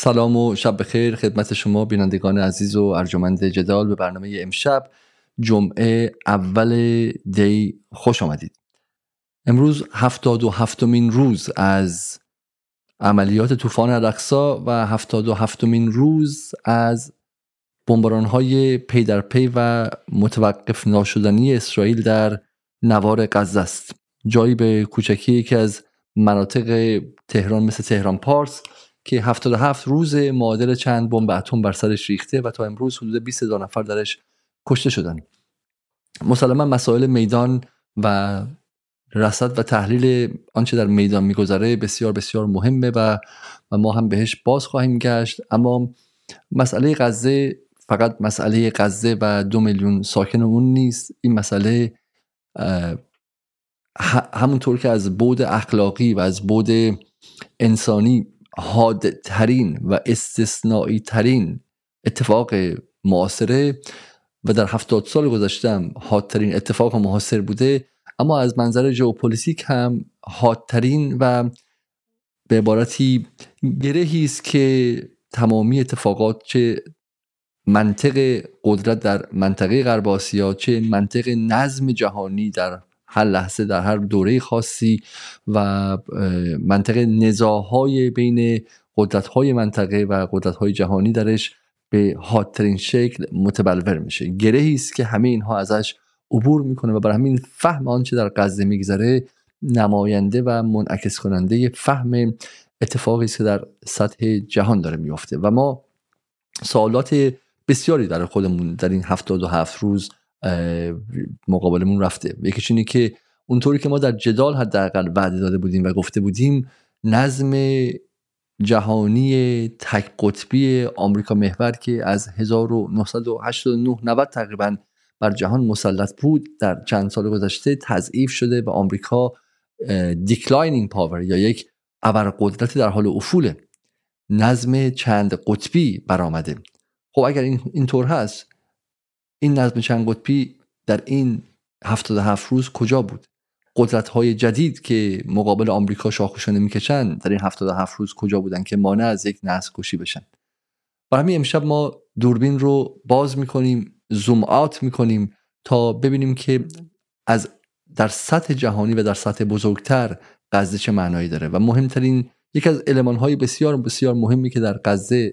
سلام و شب بخیر. خدمت شما بینندگان عزیز و ارجمند جدال به برنامه امشب جمعه اول دی خوش آمدید. امروز هفتاد و هفتمین روز از عملیات طوفان الاقصا و هفتاد و هفتمین روز از بمباران های پی در پی و متوقف ناشدنی اسرائیل در نوار غزه است. جایی به کوچکی که از مناطق تهران مثل تهران پارس که 77 روز معادل چند بمب اتم بر سرش ریخته و تا امروز حدود 20 هزار نفر درش کشته شدن. مسلما مسائل میدان و رصد و تحلیل آنچه در میدان میگذره بسیار بسیار مهمه و, و ما هم بهش باز خواهیم گشت. اما مسئله غزه فقط مسئله غزه و دو میلیون ساکن اون نیست. این مسئله همونطور که از بود اخلاقی و از بود انسانی حادترین و استثنایی ترین اتفاق معاصره و در هفتاد سال گذشتم حادترین اتفاق معاصر بوده اما از منظر ژئوپلیتیک هم حادترین و به عبارتی گرهی است که تمامی اتفاقات چه منطق قدرت در منطقه غرب آسیا چه منطق نظم جهانی در هر لحظه در هر دوره خاصی و منطقه نزاهای بین قدرت‌های منطقه و قدرت‌های جهانی درش به حادترین شکل متبلور میشه. گرهی است که همه اینها ازش عبور می‌کنه و برای همین فهم آنچه در غزه میگذره نماینده و منعکس کننده فهم اتفاقی است که در سطح جهان داره میفته و ما سوالات بسیاری در خودمون در این هفتاد و هفت روز مقابلمون رفته. یکیش اینه که اونطوری که ما در جدال حداقل وعده داده بودیم و گفته بودیم نظم جهانی تک قطبی آمریکا محور که از 1989 90 تقریبا بر جهان مسلط بود در چند سال گذشته تضعیف شده و آمریکا declining power یا یک ابرقدرت در حال افوله. نظم چند قطبی برآمده. خب اگر این اینطور هست این نظم چند قطبی در این 77 روز کجا بود؟ قدرت های جدید که مقابل آمریکا شاخشانه می‌کشند در این 77 روز کجا بودن که مانع از یک نسل کشی بشن؟ برای همین امشب ما دوربین رو باز می‌کنیم زوم آت می‌کنیم تا ببینیم که از در سطح جهانی و در سطح بزرگتر غزه چه معنایی داره. و مهمترین یکی از علمان های بسیار بسیار مهمی که در غزه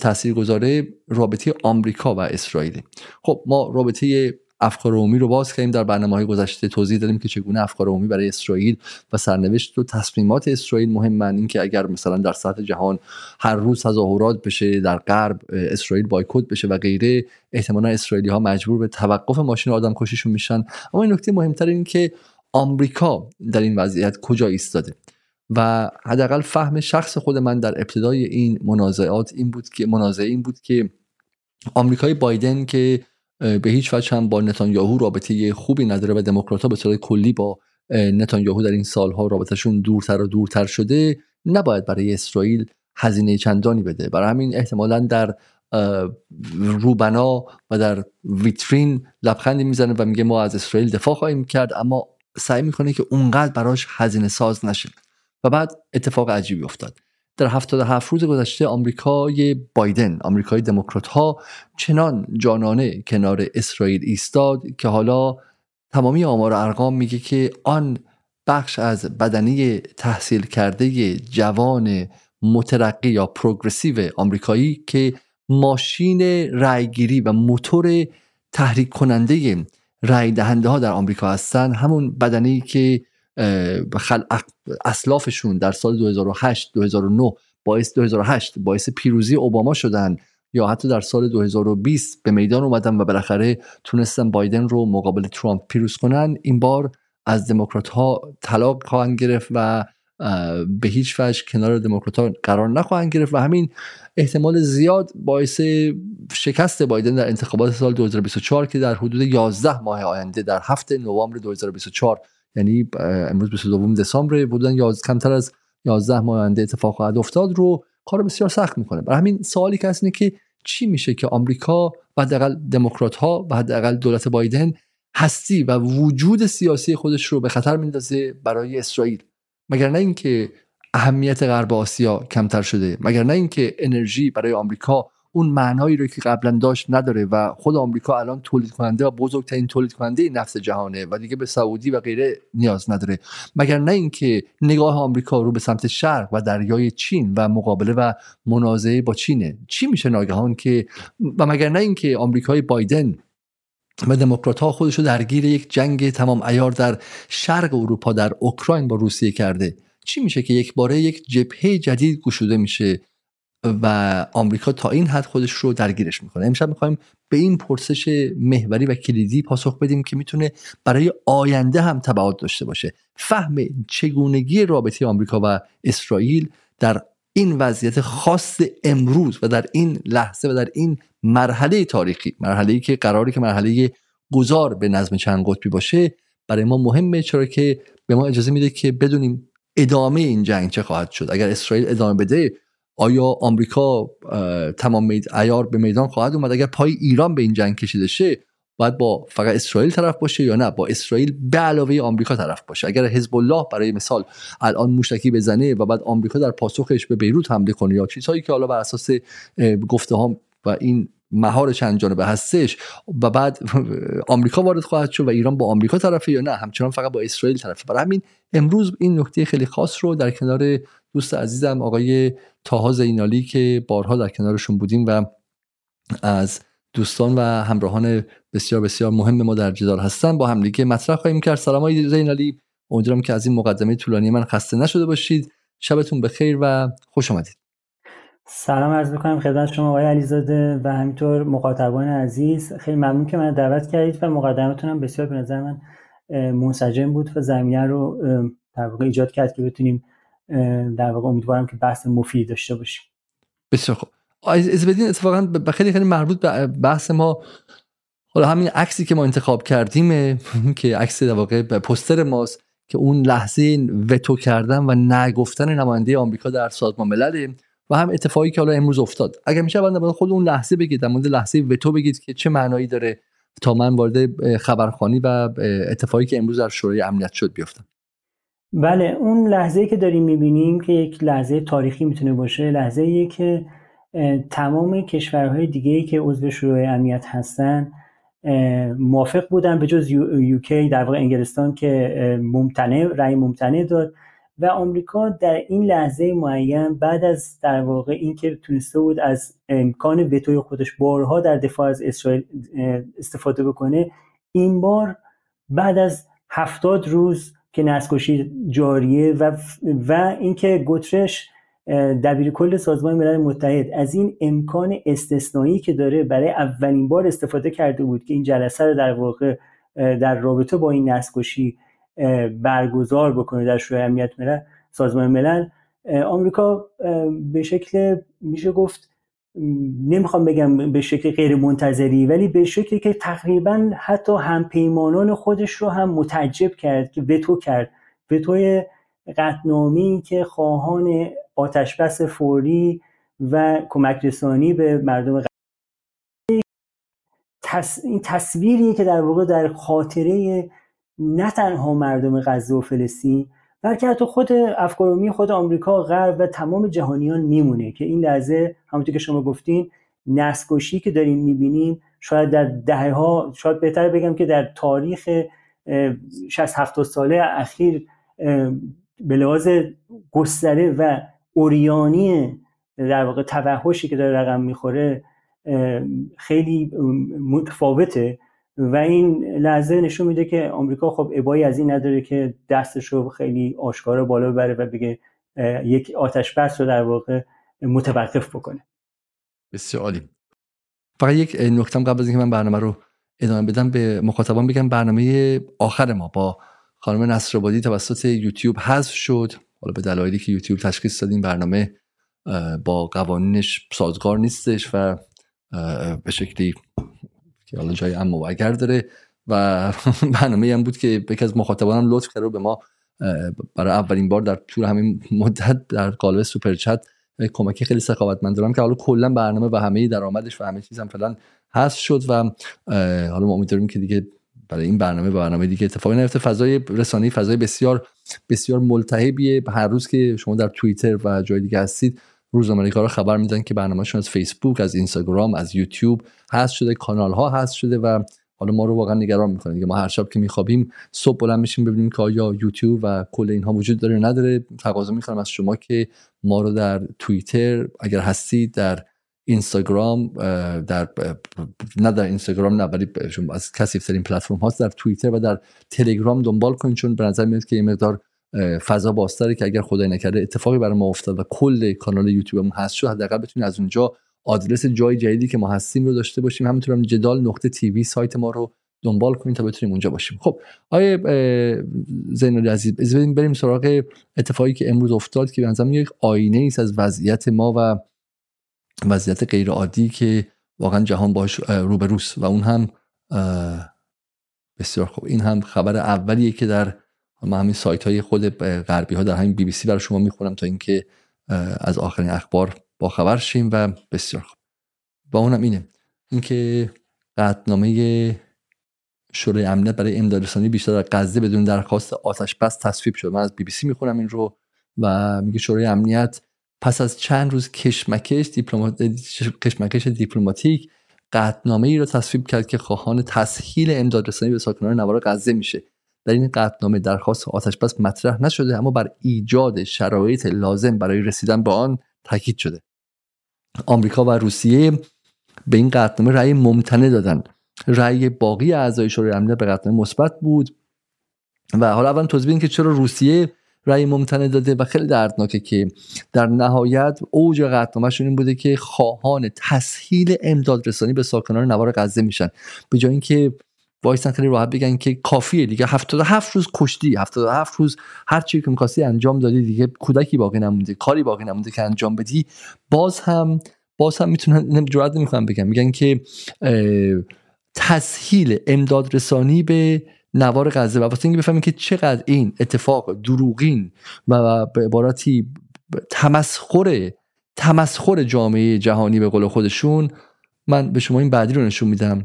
تأثیر گذاره رابطه آمریکا و اسرائیل. خب ما رابطه افکار عمومی رو باز کردیم. در برنامه های گذشته توضیح دادیم که چگونه افکار عمومی برای اسرائیل و سرنوشت و تصمیمات اسرائیل مهمن. این که اگر مثلا در سطح جهان هر روز تظاهرات بشه در غرب اسرائیل بایکوت بشه و غیره احتمالا اسرائیلی ها مجبور به توقف ماشین آدم کشیشون میشن. اما این نکته مهمتر این که آمریکا در این وضعیت کجا ایستاده؟ و حداقل فهم شخص خود من در ابتدای این منازعات این بود که منازعه این بود که آمریکای بایدن که به هیچ وجه هم با نتانیاهو رابطه خوبی نداره و دموکرات ها به طور کلی با نتانیاهو در این سالها رابطهشون دورتر و دورتر شده نباید برای اسرائیل هزینه چندانی بده. برای همین احتمالا در روبنا و در ویترین لبخندی می‌زنه و میگه ما از اسرائیل دفاع خواهیم کرد اما سعی می‌کنه که اونقدر براش هزینه ساز نشه. بعد اتفاق عجیبی افتاد. در 77 روز گذشته آمریکای بایدن آمریکای دموکرات ها چنان جانانه کنار اسرائیل ایستاد که حالا تمامی آمار و ارقام میگه که آن بخش از بدنی تحصیل کرده جوان مترقی یا پروگرسیو آمریکایی که ماشین رأیگیری و موتور تحریک کننده رأی دهنده ها در آمریکا هستن همون بدنی که خل... اسلافشون در سال 2008 2009 باعث 2008 باعث پیروزی اوباما شدن یا حتی در سال 2020 به میدان اومدن و بالاخره تونستن بایدن رو مقابل ترامپ پیروز کنن این بار از دموکرات ها طلاق خواهند گرفت و به هیچ وجه کنار دموکرات ها قرار نخواهند گرفت و همین احتمال زیاد باعث شکست بایدن در انتخابات سال 2024 که در حدود 11 ماه آینده در هفته نوامبر 2024 یعنی امروز 22 دسامبر بودن یا کمتر از 11 ماه آینده اتفاق خواهد افتاد رو کار بسیار سخت می‌کنه. برای همین سوالی که هست اینه که چی میشه که آمریکا و حداقل دموکرات ها و حداقل دولت بایدن هستی و وجود سیاسی خودش رو به خطر میندازه برای اسرائیل؟ مگر نه اینکه اهمیت غرب آسیا کمتر شده مگر نه اینکه انرژی برای آمریکا اون معنایی رو که قبلا داشت نداره و خود آمریکا الان تولید کننده و بزرگترین تولید کننده نفت جهانه و دیگه به سعودی و غیره نیاز نداره. مگر نه اینکه نگاه آمریکا رو به سمت شرق و دریای چین و مقابله و منازعه با چینه. چی میشه ناگهان که و مگر نه اینکه آمریکای بایدن و دموکرات ها خودش رو درگیر یک جنگ تمام ایار در شرق اروپا در اوکراین با روسیه کرده؟ چی میشه که یک باره یک جبهه جدید گشوده میشه؟ و آمریکا تا این حد خودش رو درگیرش می‌کنه. امشب می‌خوایم به این پرسش محوری و کلیدی پاسخ بدیم که می‌تونه برای آینده هم تبعات داشته باشه. فهم چگونگی رابطه آمریکا و اسرائیل در این وضعیت خاص امروز و در این لحظه و در این مرحله تاریخی مرحله ای که قراری که مرحله گذار به نظم چند قطبی باشه برای ما مهمه. چرا که به ما اجازه میده که بدونیم ادامه این جنگ چه خواهد شد. اگر اسرائیل ادامه بده آیا آمریکا تمام ایار به میدان خواهد اومد؟ اگر پای ایران به این جنگ کشیده شه باید با فقط اسرائیل طرف باشه یا نه؟ با اسرائیل به علاوه آمریکا طرف باشه. اگر حزب الله برای مثال الان موشکی بزنه و بعد آمریکا در پاسخش به بیروت حمله کنه یا چیزهایی که حالا بر اساس گفته ها و این مهار چند جانبه هستش و بعد آمریکا وارد خواهد شد و ایران با آمریکا طرفه یا نه؟ همچنان فقط با اسرائیل طرفه. برای همین امروز این نکته خیلی خاص رو در کنار دوست عزیزم آقای تاها زینالی که بارها در کنارشون بودیم و از دوستان و همراهان بسیار بسیار مهم ما در جدال هستن با همدیگه مطرح خواهیم کرد. سلام های زینالی. امیدوارم که از این مقدمه طولانی من خسته نشده باشید. شبتون بخیر و خوش آمدید سلام عرض می‌کنم خدمت شما آقای علیزاده و همینطور مخاطبان عزیز. خیلی ممنون که من دعوت کردید و مقدمتون هم بسیار به نظر من منسجم بود و زمینه رو در ایجاد کرد که بتونیم در واقع امیدوارم که بحث مفید داشته باشیم. بسیار خوب. از بدین اتفاقا خیلی خیلی مربوط به بحث ما حالا همین عکسی که ما انتخاب کردیم که عکس در واقع پستر ماست که اون لحظه وتو کردن و نگفتن نماینده آمریکا در سازمان ملل و هم اتفاقی که حالا امروز افتاد. اگر میشه اول خود اون لحظه بگید در مورد لحظه وتو بگید که چه معنایی داره تا من وارد خبرخانی و اتفاقی که امروز در شورای امنیت شد بیفتم. بله اون لحظه که داریم می‌بینیم که یک لحظه تاریخی می‌تونه باشه لحظه ایه که تمام کشورهای دیگه که عضو شورای امنیت هستن موافق بودن به جز یوکی در واقع انگلستان که ممتنع رأی ممتنع داد و آمریکا در این لحظه معین بعد از در واقع اینکه تونسته بود از امکان وتوی خودش بارها در دفاع از اسرائیل استفاده بکنه این بار بعد از هفتاد روز که نسکشی جاریه و و اینکه گترش دبیر کل سازمان ملل متحد از این امکان استثنایی که داره برای اولین بار استفاده کرده بود که این جلسه رو در واقع در رابطه با این نسکشی برگزار بکنه در شورای امنیت ملل سازمان ملل آمریکا به شکل میشه گفت نمی‌خوام بگم به شکل غیر منتظری ولی به شکلی که تقریبا حتی همپیمانان خودش رو هم متعجب کرد که وتو کرد. وتوی قطنامی که خواهان آتشبس فوری و کمک رسانی به مردم این تصویری که در واقع در خاطره نه تنها مردم غزه و فلسطین بلکه حتی خود افکارومی خود آمریکا غرب و تمام جهانیان میمونه که این لحظه همونطور که شما گفتین نسکشی که داریم می‌بینیم شاید در دهه ها شاید بهتر بگم که در تاریخ 60 70 ساله اخیر به لحاظ گستره و اوریانی در واقع توحشی که داره رقم می‌خوره خیلی متفاوته. و این لحظه نشون میده که آمریکا خب ابایی از این نداره که دستش رو خیلی آشکارا بالا ببره و بگه یک آتش بس رو در واقع متوقف بکنه. بسیار عالی. فقط یک نکتم قبل از اینکه من برنامه رو ادامه بدم به مخاطبان بگم برنامه آخر ما با خانم نصرآبادی توسط یوتیوب حذف شد. حالا به دلایلی که یوتیوب تشخیص داد این برنامه با قوانینش سازگار نیستش و به شکلی که حالا جای اما و اگر داره و برنامه هم بود که یکی از مخاطبانم لطف کرد به ما برای اولین بار در طول همین مدت در قالب سوپر چت کمکی خیلی سخاوتمند دارم که حالا کلا برنامه و همه درآمدش و همه چیز هم فعلا هست شد و حالا ما امیدواریم که دیگه برای این برنامه و برنامه دیگه اتفاقی نیفته. فضای رسانه‌ای فضای بسیار بسیار ملتهبیه هر روز که شما در توییتر و جای دیگه هستید روزنامه رو خبر میدن که برنامهشون از فیسبوک از اینستاگرام از یوتیوب هست شده کانال ها هست شده و حالا ما رو واقعا نگران می‌کنه. دیگه ما هر شب که میخوابیم صبح بلند میشیم ببینیم که آیا یوتیوب و کل اینها وجود داره یا نداره. تقاضا می‌کنم از شما که ما رو در توییتر اگر هستید در اینستاگرام در نه در اینستاگرام نه ولی از کسی ترین پلتفرم هاست در توییتر و در تلگرام دنبال کنید چون به نظر میاد که این مقدار فضا بازتره که اگر خدای نکرده اتفاقی برای ما افتاد و کل کانال یوتیوبمون هست. شد حداقل بتونید از اونجا آدرس جای جدیدی که ما هستیم رو داشته باشیم. همونطور هم جدال نقطه تیوی سایت ما رو دنبال کنید تا بتونیم اونجا باشیم. خب آیه زین عزیز بریم سراغ اتفاقی که امروز افتاد که به یک آینه ای از وضعیت ما و وضعیت غیر عادی که واقعا جهان باش روبروست. و اون هم بسیار خوب. این هم خبر اولیه که در ما همین سایت های خود غربی ها در همین بی بی سی برای شما می‌خونم تا اینکه از آخرین اخبار با خبر شیم و بسیار خوب. با اونم اینه. اینکه قطنامه شورای امنیت برای امدادرسانی بیشتر در غزه بدون درخواست آتش بس تصویب شد. من از بی بی سی می‌خونم این رو و میگه شورای امنیت پس از چند روز کشمکش دیپلمات... کشمکش دیپلماتیک قطنامه ای را تصویب کرد که خواهان تسهیل امدادرسانی به ساکنان نوار غزه میشه. در این قطنامه درخواست آتش مطرح نشده اما بر ایجاد شرایط لازم برای رسیدن به آن تاکید شده. آمریکا و روسیه به این قطنامه رأی ممتنع دادن رأی باقی اعضای شورای امنیت به قطنامه مثبت بود و حالا اول توضیح که چرا روسیه رأی ممتنع داده و خیلی دردناکه که در نهایت اوج قطنامهشون این بوده که خواهان تسهیل امداد رسانی به ساکنان نوار غزه میشن. به جای اینکه وایسن خیلی راحت بگن که کافیه دیگه. 77 روز کشتی 77 روز هر چی که می‌خواستی انجام دادی دیگه. کودکی باقی نمونده کاری باقی نمونده که انجام بدی. باز هم باز هم می‌تونن جرأت نمی‌خوام بگم. میگن که تسهیل امداد رسانی به نوار غزه. و واسه اینکه بفهمیم که چقدر این اتفاق دروغین و به عبارتی تمسخر تمسخر جامعه جهانی به قول خودشون من به شما این بعدی رو نشون میدم.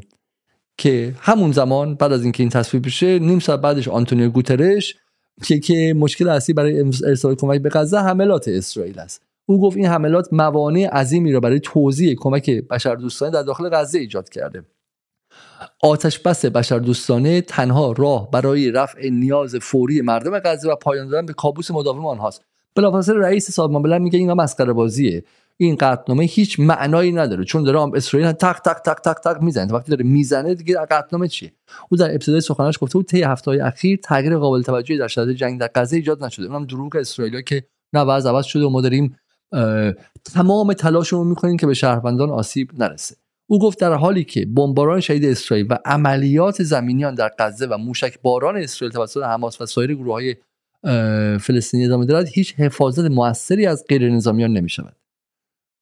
که همون زمان بعد از اینکه این تصویب بشه نیم ساعت بعدش آنتونیو گوترش که که مشکل اصلی برای ارسال کمک به غزه حملات اسرائیل است. او گفت این حملات موانع عظیمی را برای توزیع کمک بشردوستانه در داخل غزه ایجاد کرده. آتش بس بشردوستانه تنها راه برای رفع نیاز فوری مردم غزه و پایان دادن به کابوس مداوم آنهاست. بلافاصله رئیس سازمان ملل میگه اینا مسخره بازیه. این قطنامه هیچ معنایی نداره چون داره اسرائیل تق تق تق تق تق می‌زنه. وقتی داره می‌زنه دیگه قطنامه چیه؟ او در ابتدای سخنانش گفته بود طی هفته‌های اخیر تغییر قابل توجهی در شرایط جنگ در غزه ایجاد نشده. اونم دروغ اسرائیلیا که نه وضع عوض شده و ما داریم تمام تلاشمون می‌کنیم که به شهروندان آسیب نرسه. او گفت در حالی که بمباران شهید اسرائیل و عملیات زمینیان در غزه و موشک باران اسرائیل توسط حماس و سایر گروه های فلسطینی ادامه دارد هیچ حفاظت موثری از غیر نظامیان نمی شود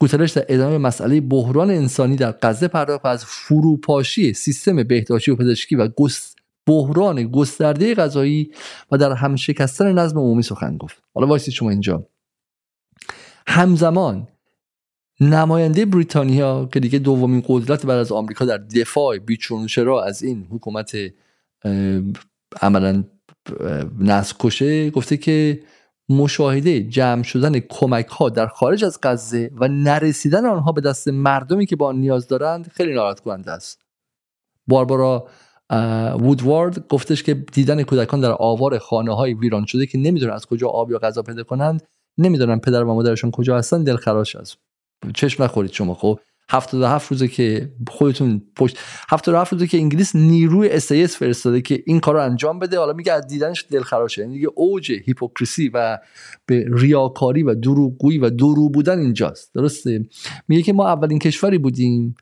گوترش در ادامه مسئله بحران انسانی در غزه پرداخت از فروپاشی سیستم بهداشتی و پزشکی و بحران گسترده غذایی و در هم شکستن نظم عمومی سخن گفت. حالا وایسید شما اینجا. همزمان نماینده بریتانیا که دیگه دومین قدرت بعد از آمریکا در دفاع بیچون چرا از این حکومت عملا نسل کشه گفته که مشاهده جمع شدن کمک ها در خارج از غزه و نرسیدن آنها به دست مردمی که با آن نیاز دارند خیلی ناراحت کننده است. باربارا وودوارد گفتش که دیدن کودکان در آوار خانه های ویران شده که نمی‌دونن از کجا آب یا غذا پیدا کنند نمی‌دونن پدر و مادرشون کجا هستن دلخراش است. چشم نخورید شما خب؟ 77 روزه که خودتون پشت 77 روزه که انگلیس نیروی اس فرستاده که این کار رو انجام بده. حالا میگه از دیدنش دلخراشه یعنی دیگه اوج hypocrisy و به ریاکاری و دروغگویی و دورو بودن اینجاست. درسته؟ میگه که ما اولین کشوری بودیم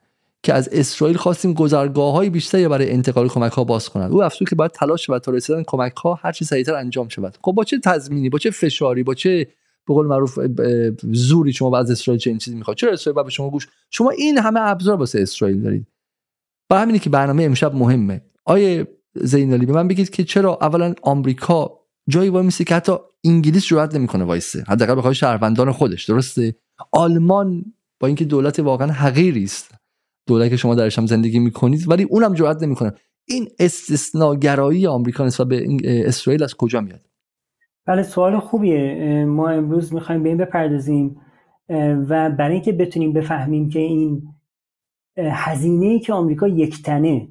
که از اسرائیل خواستیم گذرگاه های بیشتری برای انتقال کمک ها باز کنند. او افزود که باید تلاش و تا رسیدن کمک ها هر چه سریعتر انجام شود. خب با چه تضمینی؟ با چه فشاری؟ با چه به قول معروف زوری شما از اسرائیل چه این چیزی می‌خواد. چرا اسرائیل به شما گوش؟ شما این همه ابزار واسه اسرائیل دارید. با همینه که برنامه امشب مهمه. آیه زینالی به من بگید که چرا اولا آمریکا جایی وای میسه که حتی انگلیس جرئت نمی‌کنه وایسه حداقل بخواد شهروندان خودش. درسته؟ آلمان با اینکه دولت واقعا حقیری است. دولتی که شما درش هم زندگی می‌کنید ولی اونم جرئت نمی‌کنه. این استثناگرایی آمریکا نسبت به اسرائیل از کجا میاد؟ بله سوال خوبیه. ما امروز می‌خوایم به این بپردازیم. و برای اینکه بتونیم بفهمیم که این هزینه ای که آمریکا یک تنه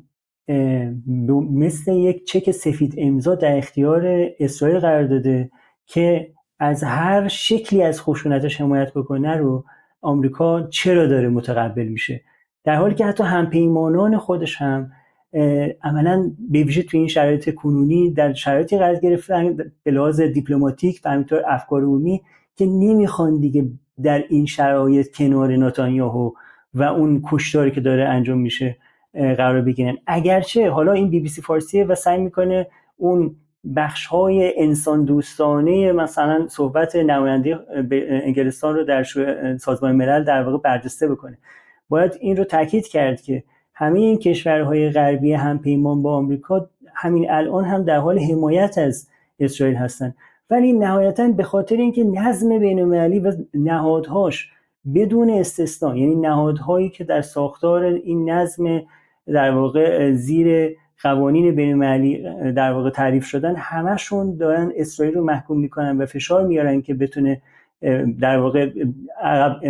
مثل یک چک سفید امضا در اختیار اسرائیل قرار داده که از هر شکلی از خشونتش حمایت بکنه رو آمریکا چرا داره متقبل میشه؟ در حالی که حتی همپیمانان خودش هم عملا به ویژه تو این شرایط کنونی در شرایطی قرار گرفتن به لحاظ دیپلماتیک و همینطور افکار عمومی که نمی‌خوان دیگه در این شرایط کنار ناتانیاهو و اون کشتاری که داره انجام میشه قرار بگیرن. اگرچه حالا این بی بی سی فارسیه و سعی می‌کنه اون بخش های انسان دوستانه مثلا صحبت نماینده انگلستان رو در سازمان ملل در واقع برجسته بکنه. باید این رو تاکید کرد که همه کشورهای غربی هم پیمان با آمریکا همین الان هم در حال حمایت از اسرائیل هستند ولی نهایتا به خاطر اینکه نظم بین و نهادهاش بدون استثنا یعنی نهادهایی که در ساختار این نظم در واقع زیر قوانین بین در واقع تعریف شدن همشون دارن اسرائیل رو محکوم می‌کنن و فشار میارن که بتونه در واقع عقب,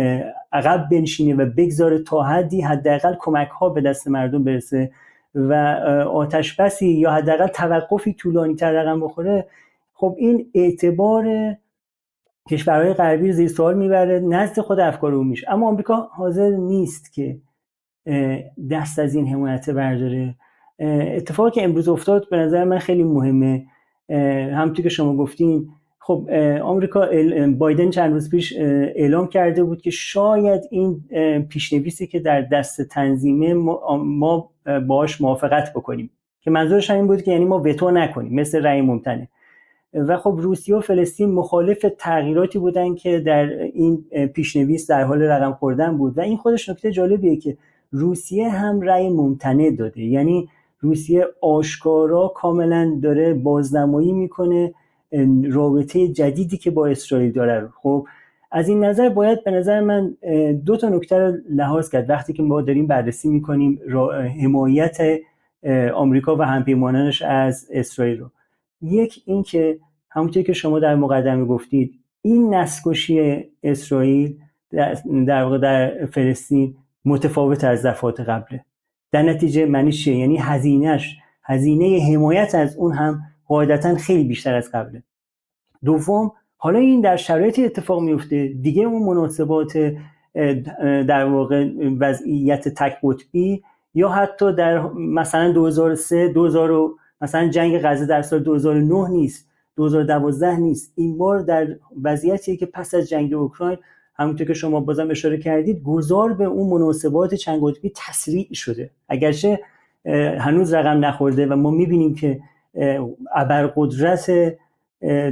عقب بنشینه و بگذاره تا حدی حداقل کمک ها به دست مردم برسه و آتش بسی یا حداقل توقفی طولانی تر رقم بخوره. خب این اعتبار کشورهای غربی زیر سوال می‌بره نزد خود افکار میشه. اما آمریکا حاضر نیست که دست از این حمایت برداره. اتفاقی که امروز افتاد به نظر من خیلی مهمه. همونطور که شما گفتین خب آمریکا بایدن چند روز پیش اعلام کرده بود که شاید این پیشنویسی که در دست تنظیمه ما باش موافقت بکنیم. که منظورش این بود که یعنی ما وتو نکنیم مثل رأی ممتنه. و خب روسیه و فلسطین مخالف تغییراتی بودن که در این پیشنویس در حال رقم خوردن بود. و این خودش نکته جالبیه که روسیه هم رأی ممتنع داده. یعنی روسیه آشکارا کاملا داره بازنمایی می‌کنه. رابطه جدیدی که با اسرائیل داره خب از این نظر باید به نظر من دو تا نکته رو لحاظ کرد. وقتی که ما داریم بررسی می‌کنیم حمایت آمریکا و همپیمانانش از اسرائیل رو. یک اینکه همونطور که شما در مقدمه گفتید این نسکشی اسرائیل در واقع در فلسطین متفاوت از دفعات قبله. در نتیجه معنی چیه؟ یعنی هزینهش هزینه حمایت از اون هم قاعدتا خیلی بیشتر از قبله. دوم حالا این در شرایطی اتفاق میفته دیگه اون مناسبات در واقع وضعیت تک قطبی یا حتی در مثلا 2003 2000 مثلا جنگ غزه در سال 2009 نیست 2012 نیست. این بار در وضعیتی که پس از جنگ اوکراین همونطور که شما بازم اشاره کردید گذار به اون مناسبات چند قطبی تسریع شده. اگرچه هنوز رقم نخورده و ما می‌بینیم که ابرقدرت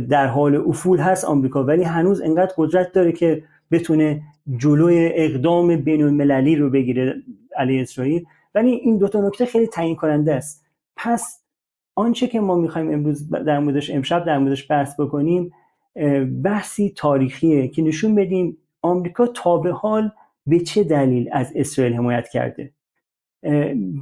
در حال افول هست آمریکا. ولی هنوز انقدر قدرت داره که بتونه جلوی اقدام بین المللی رو بگیره علیه اسرائیل. ولی این دوتا نکته خیلی تعیین کننده است. پس آنچه که ما می‌خوایم امروز در موردش امشب در موردش بحث بکنیم بحثی تاریخیه که نشون بدیم آمریکا تا به حال به چه دلیل از اسرائیل حمایت کرده.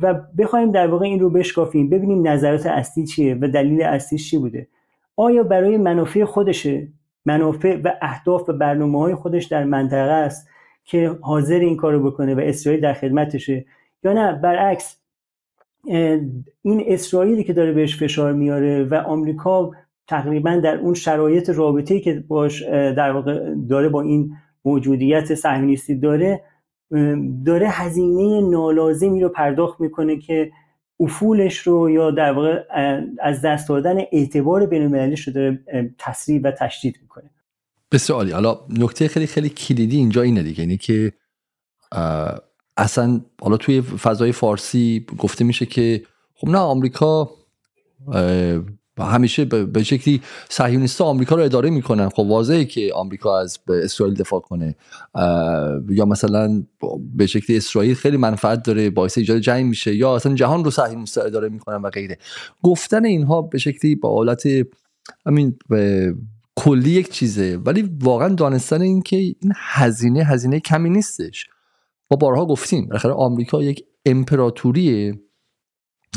و بخوایم در واقع این رو بشکافیم ببینیم نظرات اصلی چیه و دلیل اصلی چی بوده. آیا برای منافع خودشه؟ منافع و اهداف و برنامه های خودش در منطقه است که حاضر این کارو بکنه و اسرائیل در خدمتشه یا نه؟ برعکس این اسرائیلی که داره بهش فشار میاره و آمریکا تقریبا در اون شرایط رابطه‌ای که باش در واقع داره با این موجودیت صهیونیستی داره داره هزینه نالازمی رو پرداخت می‌کنه که افولش رو یا در واقع از دست دادن اعتبار بین رو داره تسریع و تشدید می‌کنه. بسیار عالی. حالا نکته خیلی خیلی کلیدی اینجا اینه دیگه یعنی که اصلا حالا توی فضای فارسی گفته میشه که خب نه آمریکا همیشه به شکلی صهیونیست آمریکا رو اداره می‌کنن. خب واضحه که آمریکا از اسرائیل دفاع کنه. یا مثلا به شکلی اسرائیل خیلی منفعت داره باعث ایجاد جنگ میشه یا اصلا جهان رو صهیونیست اداره می‌کنن و غیره. گفتن اینها به شکلی با حالت همین کلی یک چیزه. ولی واقعا دانستن این که این هزینه هزینه کمی نیستش. ما بارها گفتیم بالاخره آمریکا یک امپراتوریه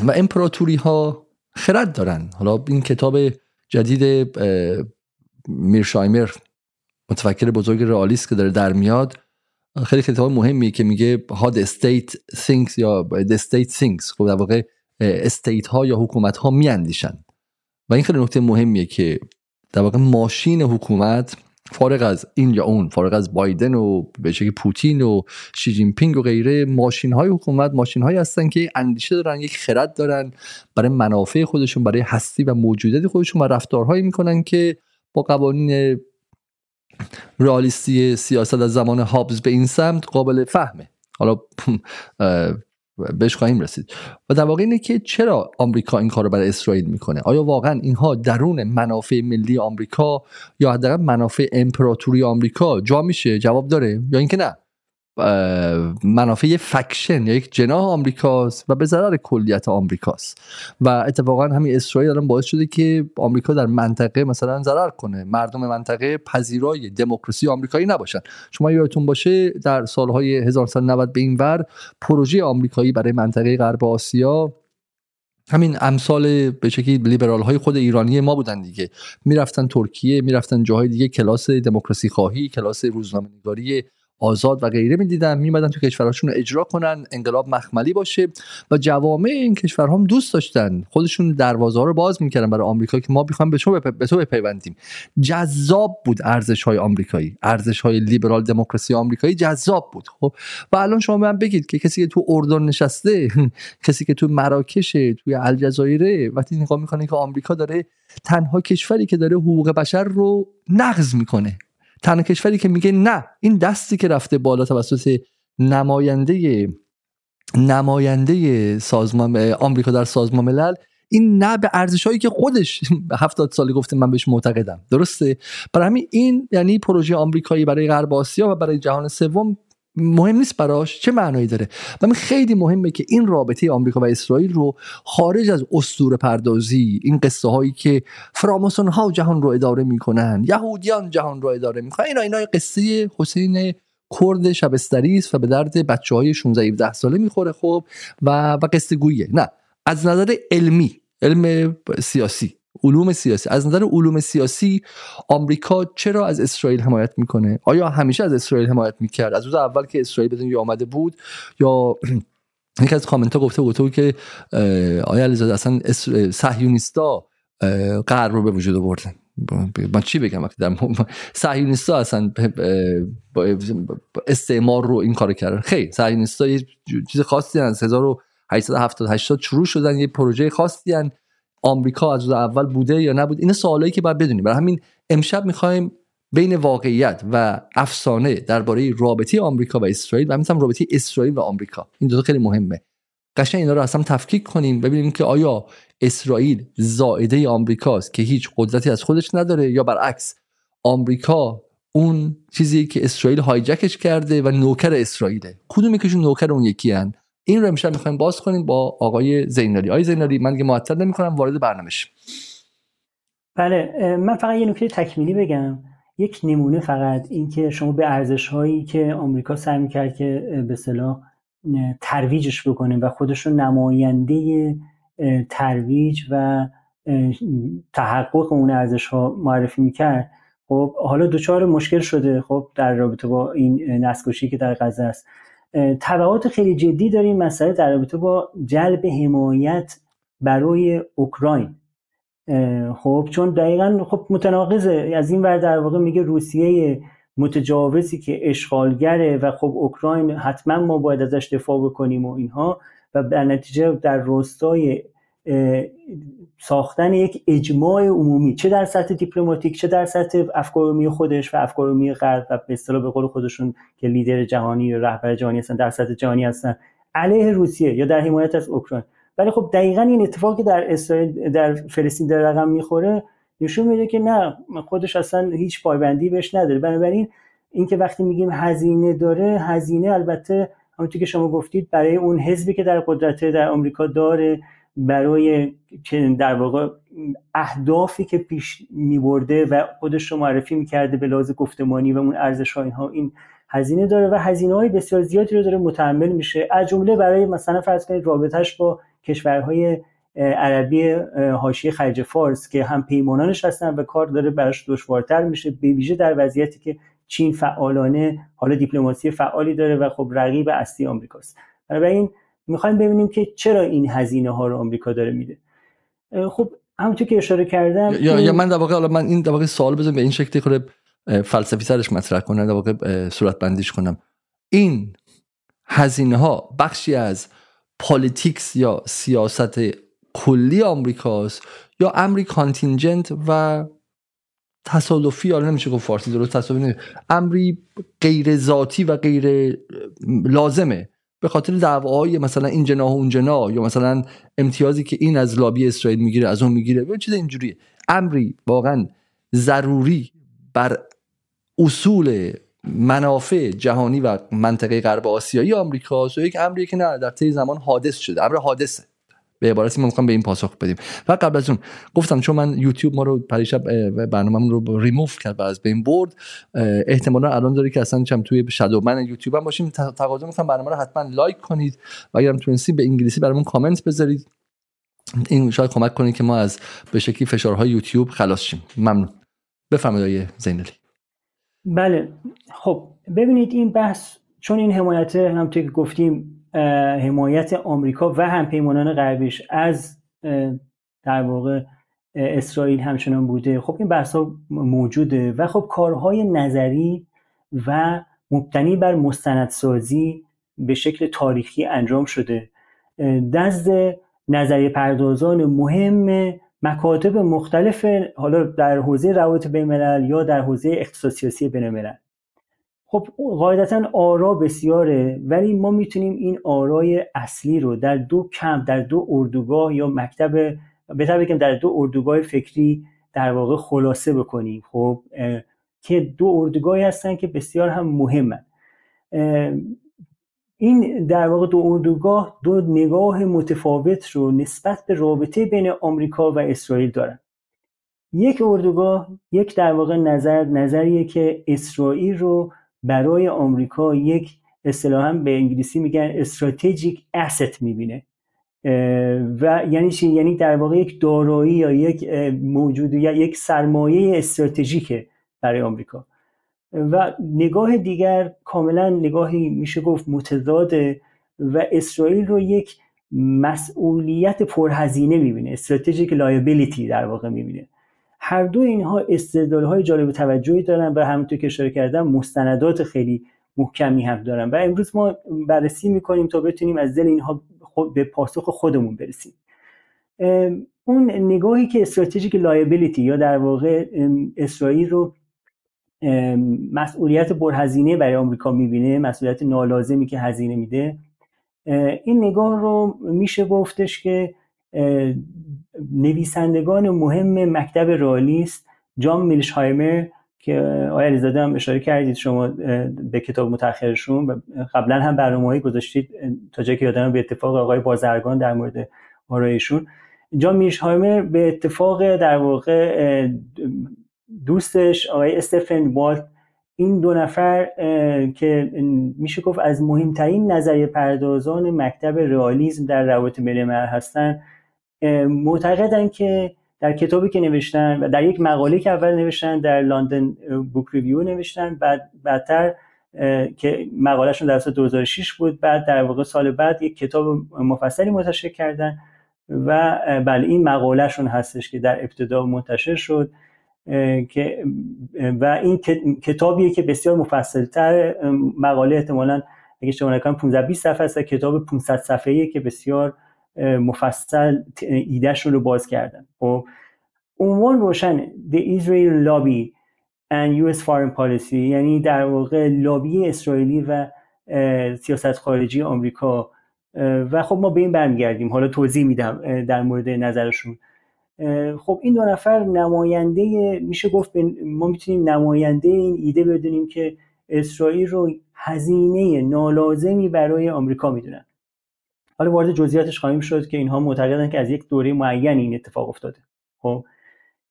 و امپراتوری ها خرد دارن. حالا این کتاب جدید میرشایمر متفکر بزرگ رئالیست که داره در میاد خیلی کتاب مهمی که میگه the state thinks یا the state thinks. خب در واقع استیت ها یا حکومت ها میاندیشن. و این خیلی نکته مهمیه که در واقع ماشین حکومت فارغ از این یا اون فارغ از بایدن و به شکل پوتین و شی جین پینگ و غیره ماشین های حکومت ماشین هایی هستن که اندیشه دارن یک خرد دارن برای منافع خودشون برای هستی و موجودیت خودشون و رفتارهایی می‌کنن که با قوانین رئالیستی سیاست از زمان هابز به این سمت قابل فهمه. حالا بهش خواهیم رسید. و در واقع اینه که چرا آمریکا این کار رو برای اسرائیل می‌کنه؟ آیا واقعا اینها درون منافع ملی آمریکا یا حداقل منافع امپراتوری آمریکا جا میشه؟ جواب داره یا اینکه نه؟ منافع فکشن یا یک جناح آمریکاست و به ضرر کلیت آمریکاست. و اتفاقا همین اسرائیل الان باعث شده که آمریکا در منطقه مثلا ضرر کنه. مردم منطقه پذیرای دموکراسی آمریکایی نباشن. شما یادتون باشه در سالهای 1990 به این ور پروژه آمریکایی برای منطقه غرب آسیا همین امثال به شکلی لیبرال های خود ایرانی ما بودن دیگه. می‌رفتن ترکیه می‌رفتن جاهای دیگه کلاس دموکراسی خواهی کلاس روزنامه نگاری آزاد و غیره می‌دیدن میمدن تو کشورهاشون رو اجرا کنن انقلاب مخملی باشه و جوامع این کشورها هم دوست داشتن. خودشون دروازه ها رو باز می‌کردن برای آمریکا که ما بخوایم به تو به تو بپیوندیم. جذاب بود ارزش های آمریکایی. ارزش های لیبرال دموکراسی آمریکایی جذاب بود خب؟ و الان شما من بگید که کسی که تو اردن نشسته کسی که تو مراکش توی الجزایر وقتی نگاه می‌کنه که آمریکا داره تنها کشوری که داره حقوق بشر رو نقض می‌کنه. تنها کشوری که میگه نه این دستی که رفته بالا توسط نماینده نماینده سازمان آمریکا در سازمان ملل این نه به ارزش هایی که خودش هفتاد سالی گفته من بهش معتقدم. درسته؟ برای همین این یعنی پروژه آمریکایی برای غرب آسیا و برای جهان سوم مهم نیست براش چه معنایی داره. و خیلی مهمه که این رابطه آمریکا و اسرائیل رو خارج از اسطوره پردازی این قصه هایی که فراماسون ها جهان رو اداره می‌کنن یهودیان جهان رو اداره می‌کنن اینا اینا قصه حسین کرد شبستری است و به درد بچه های 16 17 ساله می‌خوره خب و و قصه گویه. نه از نظر علمی علم سیاسی. علوم سیاسی. از نظر علوم سیاسی آمریکا چرا از اسرائیل حمایت می‌کنه؟ آیا همیشه از اسرائیل حمایت می‌کرد؟ از روز اول که اسرائیل بدون آمده بود یا یکی از کامنت ها گفته گفته که آیا علیزاده اصلا صهیونیستا غرب رو به وجود آوردن؟ من چی بگم وقتی در صهیونیستا اصلا استعمار رو این کار کردن. خیلی صهیونیستا یه چیز خاصی از 1870 شروع شدن یه پروژه خاصی هن آمریکا از روز اول بوده یا نبود این سوالایی که باید بدونیم. برای همین امشب می‌خوایم بین واقعیت و افسانه درباره رابطه آمریکا و اسرائیل و همین رابطه اسرائیل و آمریکا. این دو خیلی مهمه. قشنگ اینا رو اصلا تفکیک کنیم ببینیم که آیا اسرائیل زائده آمریکاست که هیچ قدرتی از خودش نداره یا برعکس آمریکا اون چیزی که اسرائیل هایجکش کرده و نوکر اسرائیله. کدومی که نوکر اون یکی هن؟ این رو امشب می‌خوایم باز کنیم با آقای زینالی. آقای زینالی من دیگه معطل نمی‌کنم وارد برنامه بله من فقط یه نکته تکمیلی بگم. یک نمونه فقط اینکه شما به ارزش هایی که آمریکا سعی می‌کرد که به صلاح ترویجش بکنه و خودشون نماینده ترویج و تحقق اون ارزش ها معرفی می‌کرد خب حالا دوچار مشکل شده خب در رابطه با این نسکشی که در غزه است. تبعات خیلی جدی داریم مسئله در رابطه با جلب حمایت برای اوکراین. خب چون دقیقا خب متناقضه. از این ور در واقع میگه روسیه متجاوزی که اشغالگره و خب اوکراین حتما ما باید ازش دفاع بکنیم و اینها. و در نتیجه در راستای ساختن یک اجماع عمومی. چه در سطح دیپلماتیک چه در سطح افکار خودش و افکار غرب و به اصطلاح به قول خودشون که لیدر جهانی و رهبر جهانی هستن در سطح جهانی هستن. علیه روسیه یا در حمایت از اوکراین. ولی خب دقیقا این اتفاقی در اسرائیل در فلسطین در رقم می‌خوره نشون میده که نه خودش اصلا هیچ پایبندی بهش نداره. بنابراین اینکه وقتی میگیم هزینه داره هزینه البته همونطور که شما گفتید برای اون حزبی که در قدرت در آمریکا داره برای در واقع اهدافی که پیش میبرده و خودش رو معرفی می‌کرده به لحاظ گفتمانی و اون ارزش ها این هزینه داره و هزینه های بسیار زیادی رو داره متحمل میشه. از جمله برای مثلا فرض کنید رابطهش با کشورهای عربی حاشیه خلیج فارس که هم پیمانانش هستن و کار داره براش دشوارتر میشه به ویژه در وضعیتی که چین فعالانه حالا دیپلماسی فعالی داره و خب رقیب اصلی آمریکاست. بنابراین می‌خوایم ببینیم که چرا این هزینه ها رو آمریکا داره میده. خب همونطور که اشاره کردم یا, یا من در واقع من این در واقع سوال بزنم به این شکلی خود فلسفی سرش مطرح کنم در واقع صورت بندیش کنم. این هزینه ها بخشی از politics یا سیاست کلی آمریکاست یا امری contingent و تصادفی؟ حالا نمیشه گفت فارسی درست تصادفی امری غیر ذاتی و غیر لازمه. به خاطر دعواهای مثلا این جناح اون جناح یا مثلا امتیازی که این از لابی اسرائیل می‌گیره از اون می‌گیره. به چیز اینجوریه. امری واقعا ضروری بر اصول منافع جهانی و منطقه غرب آسیایی آمریکا و یک امری که نه در طی زمان حادث شده. امر حادثه. به عبارتی ما می‌خوام به این پاسخ بدیم. و قبل از اون گفتم چون من یوتیوب ما رو پریشب برنامه رو ریموف کرد و از بین برد احتمالا الان داره که اصلا چم توی شادو من یوتیوب هم باشیم تقاضا می‌کنم برنامه رو حتما لایک کنید و اگرم تونستی به انگلیسی برامون کامنت بذارید. این شاید کمک کنید که ما از به شکلی فشارهای یوتیوب خلاص شیم. ممنون. بفرمایید زینالی بله. خب ببینید این بحث چون این حمایت هم که گفتیم حمایت آمریکا و همپیمانان غربیش از در واقع اسرائیل همچنان بوده. خب این بحث ها موجوده و خب کارهای نظری و مبتنی بر مستندسازی به شکل تاریخی انجام شده. دست نظریه پردازان مهم مکاتب مختلف حالا در حوزه روابط بین یا در حوزه اقتصاد سیاسی بین خب قاعدتا آرا بسیاره ولی ما می‌تونیم این آرای اصلی رو در دو کم در دو اردوگاه یا مکتب بهتر بگم در دو اردوگاه فکری در واقع خلاصه بکنیم. خب که دو اردوگاهی هستن که بسیار هم مهمن. این در واقع دو اردوگاه دو نگاه متفاوت رو نسبت به رابطه بین آمریکا و اسرائیل دارن. یک اردوگاه یک در واقع نظر نظریه که اسرائیل رو برای آمریکا یک اصطلاحا به انگلیسی میگن استراتژیک asset می‌بینه. و یعنی چی؟ یعنی در واقع یک دارایی یا یک موجود یا یک سرمایه استراتژیکه برای آمریکا. و نگاه دیگر کاملا نگاهی میشه گفت متضاده و اسرائیل رو یک مسئولیت پرهزینه می‌بینه strategic liability در واقع می‌بینه. هر دو اینها استدلال های جالب توجهی دارن و همونطور که اشاره کردم مستندات خیلی محکمی هم دارن. و امروز ما بررسی می‌کنیم تا بتونیم از دل اینها به پاسخ خودمون برسیم. اون نگاهی که strategic liability یا در واقع اسرائیل رو مسئولیت برهزینه برای آمریکا می‌بینه مسئولیت نالازمی که هزینه میده این نگاه رو میشه گفتش که نویسندگان مهم مکتب رالیست جان میلشهایمر که آیا علیزاده هم اشاره کردید شما به کتاب متأخرشون و قبلا هم برنامه‌ای گذاشتید تا جایی که یادم به اتفاق آقای بازرگان در مورد آرایشون. جان میلشهایمر به اتفاق در واقع دوستش آقای استفن والت این دو نفر که میشه گفت از مهمترین نظریه پردازان مکتب رئالیسم در روابط بین هستن. معتقدن که در کتابی که نوشتن و در یک مقاله که اول نوشتن در لندن بوک ریویو نوشتن بعد بعدتر که مقالهشون در سال 2006 بود بعد در واقع سال بعد یک کتاب مفصلی منتشر کردن و بله این مقالهشون هستش که در ابتدا منتشر شد که و این کتابیه که بسیار مفصلتر مقاله احتمالاً اگه اشتباه نکنم 15 20 صفحه است کتاب 500 صفحه‌ای که بسیار مفصل ایدهشون رو باز کردن. خب عنوان روشن The Israel Lobby and US Foreign Policy یعنی در واقع لابی اسرائیلی و سیاست خارجی آمریکا. و خب ما به این برمیگردیم. حالا توضیح میدم در مورد نظرشون. خب این دو نفر نماینده میشه گفت ما می‌تونیم نماینده این ایده بدونیم که اسرائیل رو هزینه نالازمی برای آمریکا می‌دونن. حالا وارد جزئیاتش خواهیم شد که اینها معتقدن که از یک دوره معین این اتفاق افتاده. خب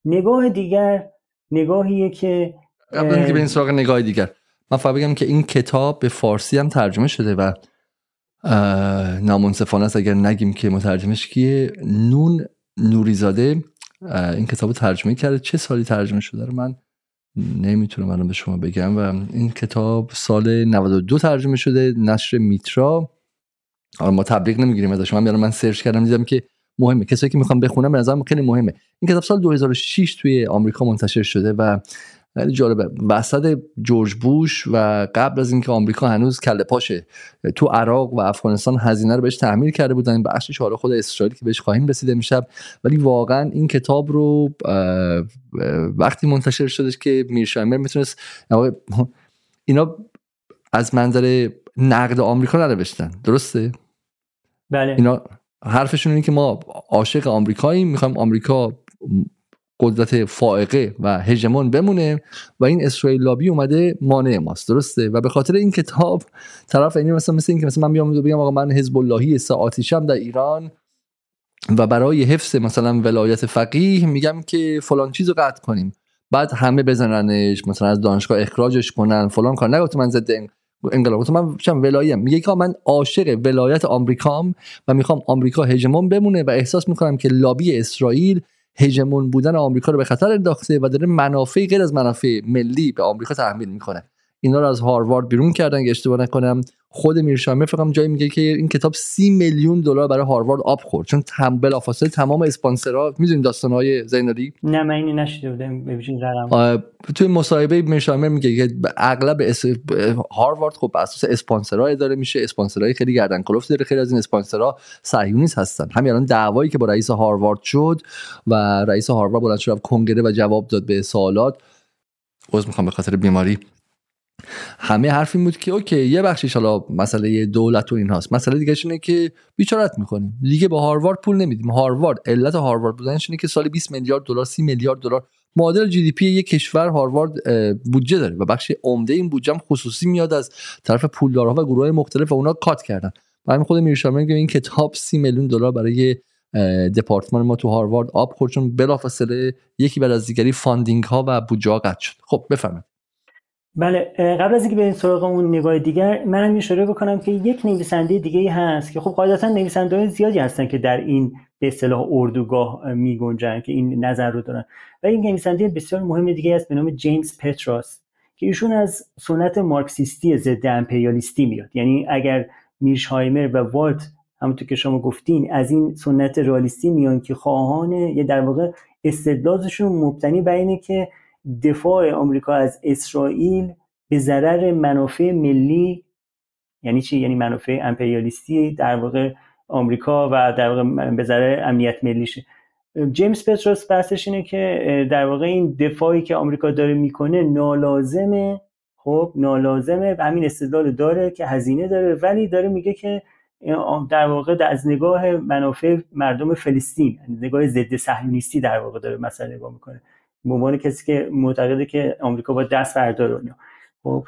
نگاه دیگر نگاهیه که قبل اینکه به این سراغ نگاه دیگر من فقط بگم که این کتاب به فارسی هم ترجمه شده و نامنصفانه است. اگر نگیم که مترجمش کیه نون نوریزاده این کتاب ترجمه کرده. چه سالی ترجمه شده رو من نمی‌تونم الان به شما بگم و این کتاب سال 92 ترجمه شده نشر میترا. آره ما تبریک نمی‌گیریم ازش. من من سرچ کردم دیدم که مهمه. کسایی که می‌خوام بخونم به نظرم خیلی مهمه. این کتاب سال 2006 توی آمریکا منتشر شده و خیلی جالبه. وسط جورج بوش و قبل از اینکه آمریکا هنوز کله پاشه تو عراق و افغانستان هزینه رو بهش تحمیل کرده بودن. بخشش حالا خود اسرائیل که بهش خواهیم رسیده میشب ولی واقعا این کتاب رو وقتی منتشر شدش که میرشایمر می‌تونست اینا از منظر نقد آمریکا ننوشتن. درسته؟ بله. اینا حرفشون اینه که ما عاشق آمریکاییم می‌خوایم آمریکا قدرت فائقه و هژمون بمونه و این اسرائیل لابی اومده مانع ماست درسته؟ و به خاطر این کتاب طرف اینی مثلا مثل اینکه مثلا من بیام بگم آقا من حزب اللهی ساعتیشم در ایران و برای حفظ مثلا ولایت فقیه میگم که فلان چیزو قطع کنیم. بعد همه بزننش مثلا از دانشگاه اخراجش کنن فلان کار. نگفت من ضد انقلاب. تو من چم ولایم میگه که من عاشق ولایت آمریکام و می‌خوام آمریکا هژمون بمونه و احساس می‌کنم که لابی اسرائیل هژمون بودن آمریکا رو به خطر انداخته و داره منافع غیر از منافع ملی به آمریکا تحمیل می‌کنه. اینا رو از هاروارد بیرون کردن که اشتباه نکنم. خود میرشامر فکر جایی میگه که این کتاب سی میلیون دلار برای هاروارد آب خورد. چون تم بلافاصله تمام اسپانسرها می‌دونید داستانهای زینالی نه من اینو نشیده بودم. رقم توی مصاحبه میرشامر میگه که اغلب اس... هاروارد خب اساس اسپانسرها اداره میشه. اسپانسرهای خیلی گردن کلفت داره. خیلی از این اسپانسرها صهیونیست هستن. همین الان دعوایی که با رئیس هاروارد شد و رئیس هاروارد بلند شد کنگره و جواب داد به سوالات. عذر می‌خوام به خاطر بیماری. همه حرف این بود که اوکی یه بخشش حالا مسئله دولت و این هاست. مسئله دیگه اینه که بیچارت می‌کنیم. لیگ به هاروارد پول نمیدیم. هاروارد علت هاروارد بودنش اینه که سال 20 میلیارد دلار 30 میلیارد دلار. معادل GDP یک کشور هاروارد بودجه داره و بخش عمده این بودجه هم خصوصی میاد از طرف پولدارها و گروه مختلف و اونا cut کردن. و همین خود میرشایمر میگه این کتاب 30 میلیون دلار برای دپارتمان ما تو هاروارد آب خورد چون بلافاصله یکی بعد از دیگری funding ها و بودجه قطع شد. خب بفرمایید. بله قبل از اینکه بریم سراغ اون نگاه دیگر منم اشاره بکنم که یک نویسنده دیگه هست که خب قاعدتا نویسنده زیادی هستن که در این به اصطلاح اردوگاه می گنجن که این نظر رو دارن. و این نویسنده بسیار مهم دیگه است به نام جیمز پتراس که ایشون از سنت مارکسیستی ضد امپریالیستی میاد. یعنی اگر میرشهایمر و والت همونطور که شما گفتین از این سنت رئالیستی میان که خواهان یه در واقع استدلالشون مبتنی بر اینه که دفاع آمریکا از اسرائیل به ضرر منافع ملی یعنی چی؟ یعنی منافع امپریالیستی در واقع آمریکا و در واقع به ضرر امنیت ملیشه جیمز پتروس بحثش اینه که در واقع این دفاعی که آمریکا داره می‌کنه نالازمه. خب نالازمه همین استدلال داره که هزینه داره ولی داره میگه که در واقع از نگاه منافع مردم فلسطین نگاه ضد صهیونیستی در واقع داره مسئله نگاه می‌کنه. به عنوان کسی که معتقده که آمریکا با دست برداره خب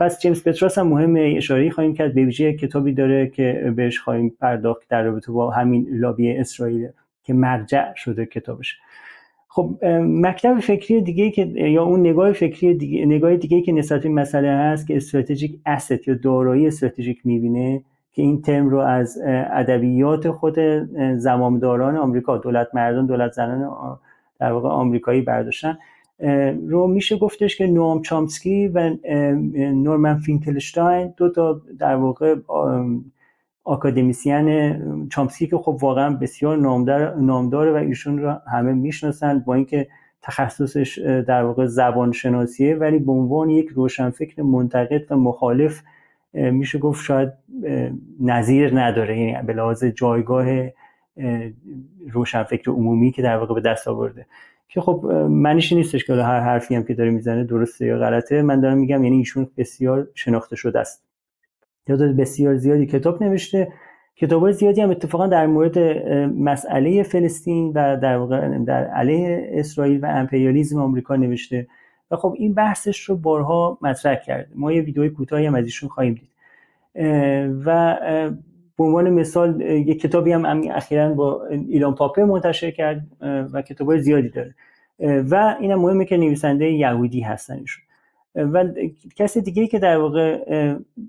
پس جیمز پتراس هم مهم اشاره خواهیم کرد. به ویژه کتابی داره که بهش خواهیم پرداخت در رابطه با همین لابی اسرائیل که مرجع شده کتابش. خب مکتب فکری دیگه که یا اون نگاه فکری دیگه نگاه دیگه که نسبت این مسئله هست که استراتژیک اسست یا دارایی استراتژیک می‌بینه که این ترم رو از ادبیات خود زمامداران آمریکا دولت مردان دولت زنان در واقع آمریکایی برداشتن. رو میشه گفتش که نوام چامسکی و نورمن فینکلشتاین دو تا در واقع آکادمیسیان چامسکی که خب واقعا بسیار نامدار نامداره و ایشون رو همه می‌شناسن با اینکه تخصصش در واقع زبان شناسیه ولی به عنوان یک روشنفکر منتقد و مخالف میشه گفت شاید نظیر نداره. یعنی به لحاظ جایگاه روشنفکر عمومی که در واقع به دست آورده. که خب معنیش نیستش که هر حرفی هم که داره می‌زنه درسته یا غلطه. من دارم میگم یعنی ایشون بسیار شناخته شده است. تعداد بسیار زیادی کتاب نوشته. کتاب زیادی هم اتفاقا در مورد مسئله فلسطین و در واقع در علیه اسرائیل و امپریالیزم آمریکا نوشته. و خب این بحثش رو بارها مطرح کرده. ما یه ویدیوی کوتاهی هم از ایشون خواهیم دید. و به عنوان مثال یک کتابی هم اخیرا با ایلان پاپه منتشر کرد و کتاب زیادی داره. و این هم مهمه که نویسنده یهودی هستن ایشون. و کسی دیگه که در واقع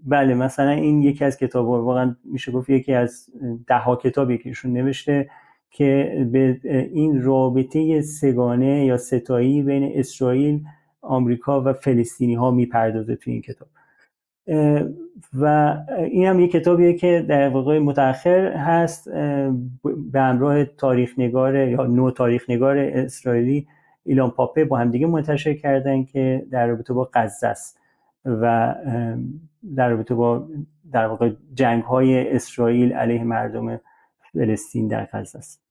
بله مثلا این یکی از کتاب واقعا میشه گفت یکی از ده ها کتابی که ایشون نوشته که به این رابطه سگانه یا ستایی بین اسرائیل آمریکا و فلسطینی ها می‌پردازه تو این کتاب. و این هم یه کتابیه که در واقع متأخر هست به همراه تاریخ نگار یا نو تاریخ نگار اسرائیلی ایلان پاپه با همدیگه منتشر کردن که در رابطه با غزه است و در رابطه با در واقع جنگ های اسرائیل علیه مردم فلسطین در غزه است.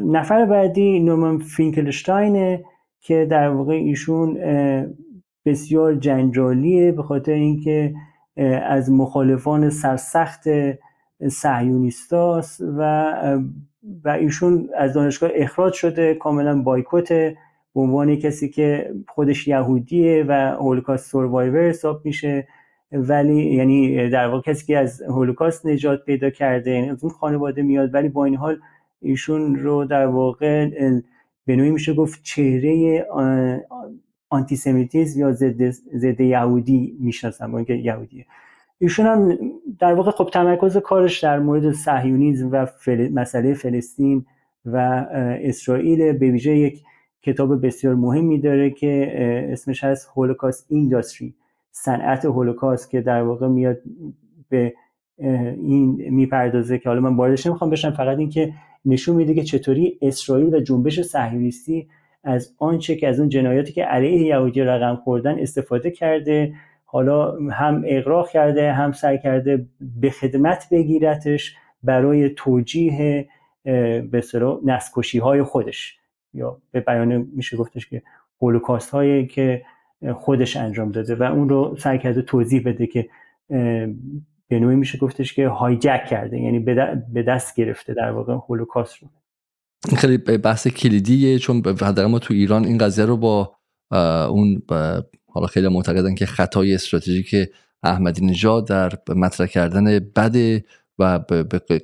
نفر بعدی نومن فینکلشتاینه که در واقع ایشون بسیار جنجالیه به خاطر اینکه از مخالفان سرسخت صهیونیستاست و و ایشون از دانشگاه اخراج شده کاملا بایکوت به عنوان کسی که خودش یهودیه و هولوکاست سوروایور حساب میشه. ولی یعنی در واقع کسی که از هولوکاست نجات پیدا کرده یعنی از اون خانواده میاد. ولی با این حال ایشون رو در واقع به نوعی میشه گفت چهره آنتیسمیتیزم یا ضد یهودی می‌شناسن با اینکه یهودیه. ایشون هم در واقع خب تمرکز کارش در مورد صهیونیسم و مسئله فلسطین و اسرائیل. به ویژه یک کتاب بسیار مهمی داره که اسمش هست هولوکاست اینداستری صنعت هولوکاست که در واقع میاد به این می‌پردازه که حالا من واردش نمی‌خوام بشم فقط اینکه نشون میده که چطوری اسرائیل و جنبش صهیونیستی از آنچه که از اون جنایاتی که علیه یهودی رقم خوردن استفاده کرده حالا هم اقراق کرده هم سعی کرده به خدمت بگیرتش برای توجیه به نسکشی های خودش. یا به بیانه میشه گفتش که هولوکاست هایی که خودش انجام داده و اون رو سعی کرده توضیح بده که به نوعی میشه گفتش که هایجک کرده یعنی به دست گرفته در واقع هولوکاست رو. این خیلی بحث کلیدیه چون حداقل ما تو ایران این قضیه رو با اون حالا خیلی معتقدن که خطای استراتژیک احمدی نژاد در مطرح کردن بد و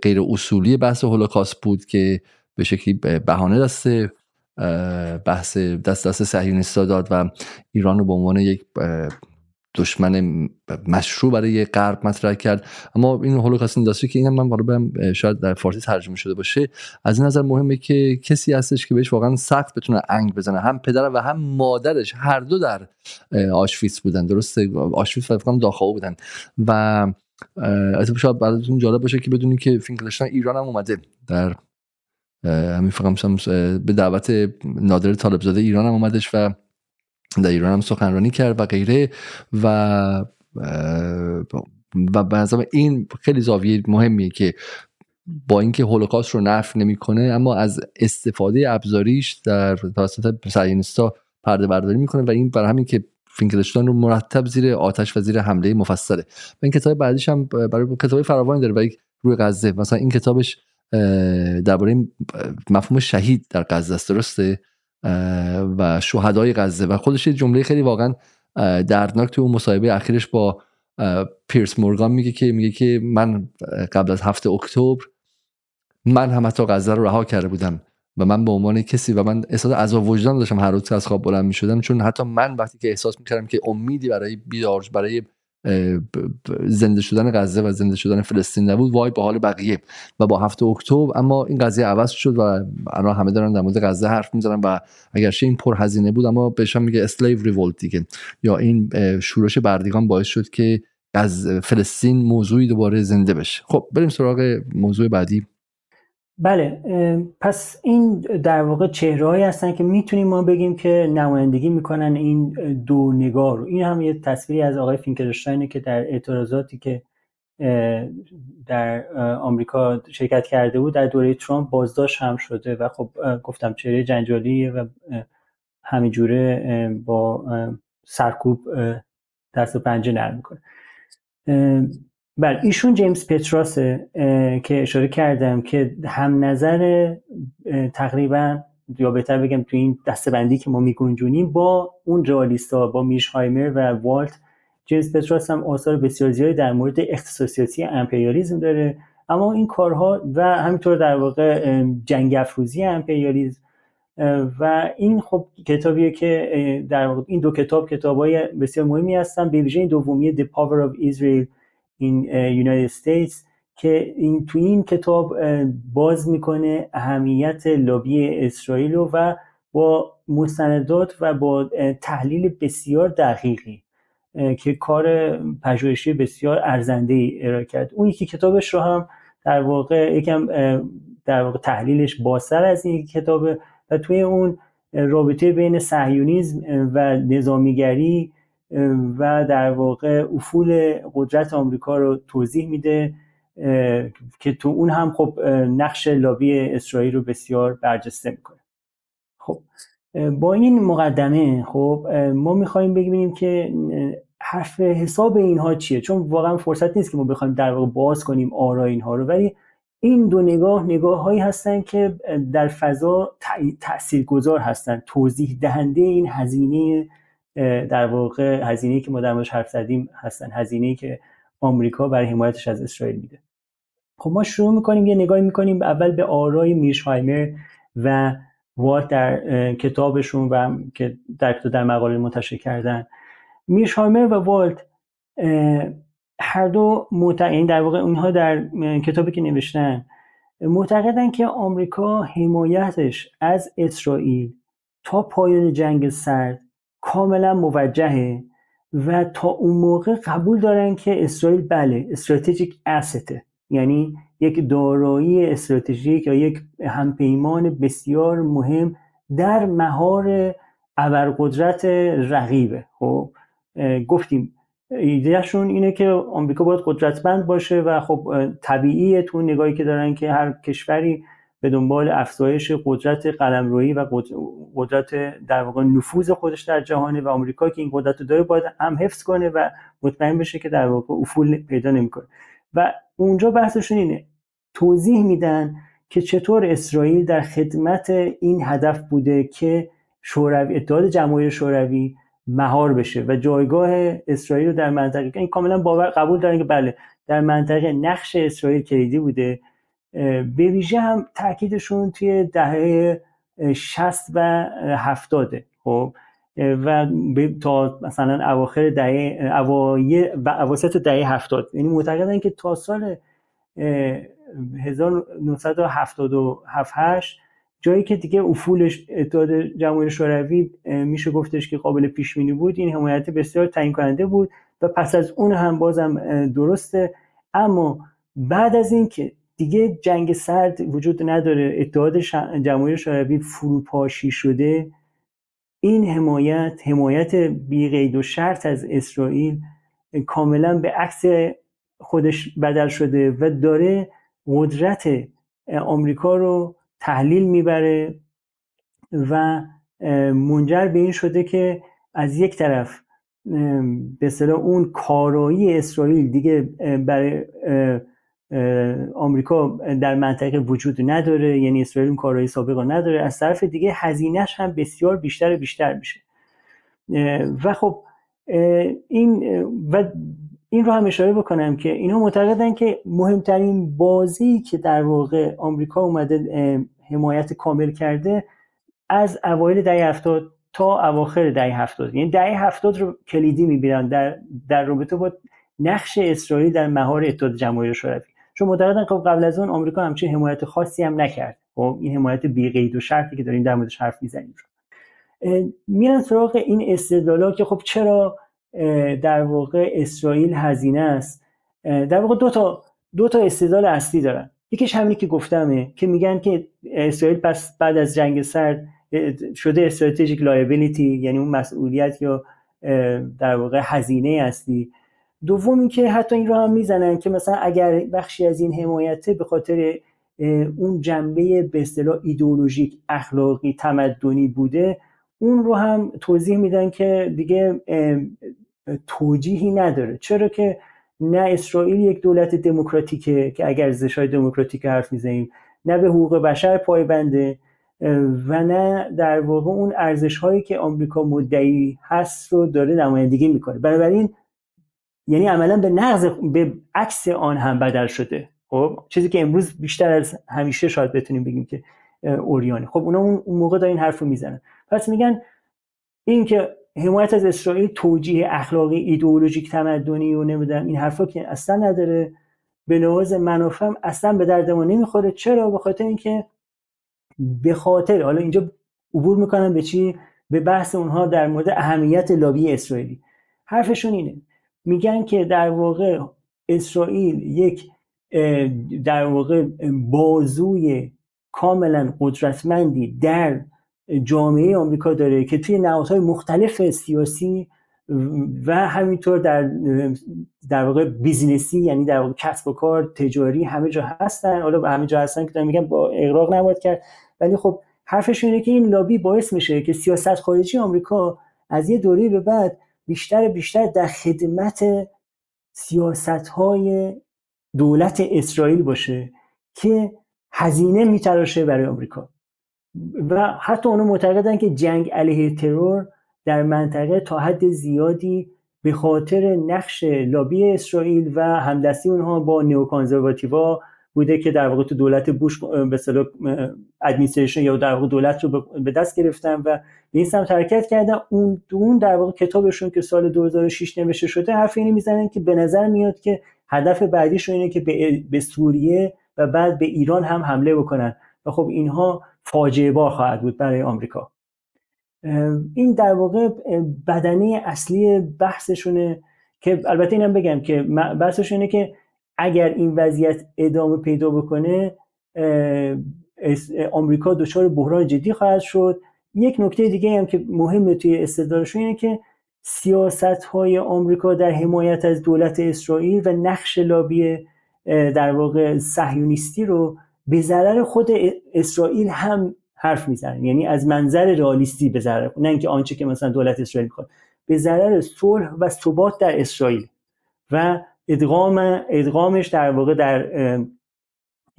غیر اصولی بحث هولوکاست بود که به شکلی بهانه دست بحث دست دست صهیونیستا داد و ایران رو به عنوان یک دشمن مشروع برای غرب مطرح کرد. اما این هولوکاست اینداستری که اینم من برم شاید در فارسی ترجمه شده باشه از این نظر مهمه که کسی هستش که بهش واقعا سخت بتونه انگ بزنه. هم پدر و هم مادرش هر دو در آشویتس بودن درسته؟ فکر داخل بودن. و از شاید براتون جالب باشه که بدونید که فینکلشتاین ایران هم اومده در همین فقط به دعوت نادر طالبزاده ایران هم اومدش و در ایران هم سخنرانی کرد و غیره و و به این خیلی زاویه مهمیه که با اینکه هولوکاست رو نفی نمی‌کنه اما از استفاده ابزاریش در توسط صهیونیست‌ها پرده برداری می‌کنه و این برای همین که فینکلشتان رو مرتب زیر آتش و زیر حمله مفصله. و این کتاب بعدیش هم برای کتابی فراوانی داره ولی روی غزه. مثلا این کتابش درباره مفهوم شهید در غزه است درسته؟ و شهدای غزه و خودش جمله خیلی واقعا دردناک تو اون مصاحبه اخیرش با پیرس مورگان میگه که میگه که من قبل از هفته اکتبر من هم حتی غزه رو رها کرده بودم و من به عنوان کسی و من احساس عذاب وجدان داشتم هر روز از خواب بلند می‌شدم چون حتی من وقتی که احساس می‌کردم که امیدی برای بیدار برای زنده شدن غزه و زنده شدن فلسطین نبود. وای به حال بقیه. و با هفته اکتبر اما این قضیه عوض شد و الان همه دارن در مورد غزه حرف می‌زنن و اگرچه این پر هزینه بود اما بهش میگه اسلیو ریولت دیگه. یا این شورش بردگان باعث شد که از فلسطین موضوعی دوباره زنده بشه. خب بریم سراغ موضوع بعدی. بله پس این در واقع چهرههایی هستن که می‌تونیم ما بگیم که نمایندگی می‌کنن این دو نگاه رو. این هم یه تصویری از آقای فینکلشتاینه که در اعتراضاتی که در آمریکا شرکت کرده بود در دوره ترامپ بازداشت هم شده و خب گفتم چهره جنجالی و همینجوره با سرکوب دست و پنجه نرم می‌کنه. بله ایشون جیمز پتراسه که اشاره کردم که هم نظر تقریبا یا بهتر بگم تو این دستبندی که ما میگنجونیم با اون رئالیستا با میشهایمر و والت جیمز پتراس هم آثار بسیار زیادی در مورد اختصاصیاتی امپریالیزم داره. اما این کارها و همینطور در واقع جنگ افروزی امپریالیزم و این خب کتابیه که در واقع این دو کتاب کتابای بسیار مهمی هستن. به ویژه دومی The Power of Israel in United States که این تو این کتاب باز می‌کنه اهمیت لابی اسرائیل و با مستندات و با تحلیل بسیار دقیقی که کار پژوهشی بسیار ارزنده ای ارائه کرد. اون یکی کتابش رو هم در واقع یکم در واقع تحلیلش بازتر از این کتابه و توی اون رابطه بین صهیونیسم و نظامیگری و در واقع افول قدرت آمریکا رو توضیح میده که تو اون هم خب نقش لابی اسرائیل رو بسیار برجسته می‌کنه. خب با این مقدمه خب ما می‌خوایم ببینیم که حرف حساب اینها چیه؟ چون واقعا فرصت نیست که ما بخوایم در واقع باز کنیم آرا اینها رو ولی این دو نگاه نگاه هایی هستن که در فضا تأثیر گذار هستن توضیح دهنده این هزینه در واقع هزینه که ما در موردش حرف زدیم هستن. هزینه که آمریکا برای حمایتش از اسرائیل میده. خب ما شروع می‌کنیم یه نگاهی می‌کنیم اول به آرای میرشایمر و والت در کتابشون و که در در مقاله منتشر کردن. میرشایمر و والت هر دو معتقد یعنی در واقع اونها در کتابی که نوشتن معتقدن که آمریکا حمایتش از اسرائیل تا پایان جنگ سرد کاملا موجهه و تا اون موقع قبول دارن که اسرائیل بله استراتژیک استه یعنی یک دارایی استراتژیک یا یک همپیمان بسیار مهم در مهار ابرقدرت رقیبه. خب گفتیم ایدهشون اینه که آمریکا باید قدرتمند باشه و خب طبیعیه تو نگاهی که دارن که هر کشوری به دنبال افزایش قدرت قلمرویی و قدرت در واقع نفوذ خودش در جهانه و آمریکا که این قدرت رو داره باید هم حفظ کنه و مطمئن بشه که در واقع افول پیدا نمی‌کنه. و اونجا بحثشون اینه. توضیح میدن که چطور اسرائیل در خدمت این هدف بوده که شوروی اتحاد جماهیر شوروی مهار بشه و جایگاه اسرائیل رو در منطقه این کاملا باور قبول دارن که بله در منطقه نقش اسرائیل کلیدی بوده. به ویژه هم تاکیدشون توی دهه 60 و 70 خب؟ و تا مثلا اواخر دهه اوایل و اواسط دهه 70 یعنی معتقدن که تا سال 1977 جایی که دیگه افولش اتحاد جمهوری شوروی میشه گفتش که قابل پیش بینی بود این حمایت بسیار تعیین کننده بود و پس از اون هم بازم درسته. اما بعد از اینکه دیگه جنگ سرد وجود نداره اتحاد جمهوری شوروی فروپاشی شده. این حمایت حمایت بی قید و شرط از اسرائیل کاملا به عکس خودش بدل شده و داره قدرت آمریکا رو تحلیل می‌بره و منجر به این شده که از یک طرف به اون کارایی اسرائیل دیگه برای آمریکا در منطقه وجود نداره یعنی اسرائیل اون کارایی سابقا نداره. از طرف دیگه هزینهش هم بسیار بیشتر و بیشتر میشه. و خب این و این رو هم اشاره بکنم که اینا معتقدن که مهمترین بازی که در واقع آمریکا اومده حمایت کامل کرده از اوایل دهه هفتاد تا اواخر دهه هفتاد. یعنی دهه هفتاد رو کلیدی می‌بینن در در رابطه با نقش اسرائیل در مهار اتحاد جماهیر شوروی. چون معتقدن که قبل از اون آمریکا همچین حمایت خاصی هم نکرد. خب این حمایت بی قید و شرطی که داریم در موردش حرف می‌زنیم میرن سراغ این استدلالا که خب چرا در واقع اسرائیل هزینه است؟ در واقع دو تا دو تا استدلال اصلی دارن. یکیش همینی که گفتمه که میگن که اسرائیل پس بعد از جنگ سرد شده استراتژیک لایبیلیتی یعنی اون مسئولیت یا در واقع هزینه اصلی. دوم اینکه حتی این رو هم می‌زنن که مثلا اگر بخشی از این حمایته به خاطر اون جنبه به اصطلاح ایدئولوژیک اخلاقی تمدنی بوده اون رو هم توضیح میدن که دیگه توجیهی نداره. چرا که نه اسرائیل یک دولت دموکراتیکه که اگر ارزش‌های دموکراتیک حرف می‌زنیم نه به حقوق بشر پایبنده و نه در واقع اون ارزش هایی که آمریکا مدعی هست رو داره نمایندگی می‌کنه. بنابراین یعنی عملا به نقض به عکس آن هم بدل شده. خب چیزی که امروز بیشتر از همیشه شاید بتونیم بگیم که اوریانی خب اونا اون موقع دارن این حرف رو می‌زنن. پس میگن این که حمایت از اسرائیل توجیه اخلاقی ایدئولوژیک تمدنی و نمی‌دونم این حرفا که اصلا نداره. به لحاظ منافع اصلا به درد ما نمی‌خوره. چرا؟ به خاطر اینکه به خاطر حالا اینجا عبور می‌کنن به چی؟ به بحث اونها در مورد اهمیت لابی اسرائیلی. حرفشون اینه. میگن که در واقع اسرائیل یک در واقع بازوی کاملا قدرتمندی در جامعه آمریکا داره که توی نهادهای مختلف سیاسی و همینطور در در واقع بیزینسی یعنی در واقع کسب و کار تجاری همه جا هستن. حالا همه جا هستن که میگن با اقراق نباید کرد. ولی خب حرفش اینه که این لابی باعث میشه که سیاست خارجی آمریکا از یه دوره به بعد بیشتر بیشتر در خدمت سیاست های دولت اسرائیل باشه که هزینه میتراشه برای آمریکا. و حتی اونو معتقدن که جنگ علیه ترور در منطقه تا حد زیادی به خاطر نقش لابی اسرائیل و همدستی اونها با نیوکانزرواتیوا بوده که در واقع تو دولت بوش به اصطلاح ادمنستریشن یا در واقع دولت رو به دست گرفتن و به این سمت حرکت کردن اون اون در واقع کتابشون که سال 2006 نوشته شده حرف اینی می‌زنن که به نظر میاد که هدف بعدیشون اینه که به, سوریه و بعد به ایران هم حمله بکنن. و خب اینها فاجعه بار خواهد بود برای آمریکا. این در واقع بدنه اصلی بحثشونه که البته اینم بگم که بحثشون اینه که اگر این وضعیت ادامه پیدا بکنه آمریکا دچار بحران جدی خواهد شد. یک نکته دیگه هم که مهمه توی استدلالشون اینه که سیاست های آمریکا در حمایت از دولت اسرائیل و نقش لابی در واقع صهیونیستی رو به ضرر خود اسرائیل هم حرف می‌زنن. یعنی از منظر رئالیستی به ضرر نه اینکه آنچه که مثلا دولت اسرائیل می‌خواد. به ضرر صلح و ثبات در اسرائیل. و ادغام ادغامش در واقع در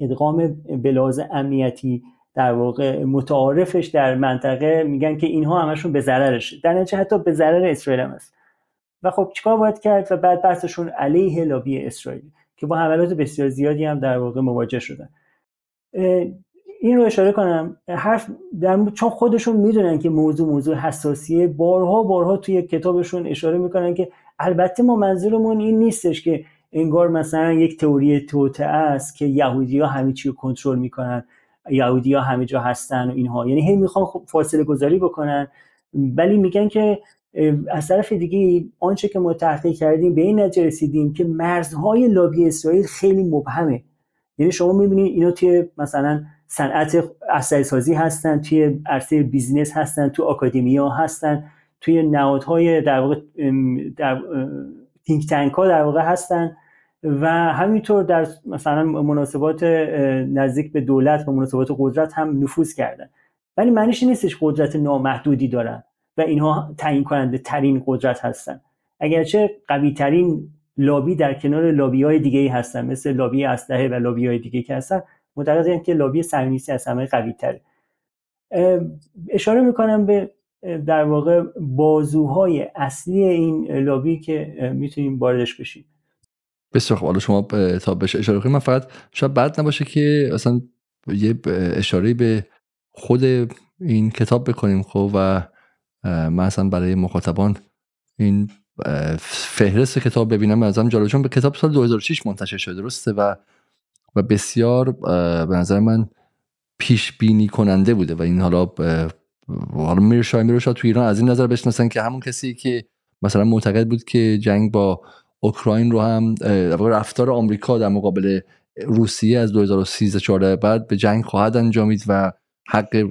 ادغام بلاز امنیتی در واقع متعارفش در منطقه میگن که اینها همشون به ضررشه در نتیجه حتی به ضرر اسرائیل هم است و خب چیکار باید کرد؟ و بعد بحثشون علیه لابی اسرائیل که با حملات بسیار زیادی هم در واقع مواجه شدن. این رو اشاره کنم حرف در چون خودشون می‌دونن که موضوع موضوع حساسیه بارها بارها توی کتابشون اشاره می‌کنن که البته ما منظورمون این نیستش که انگار مثلا یک تئوری توته است که یهودی ها همه چی رو کنترل می‌کنن یهودی ها همه جا هستن و اینها. یعنی هی می‌خوان خب فاصله گذاری بکنن. ولی میگن که از طرف دیگه آنچه که ما تحقیق کردیم به این نتیجه رسیدیم که مرزهای لابی اسرائیل خیلی مبهمه. یعنی شما می‌بینید اینا توی مثلا صنعت اسلحه سازی هستن توی عرصه بیزینس هستن تو academia هستن. توی نهادهای در واقع در think tank ها در واقع هستن و همینطور در مثلا مناسبات نزدیک به دولت و مناسبات قدرت هم نفوذ کردن. ولی معنیش نیستش قدرت نامحدودی دارن و اینها تعیین کننده ترین قدرت هستن. اگرچه قوی ترین لابی در کنار لابی های دیگه ای هستن مثل لابی اسلحه و لابی های دیگه که هستن معتقدن که لابی صهیونیستی از همه قوی تره اشاره می‌کنم به در واقع بازوهای اصلی این لابی که می‌تونیم واردش بشیم. بسیار حالا شما تا بهش اشاره کنید من فقط شاید بد نباشه که اصلا یه اشاره به خود این کتاب بکنیم خب و من اصلا برای مخاطبان این فهرست کتاب ببینم. ازم جالب چون به کتاب سال 2006 منتشر شده درسته؟ و و بسیار به نظر من پیش بینی کننده بوده و این حالا حالا میرشا میرشا تو ایران از این نظر بشناسن که همون کسی که مثلا معتقد بود که جنگ با اوکراین رو هم رفتار آمریکا در مقابل روسیه از 2013 14 بعد به جنگ خواهد انجامید و حق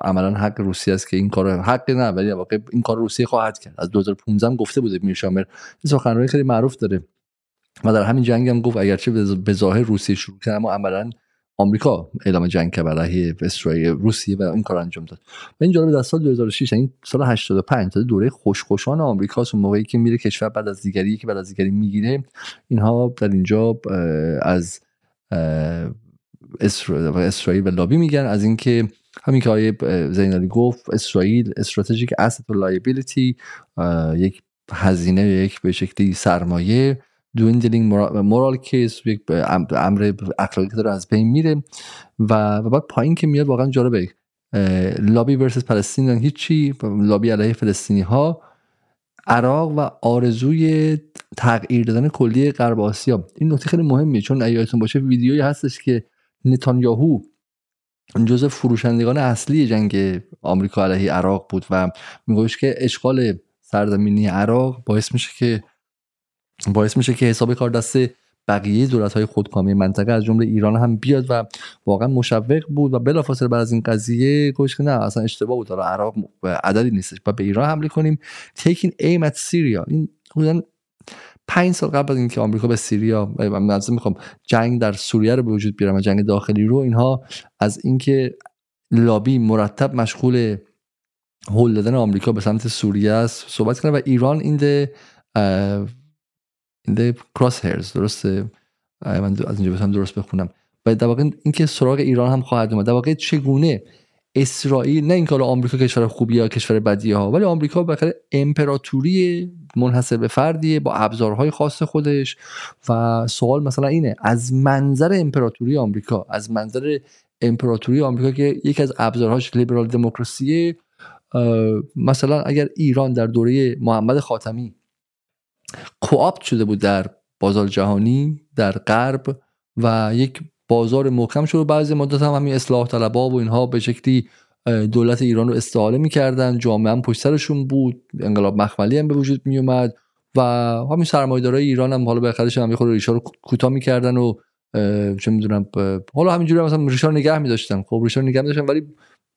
عملا حق روسیه است که این کار حق نه ولی واقع این کار روسیه خواهد کرد. از 2015 هم گفته بوده میرشامر سخنرانی خیلی معروف داره. و در همین جنگ هم گفت اگرچه به ظاهر روسیه شروع کرد اما عملا آمریکا اعلام جنگ کرد علیه اسرائیل روسیه و این کار انجام داد. و این جالب در سال 2006 این سال 85 تا دوره خوشخوشان آمریکا اون موقعی که میره کشور بعد از دیگری که بعد از دیگری می‌گیره اینها در اینجا از اسرائیل و لابی میگن. از اینکه همین که آقای زینالی گفت اسرائیل strategic asset liability یک هزینه یک به شکلی سرمایه dwindling moral case یک امر اخلاقی داره از بین میره و, بعد پایین که میاد واقعا جالبه. lobby versus Palestine هیچی لابی علیه فلسطینی ها عراق و آرزوی تغییر دادن کلی غرب آسیا. این نکته خیلی مهمیه چون ایاتون باشه ویدیویی هستش که نتانیاهو جزء فروشندگان اصلی جنگ آمریکا علیه عراق بود و میگوش که اشغال سرزمینی عراق باعث میشه که باعث میشه که حساب کار دست بقیه دولت های خودکامی منطقه از جمله ایران هم بیاد و واقعا مشوق بود و بلافاصله بعد از این قضیه گوش نه اصلا اشتباه بود عراق عددی نیستش. و به ایران حمله کنیم. Taking aim at Syria. این حدودا پنج سال قبل از اینکه آمریکا به سوریا من می‌خوام جنگ در سوریه رو به وجود بیارم و جنگ داخلی رو اینها از اینکه لابی مرتب مشغول هول دادن آمریکا به سمت سوریه است صحبت کنه. و ایران این کراس هرز درسته؟ من از اینجا بتونم درست بخونم. و در واقع اینکه سراغ ایران هم خواهد اومد. در واقع چگونه اسرائیل نه اینکه آمریکا کشور خوبی یا کشور بدی ها ولی آمریکا بخاطر امپراتوری منحصر به فردیه با ابزارهای خاص خودش. و سوال مثلا اینه از منظر امپراتوری آمریکا از منظر امپراتوری آمریکا که یکی از ابزارهاش لیبرال دموکراسی مثلا اگر ایران در دوره محمد خاتمی کوآپت شده بود در بازار جهانی در غرب و یک بازار محکم شد. بعضی مدت هم همین اصلاح طلبا و اینها به شکلی دولت ایران رو استعاله می‌کردن. جامعه هم پشت سرشون بود. انقلاب مخملی هم به وجود می اومد و همین سرمایه‌دارای ایران هم حالا به هم یه ریشا رو کوتاه می‌کردن و چه می‌دونم حالا همینجوری مثلا ریشا نگه می‌داشتن. خب ریشا نگه می‌داشتن ولی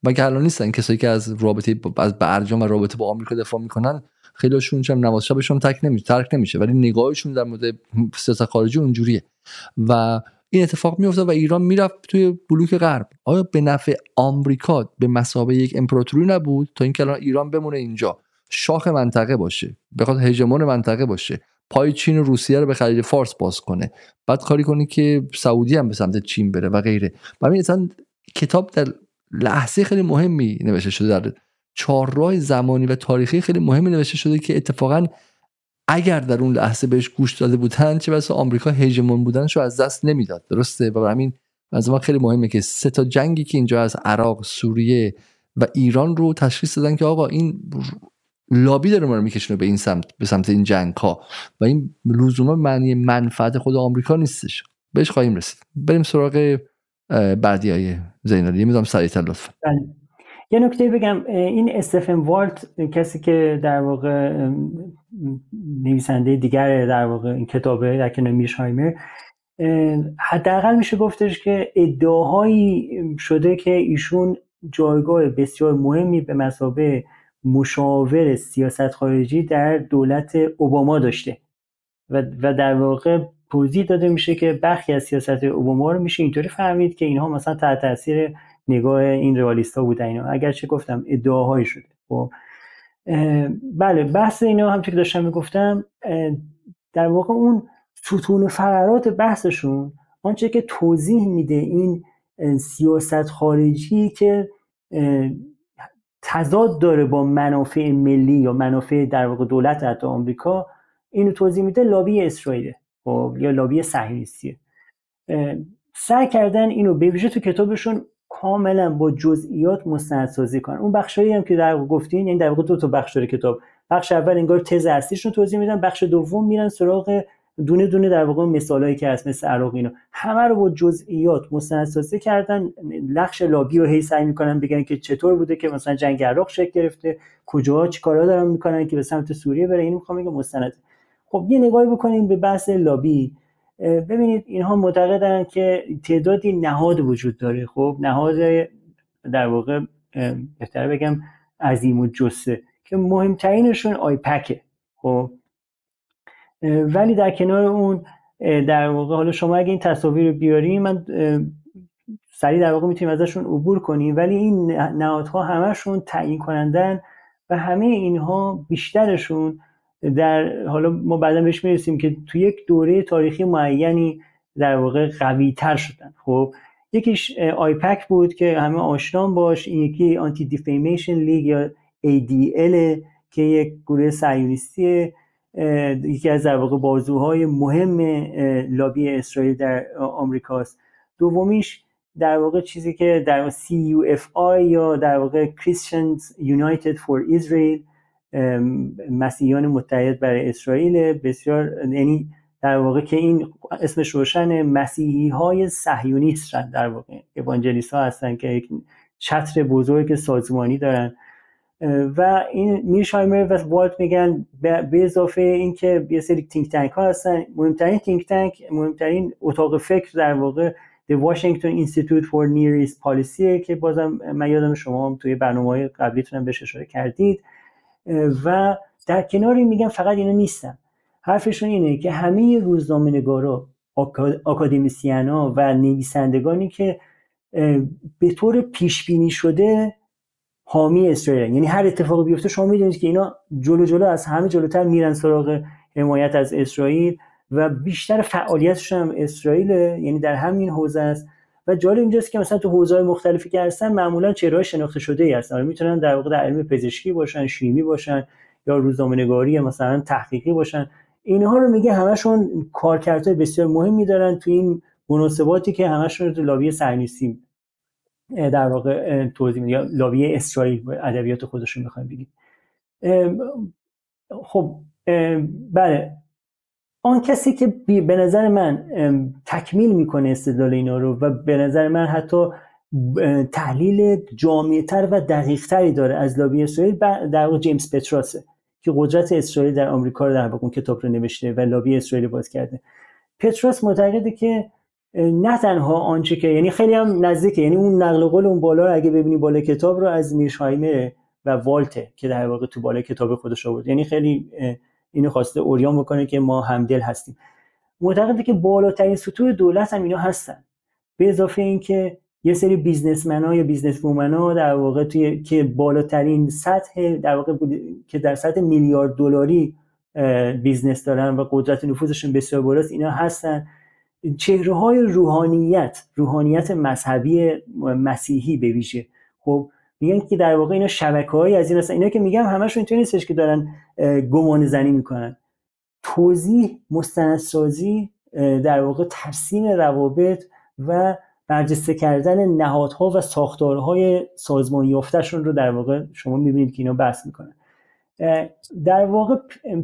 مگه الان نیستن؟ کسایی که از رابطه از برجام و رابطه با آمریکا دفاع می‌کنن خیلیشون چم نماز شبشون تک نمیشه ترک نمیشه ولی نگاهشون در مورد سیاست خارجی اونجوریه. و این اتفاق میفته و ایران می‌رفت توی بلوک غرب. آیا به نفع آمریکا به مسابقه یک امپراتوری نبود تا اینکه الان ایران بمونه اینجا؟ شاخ منطقه باشه بخواد هژمون منطقه باشه. پای چین و روسیه رو به خلیج فارس باز کنه. بعد کاری کنه که سعودی هم به سمت چین بره و غیره. و اصلا کتاب در لحظه خیلی مهمی نوشته شده در چهارراه زمانی و تاریخی خیلی مهمی نوشته شده که اتفاقا اگر در اون لحظه بهش گوش داده بودن چه بسا آمریکا هژمون بودنش رو از دست نمی‌داد. درسته؟ و همین از ما خیلی مهمه که سه تا جنگی که اینجا از عراق سوریه و ایران رو تشخیص دادن که آقا این لابی داره ما رو میکشونه به این سمت به سمت این جنگ ها و این لزوما معنی منفعت خود آمریکا نیستش. بهش خواهیم رسید. بریم سراغ بعدی های زینالی می‌دونم سریعتر لطفا. بله. یه نکته بگم این استفن والت کسی که در واقع نویسنده دیگر در واقع این کتابه در کنار میرشایمر حداقل میشه گفتش که ادعاهایی شده که ایشون جایگاه بسیار مهمی به مسابه مشاور سیاست خارجی در دولت اوباما داشته و, و در واقع توضیح داده میشه که برخی از سیاست اوباما رو میشه اینطوری فهمید که اینها مثلا تحت تاثیر نگاه این رئالیستا بودن اینا. اگر چه گفتم ادعاهایی شده. خب بله بحث اینا هم که داشتم می‌گفتم در واقع اون ستون فقرات بحثشون آنچه که توضیح میده این سیاست خارجی که تضاد داره با منافع ملی یا منافع در واقع دولت حتی آمریکا اینو توضیح میده لابی اسرائیل خب یا لابی صهیونیستیه. سعی کردن اینو به ویژه تو کتابشون کاملا با جزئیات مستندسازی کنن اون بخشایی هم که در گفتین یعنی در واقع دو تا بخش داره کتاب. بخش اول انگار تز اصلیش رو توضیح میدن بخش دوم میرن سراغ دونه دونه در واقع مثالایی که هست مثل عراق اینا. همه رو با جزئیات مستندسازی کردن لخش لابی رو هی سعی می‌کنن بگن که چطور بوده که مثلا جنگ عراق شکل گرفته کجاها چیکارا دارن می‌کنن که به سمت سوریه بره. اینو می‌خوام بگم مستند خب یه نگاهی بکنیم به بحث لابی. ببینید اینها معتقدن که تعدادی نهاد وجود داره. خب نهاد در واقع بهتر بگم عظیم و جسه که مهمترینشون آیپکه خب ولی در کنار اون در واقع حالا شما اگه این تصاویر رو بیاریم من سریع در واقع می‌تونیم ازشون عبور کنیم. ولی این نهادها همشون تعیین کنندن و همه اینها بیشترشون در حالا ما بعدا بهش می‌رسیم که تو یک دوره تاریخی معینی در واقع قوی تر شدن. خب یکیش آیپک بود که همه آشنان باش این یکی آنتی دیفیمیشن لیگ یا ADL که یک گروه سیونیستی یکی از در واقع بازوهای مهم لابی اسرائیل در آمریکاست. دومیش در واقع چیزی که در CUFI یا در واقع Christians United for Israel مسیحیان متحد برای اسرائیل. بسیار یعنی در واقع که این اسمش روشن مسیحی های صهیونیست در واقع. اوانجلیست ها هستن که یک چتر بزرگ سازمانی دارن. و این میرشایمر و والت میگن به اضافه اینکه یه سری تینک تنک ها هستن. مهمترین تینک تنک مهمترین اتاق فکر در واقع The Washington Institute for Near East Policy که بازم من یادم شما هم توی برنامه های قبلیتون بهش اشاره کردید. و در کنار این میگن فقط اینا نیستن. حرفشون اینه که همه روزنامه نگارا اکادمیسیان ها و نویسندگانی که به طور پیش بینی شده حامی اسرائیل یعنی هر اتفاقی بیفته شما می‌دونید که اینا جلو جلو از همه جلوتر میرن سراغ حمایت از اسرائیل و بیشتر فعالیتشون هم اسرائیل یعنی در همین حوزه است. و جالب اینجاست که مثلا تو حوزه‌های مختلفی که هستن معمولا چهره‌های شناخته شده ای هستن می‌تونن در واقع در علم پزشکی باشن شیمی باشن یا روزنامه‌نگاری مثلا تحقیقی باشن. اینها رو میگه همشون کارکردهای بسیار مهمی دارن تو این مناسباتی که همشون تو لابی صهیونیستی در واقع توضیح یا لابی اسرائیل ادبیات خودشون می‌خوایم بگیم. خب بله. آن کسی که به نظر من تکمیل می‌کنه استدلال اینا رو و به نظر من حتی تحلیل جامعتر و دقیقتری داره از لابی اسرائیل در واقع جیمز پتراسه که قدرت اسرائیل در آمریکا رو در واقع اون کتاب رو نوشته و لابی اسرائیل باز کرده. پتراس معتقده که نه تنها آنچه که یعنی خیلی هم نزدیکه یعنی اون نقل قول اون بالا رو اگه ببینی بالا کتاب رو از میرشایمه و والته که در واقع تو بالا کتاب خودش آورد. یعنی خیلی اینو خواسته اوریان بکنه که ما همدل هستیم. معتقده که بالاترین سطوح دولت هم اینا هستن. به اضافه اینکه یه سری businessman ها یا business woman ها در واقع توی که بالاترین سطح در واقع که در سطح میلیارد دلاری business دارن و قدرت نفوذشون بسیار بالاست اینا هستن. چهره های روحانیت روحانیت مذهبی مسیحی به ویژه. خب میگن که در واقع اینا شبکه های از این هستن اینا که میگم همشون اینطوری نیستش که دارن گمان زنی می‌کنن. توضیح مستندسازی در واقع ترسیم روابط و برجسته کردن نهادها و ساختارهای سازمان یافتهشون رو در واقع شما می‌بینید که اینا بحث می‌کنن. در واقع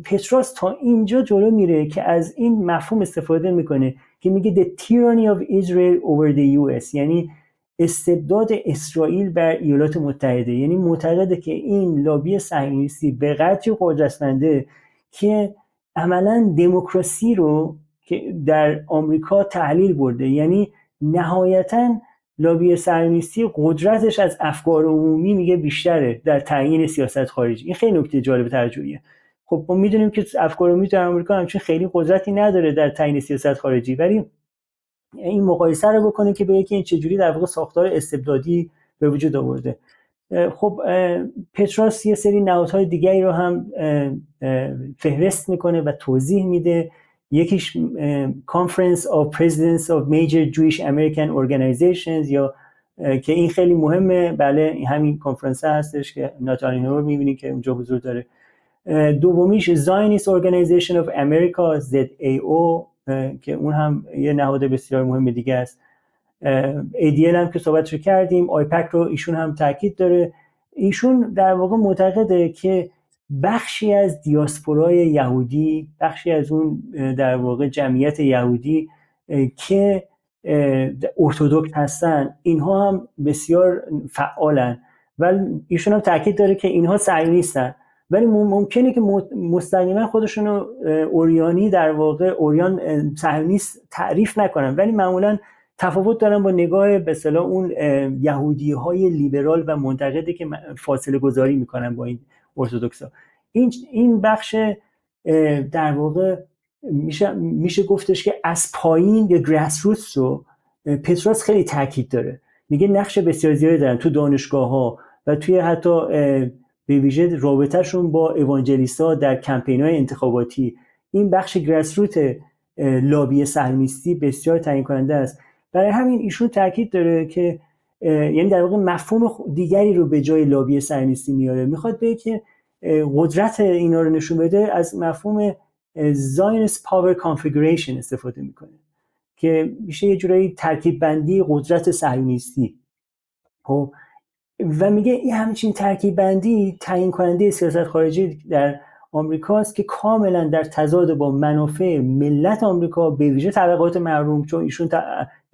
پتروس تا اینجا جلو میره که از این مفهوم استفاده می‌کنه که میگه the tyranny of Israel over the US یعنی استبداد اسرائیل بر ایالات متحده. یعنی معتقده که این لابی صهیونیستی به قدری قدرتمنده که عملا دموکراسی رو که در آمریکا تحلیل برده. یعنی نهایتا لابی صهیونیستی قدرتش از افکار عمومی میگه بیشتره در تعیین سیاست خارجی. این خیلی نکته جالب توجهیه خب ما می‌دونیم که افکار عمومی در آمریکا همچین خیلی قدرتی نداره در تعیین سیاست خارجی. ولی این مقایسه رو بکنه که به که این چجوری در واقع ساختار استبدادی به وجود آورده. خب پتراس یه سری نهادهای دیگری رو هم فهرست می‌کنه و توضیح میده. یکیش Conference of Presidents of Major Jewish American Organizations یا که این خیلی مهمه. بله همین کنفرانس هستش که ناتانیانو رو می‌بینید که اونجا حضور داره. دومیش Zionist Organization of America ZAO که اون هم یه نهاد بسیار مهم دیگه است. ADL هم که صحبت رو کردیم آیپک رو ایشون هم تاکید داره. ایشون در واقع معتقده که بخشی از دیاسپورای یهودی بخشی از اون در واقع جمعیت یهودی که ارتودکس هستن اینها هم بسیار فعالن. ولی ایشون هم تاکید داره که اینها سعی نیستن. ولی ممکنه که مستقیما خودشون اوریانی در واقع اوریان صهیونیست تعریف نکنن. ولی معمولا تفاوت دارن با نگاه به اون یهودی های لیبرال و منتقده که فاصله گذاری می‌کنن با این ارتودکس این این بخش در واقع میشه میشه گفتش که از پایین یا گراس رو پتروس خیلی تاکید داره. میگه نقش بسیار زیادی دارن تو دانشگاه ها و توی حتی به ویژه رابطهشون با اوانجلیستا در کمپین های انتخاباتی. این بخش grassroots لابی صهیونیستی بسیار تعیین کننده است. برای همین ایشون تاکید داره که یعنی در واقع مفهوم دیگری رو به جای لابی صهیونیستی میاره. می‌خواد بگه که قدرت اینا رو نشون بده از مفهوم Zionist power configuration استفاده می‌کنه که میشه یه جورایی ترکیب بندی قدرت صهیونیستی خب و میگه این همچین ترکیب بندی تعیین کننده سیاست خارجی در آمریکاست که کاملا در تضاد با منافع ملت آمریکا به ویژه طبقات محروم چون ایشون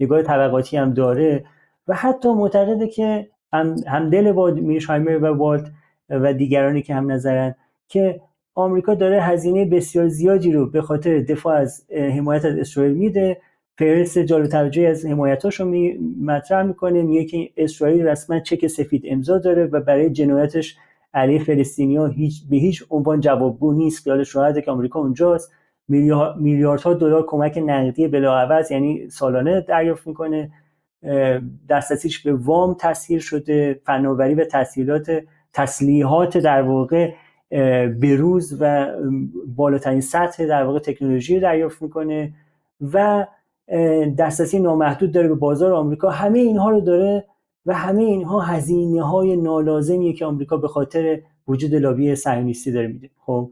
نگاه طبقاتی هم داره و حتی معتقده که هم, هم دل با میرشایمر و والت و دیگرانی که هم نظرن که آمریکا داره هزینه بسیار زیادی رو به خاطر دفاع از حمایت از اسرائیل میده فهرست جالب توجهی از حمایتاش رو مطرح می‌کنه. میگه که اسرائیل رسما چک سفید امضا داره و برای جنایتش علیه فلسطینی ها هیچ به هیچ عنوان جوابگو نیست. یادش راحته که آمریکا اونجاست. میلیاردها دلار کمک نقدی بلاعوض یعنی سالانه دریافت می‌کنه. دسترسیش به وام تسهیل شده. فناوری و تسهیلات تسلیحات در واقع بروز و بالاترین سطح در واقع تکنولوژی دریافت می‌کنه. و دسترسی نامحدود داره به بازار آمریکا. همه اینها رو داره و همه اینها هزینه های نالازمیه که آمریکا به خاطر وجود لابی صهیونیستی داره میده. خب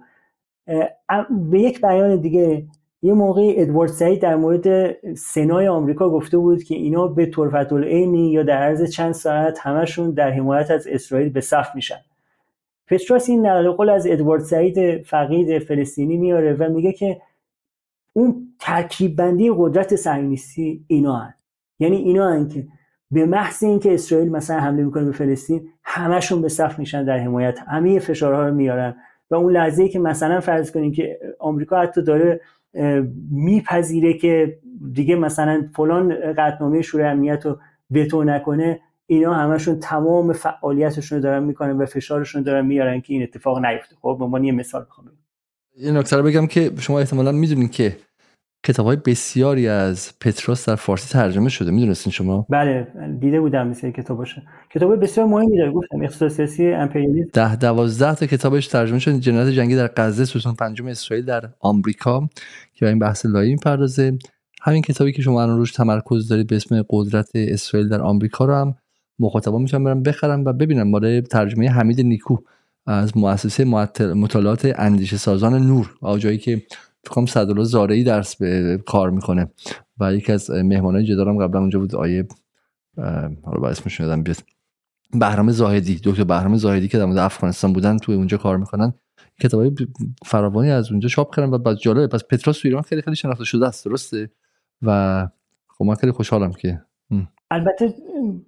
به یک بیان دیگه یه موقع ادوارد سعید در مورد سنای آمریکا گفته بود که اینا به طرفت العینی یا در عرض چند ساعت همشون در حمایت از اسرائیل به صف میشن. پتراس این نقل قول از ادوارد سعید فقید فلسطینی میاره و میگه که اون ترکیب بندی قدرت صهیونیستی اینا هن. یعنی اینا هن که به محض اینکه اسرائیل مثلا حمله می‌کنه به فلسطین همشون به صف میشن در حمایت. همه فشارها رو میارن. و اون لحظه که مثلا فرض کنیم که آمریکا حتی داره میپذیره که دیگه مثلا فلان قطنامه شورای امنیت رو وتو نکنه اینا همشون تمام فعالیتشون رو دارن می‌کنن و فشارشون دارن میارن که این اتفاق نیفته. خب به عنوان یه مثال بخوام یه نکته رو بگم که شما احتمالا می‌دونید که کتاب های بسیاری از پتروس در فارسی ترجمه شده. می‌دونستین شما؟ بله دیده بودم مثل کتاب باشه کتاب بسیار مهمی داره گفتم اقتصاد سیاسی امپریالیسم. ده دوازده تا کتابش ترجمه شده. جنایت جنگی در غزه ستون پنجم اسرائیل در آمریکا که این بحث لایی می‌پردازه. همین کتابی که شما الان روش تمرکز دارید به اسم قدرت اسرائیل در آمریکا رو هم مخاطبان می‌تونن برن بخرن و ببینن مال ترجمه حمید نیکو. از مؤسسه مطالعات اندیشه سازان نور جایی که فکرم صدالله زارعی درس به کار می‌کنه. و یکی از مهمانای جدارم قبلا اونجا بود آیه حالا با اسمش یادم بیاد. بهرام زاهدی دکتر بهرام زاهدی که در مورد افغانستان بودن توی اونجا کار می‌کنن. کتابای فراوانی از اونجا چاپ کردن و بعد جالبه پس پتروس تو ایران خیلی خیلی شناخته شده است درسته؟ و خب من خیلی خوشحالم که البته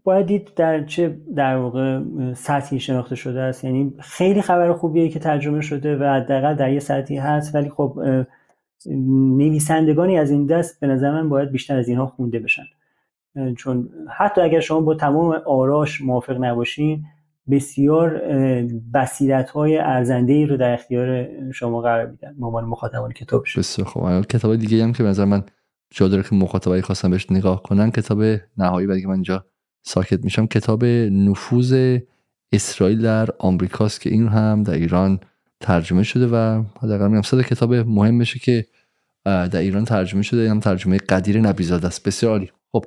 باید دید در چه در واقع سطحی شناخته شده است. یعنی خیلی خبر خوبیه که ترجمه شده و حداقل در یه سطحی هست ولی خب نویسندگانی از این دست به نظر من باید بیشتر از اینها خونده بشن. چون حتی اگر شما با تمام آراش موافق نباشین بسیار بصیرت های ارزنده رو در اختیار شما قرار میدن. عنوان مخاطبان کتابش بسیار خوب. کتاب دیگه هم که به من جا داره که مخاطبای خواستن بهش نگاه کنن کتاب نهایی و دیگه من اینجا ساکت میشم کتاب نفوذ اسرائیل در آمریکاست که این هم در ایران ترجمه شده و حداقل میگم صد کتاب مهم بشه که در ایران ترجمه شده. هم ترجمه قدیر نبیزاده است. بسیار عالی. خب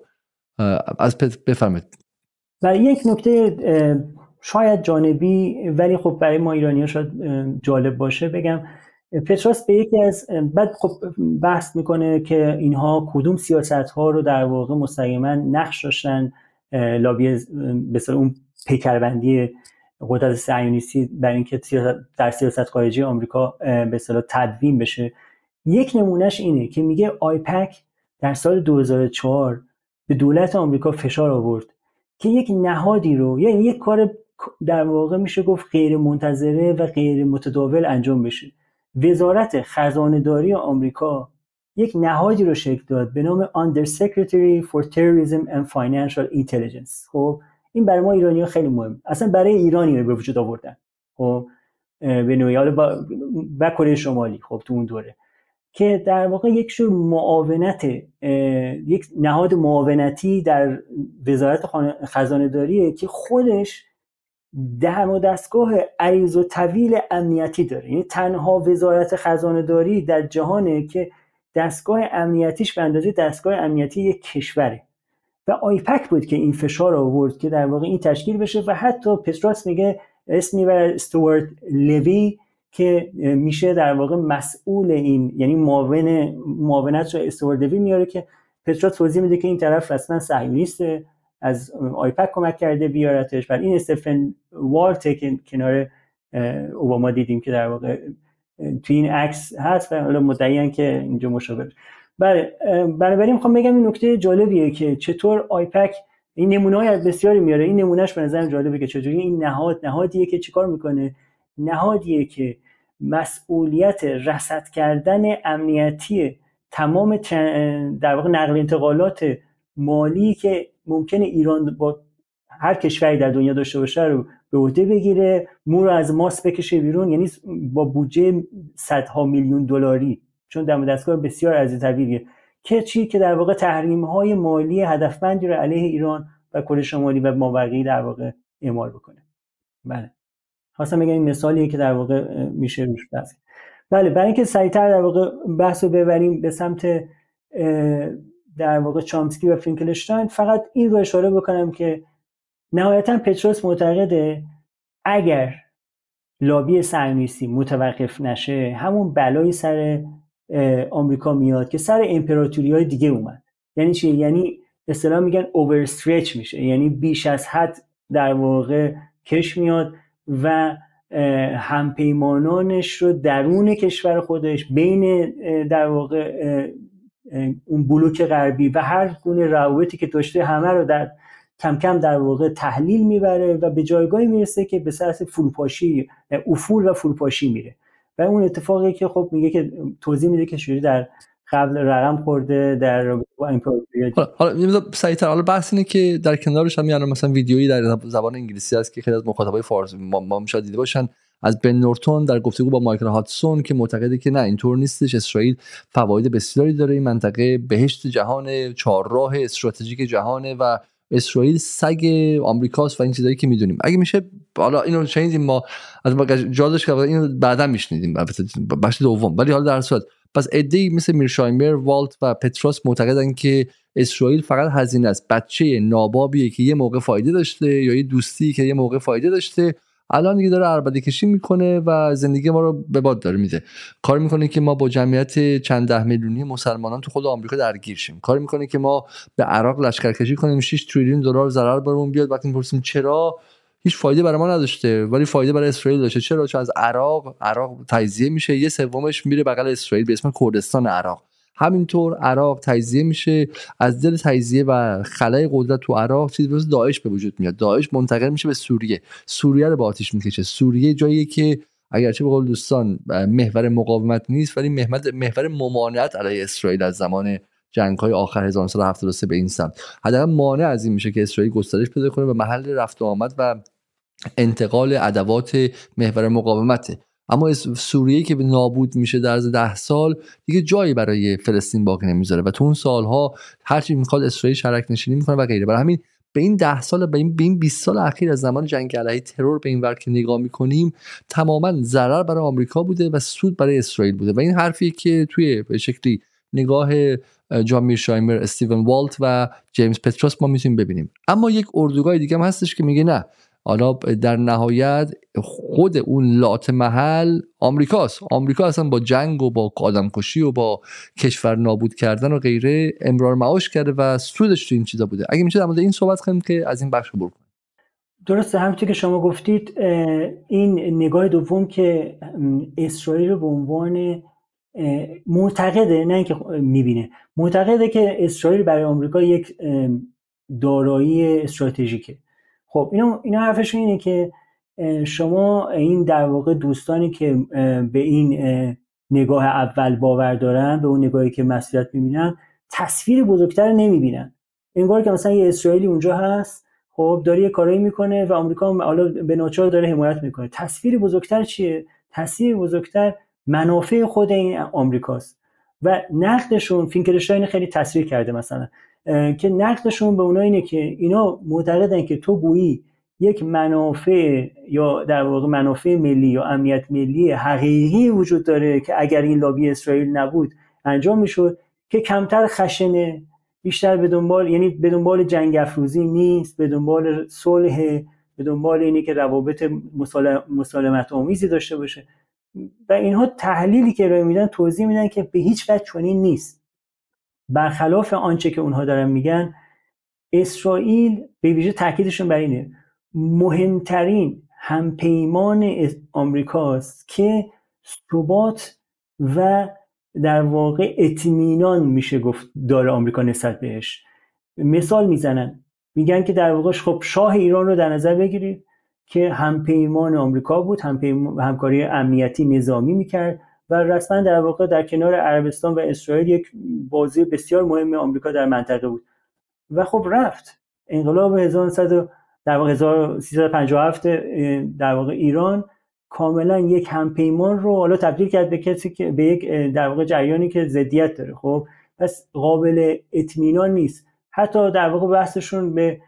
از بفرمایید. و یک نکته شاید جانبی ولی خب برای ما ایرانی شاید جالب باشه. بگم پتروس به یکی از بعد خب بحث می‌کنه که اینها کدوم سیاست ها رو در واقع مستقیما نقش داشتن لابی به اون پیکربندی قدرت صهیونیستی برای اینکه در سیاست خارجی آمریکا به اصطلاح تدوین بشه. یک نمونهش اینه که میگه آیپک در سال 2004 به دولت آمریکا فشار آورد که یک نهادی رو یعنی یک کار در واقع میشه گفت غیر منتظره و غیر متداول انجام بشه. وزارت خزانهداری آمریکا یک نهادی رو شکل داد به نام Under Secretary for Terrorism and Financial Intelligence. خب این برای ما ایرانی ها خیلی مهم. اصلا برای ایرانی رو به وجود آوردن. خب به نوعی حالا کره شمالی خب تو اون دوره. که در واقع یک شور معاونت یک نهاد معاونتی در وزارت خزانه داریه که خودش در و دستگاه عریض و طویل امنیتی داره. یعنی تنها وزارت خزانه داری در جهانه که دستگاه امنیتیش به اندازه دستگاه امنیتی یک کشوره. و آیپک بود که این فشار آورد که در واقع این تشکیل بشه و حتی پتراس میگه اسم می‌بره استوارت لوی که میشه در واقع مسئول این یعنی معاون معاونت رو استوارت لوی میاره که پترا توضیح میده که این طرف رسما صهیونیسته. از آیپک کمک کرده بیارتش. بر این استفن وارت که کنار اوباما دیدیم که در واقع تو این عکس هست و حالا مدعیان که اینجا مشابه بله بنابراین می‌خوام بگم این نکته جالبیه که چطور آیپک این نمونه های بسیاری میاره. این نمونهش به نظرم جالبه که چطوری این نهاد نهادیه که چیکار می‌کنه؟ نهادیه که مسئولیت رصد کردن امنیتی تمام در واقع نقل انتقالات مالی که ممکنه ایران با هر کشوری در دنیا داشته باشه رو به عهده بگیره مو رو از ماس بکشه بیرون یعنی با بودجه صدها میلیون دلاری. چون دم دستگاه بسیار از طویلیه که چی؟ که در واقع تحریم های مالی هدفمندی رو علیه ایران و کره شمالی و مابقی در واقع اعمال بکنه. بله. خواستم بگم این مثالیه که در واقع میشه روش بله برای اینکه سریعتر در واقع بحث رو ببریم به سمت در واقع چامسکی و فینکلشتاین فقط این رو اشاره بکنم که نهایتا پتروس معتقده اگر لابی صهیونیستی متوقف نشه همون بلایی سر آمریکا میاد که سر امپراتوری های دیگه اومد. یعنی چی؟ یعنی اصطلاح میگن اوورسترچ میشه. یعنی بیش از حد در واقع کش میاد و همپیمانانش رو درون کشور خودش بین در واقع اون بلوک غربی و هر گونه روابطی که داشته همه رو در کم کم در واقع تحلیل می‌بره و به جایگاهی می‌رسه که به سرس فروپاشی افول و فروپاشی میره. و اون اتفاقی که خب میگه که توضیح میده که شوری در قبل رقم خورده در حالا سریعتر حالا بحث اینه که در کنارش هم یعنی مثلا ویدیویی در زبان انگلیسی هست که خیلی از مخاطبای فارسی ما, ما دیده باشن. از بن نورتون در گفتگو با مایکل هاتسون که معتقده که نه اینطور نیستش. اسرائیل فواید بسیاری داره. این منطقه بهشت جهان چهارراه استراتژیک جهانه و اسرائیل سگ آمریکاست و این چیزایی که می‌دونیم. اگه میشه حالا اینو شنیدیم ما. از جادش که اینو بعدا میشنیدیم. بخش دوم. ولی حالا در صورت پس ای مثل میرشایمر والت و پتروس معتقدن که اسرائیل فقط هزینه است. بچه نابابیه که یه موقع فایده داشته یا یه دوستی که یه موقع فایده داشته. الان دیگه داره عربده کشی می‌کنه و زندگی ما رو به باد داره میده. کار می‌کنه که ما با جمعیت چند ده میلیونی مسلمانان تو خود آمریکا درگیر شیم. کار می‌کنه که ما به عراق لشکرکشی کنیم 6 تریلیون دلار ضرر برامون بیاد. وقتی می‌پرسیم چرا هیچ فایده برای ما نداشته. ولی فایده برای اسرائیل داشته. چرا؟ چون از عراق عراق تجزیه میشه. یه سومش میره بغل اسرائیل به اسم کردستان عراق. همینطور عراق تجزیه میشه از دل تجزیه و خلای قدرت تو عراق چیزی مثل داعش به وجود میاد. داعش منتقل میشه به سوریه. سوریه رو با آتیش می‌کشه. سوریه جایی که اگرچه به قول دوستان محور مقاومت نیست ولی محور ممانعت علیه اسرائیل از زمان جنگ های آخر 1973 به این سمت. حداقل مانع از این میشه که اسرائیل گسترش پیدا کنه به محل رفت و آمد و انتقال ادوات محور مقاومته. اما سوریه که نابود میشه در از ده سال دیگه جایی برای فلسطین باقی نمی‌ذاره و تو اون سالها هرچی می‌خواد اسرائیل شرک نشینی می‌کنه و غیره. برای همین به این ده سال به این, به این 20 سال اخیر از زمان جنگ علیه ترور به این ور که نگاه می‌کنیم تماما ضرر برای آمریکا بوده و سود برای اسرائیل بوده. و این حرفی که توی به شکلی نگاه جان میرشایمر استیون والت و جیمز پتروس ما می‌تونیم ببینیم. اما یک اردوگاه دیگه هم هستش که میگه نه حالا در نهایت خود اون لات محل آمریکاست. آمریکا اصلا با جنگ و با آدم کشی و با کشور نابود کردن و غیره امرار معاش کرده و سودش تو این چیزا بوده. اگه میشه در این صحبت کنیم که از این بخش برو. درسته همونطور که شما گفتید این نگاه دوم که اسرائیل رو به عنوان معتقده نه اینکه می‌بینه. معتقده که اسرائیل برای آمریکا یک دارایی استراتژیکه. خب اینا, اینا حرفشون اینه که شما این در واقع دوستانی که به این نگاه اول باور دارن به اون نگاهی که مسئولیت می‌بینن تصویر بزرگتر نمی‌بینن. انگار که مثلا یه اسرائیلی اونجا هست خب داره یه کارایی می‌کنه و آمریکا حالا به ناچار داره حمایت می‌کنه. تصویر بزرگتر چیه؟ تصویر بزرگتر منافع خود این آمریکاست. و نقدشون فینکلشتاین خیلی تصویر کرده مثلا. که نقدشون به اونا اینه که اینا معتقدن که تو گویی یک منافع یا در واقع منافع ملی یا امنیت ملی حقیقی وجود داره که اگر این لابی اسرائیل نبود انجام می‌شد که کمتر خشنه بیشتر به دنبال یعنی به دنبال جنگ افروزی نیست به دنبال صلح به دنبال اینه که روابط مسالمت آمیزی داشته باشه. و اینها تحلیلی که ارائه میدن توضیح میدن که به هیچ وجه چنین نیست. برخلاف آنچه که اونها دارن میگن اسرائیل به ویژه تاکیدشون بر اینه. مهمترین همپیمان آمریکاست که ثبات و در واقع اطمینان میشه گفت داره آمریکا نسبت بهش. مثال می‌زنن. میگن که در واقع خب شاه ایران رو در نظر بگیرید که همپیمان آمریکا بود همکاری امنیتی نظامی می‌کرد. و رسما در واقع در کنار عربستان و اسرائیل یک بازی بسیار مهم آمریکا در منطقه بود. و خب رفت. انقلاب 1900 در واقع 1357 در واقع ایران کاملا یک همپیمان رو حالا تبدیل کرد به کسی که به یک در واقع جریانی که ضدیت داره. خب؟ پس قابل اطمینان نیست. حتی در واقع بحثشون به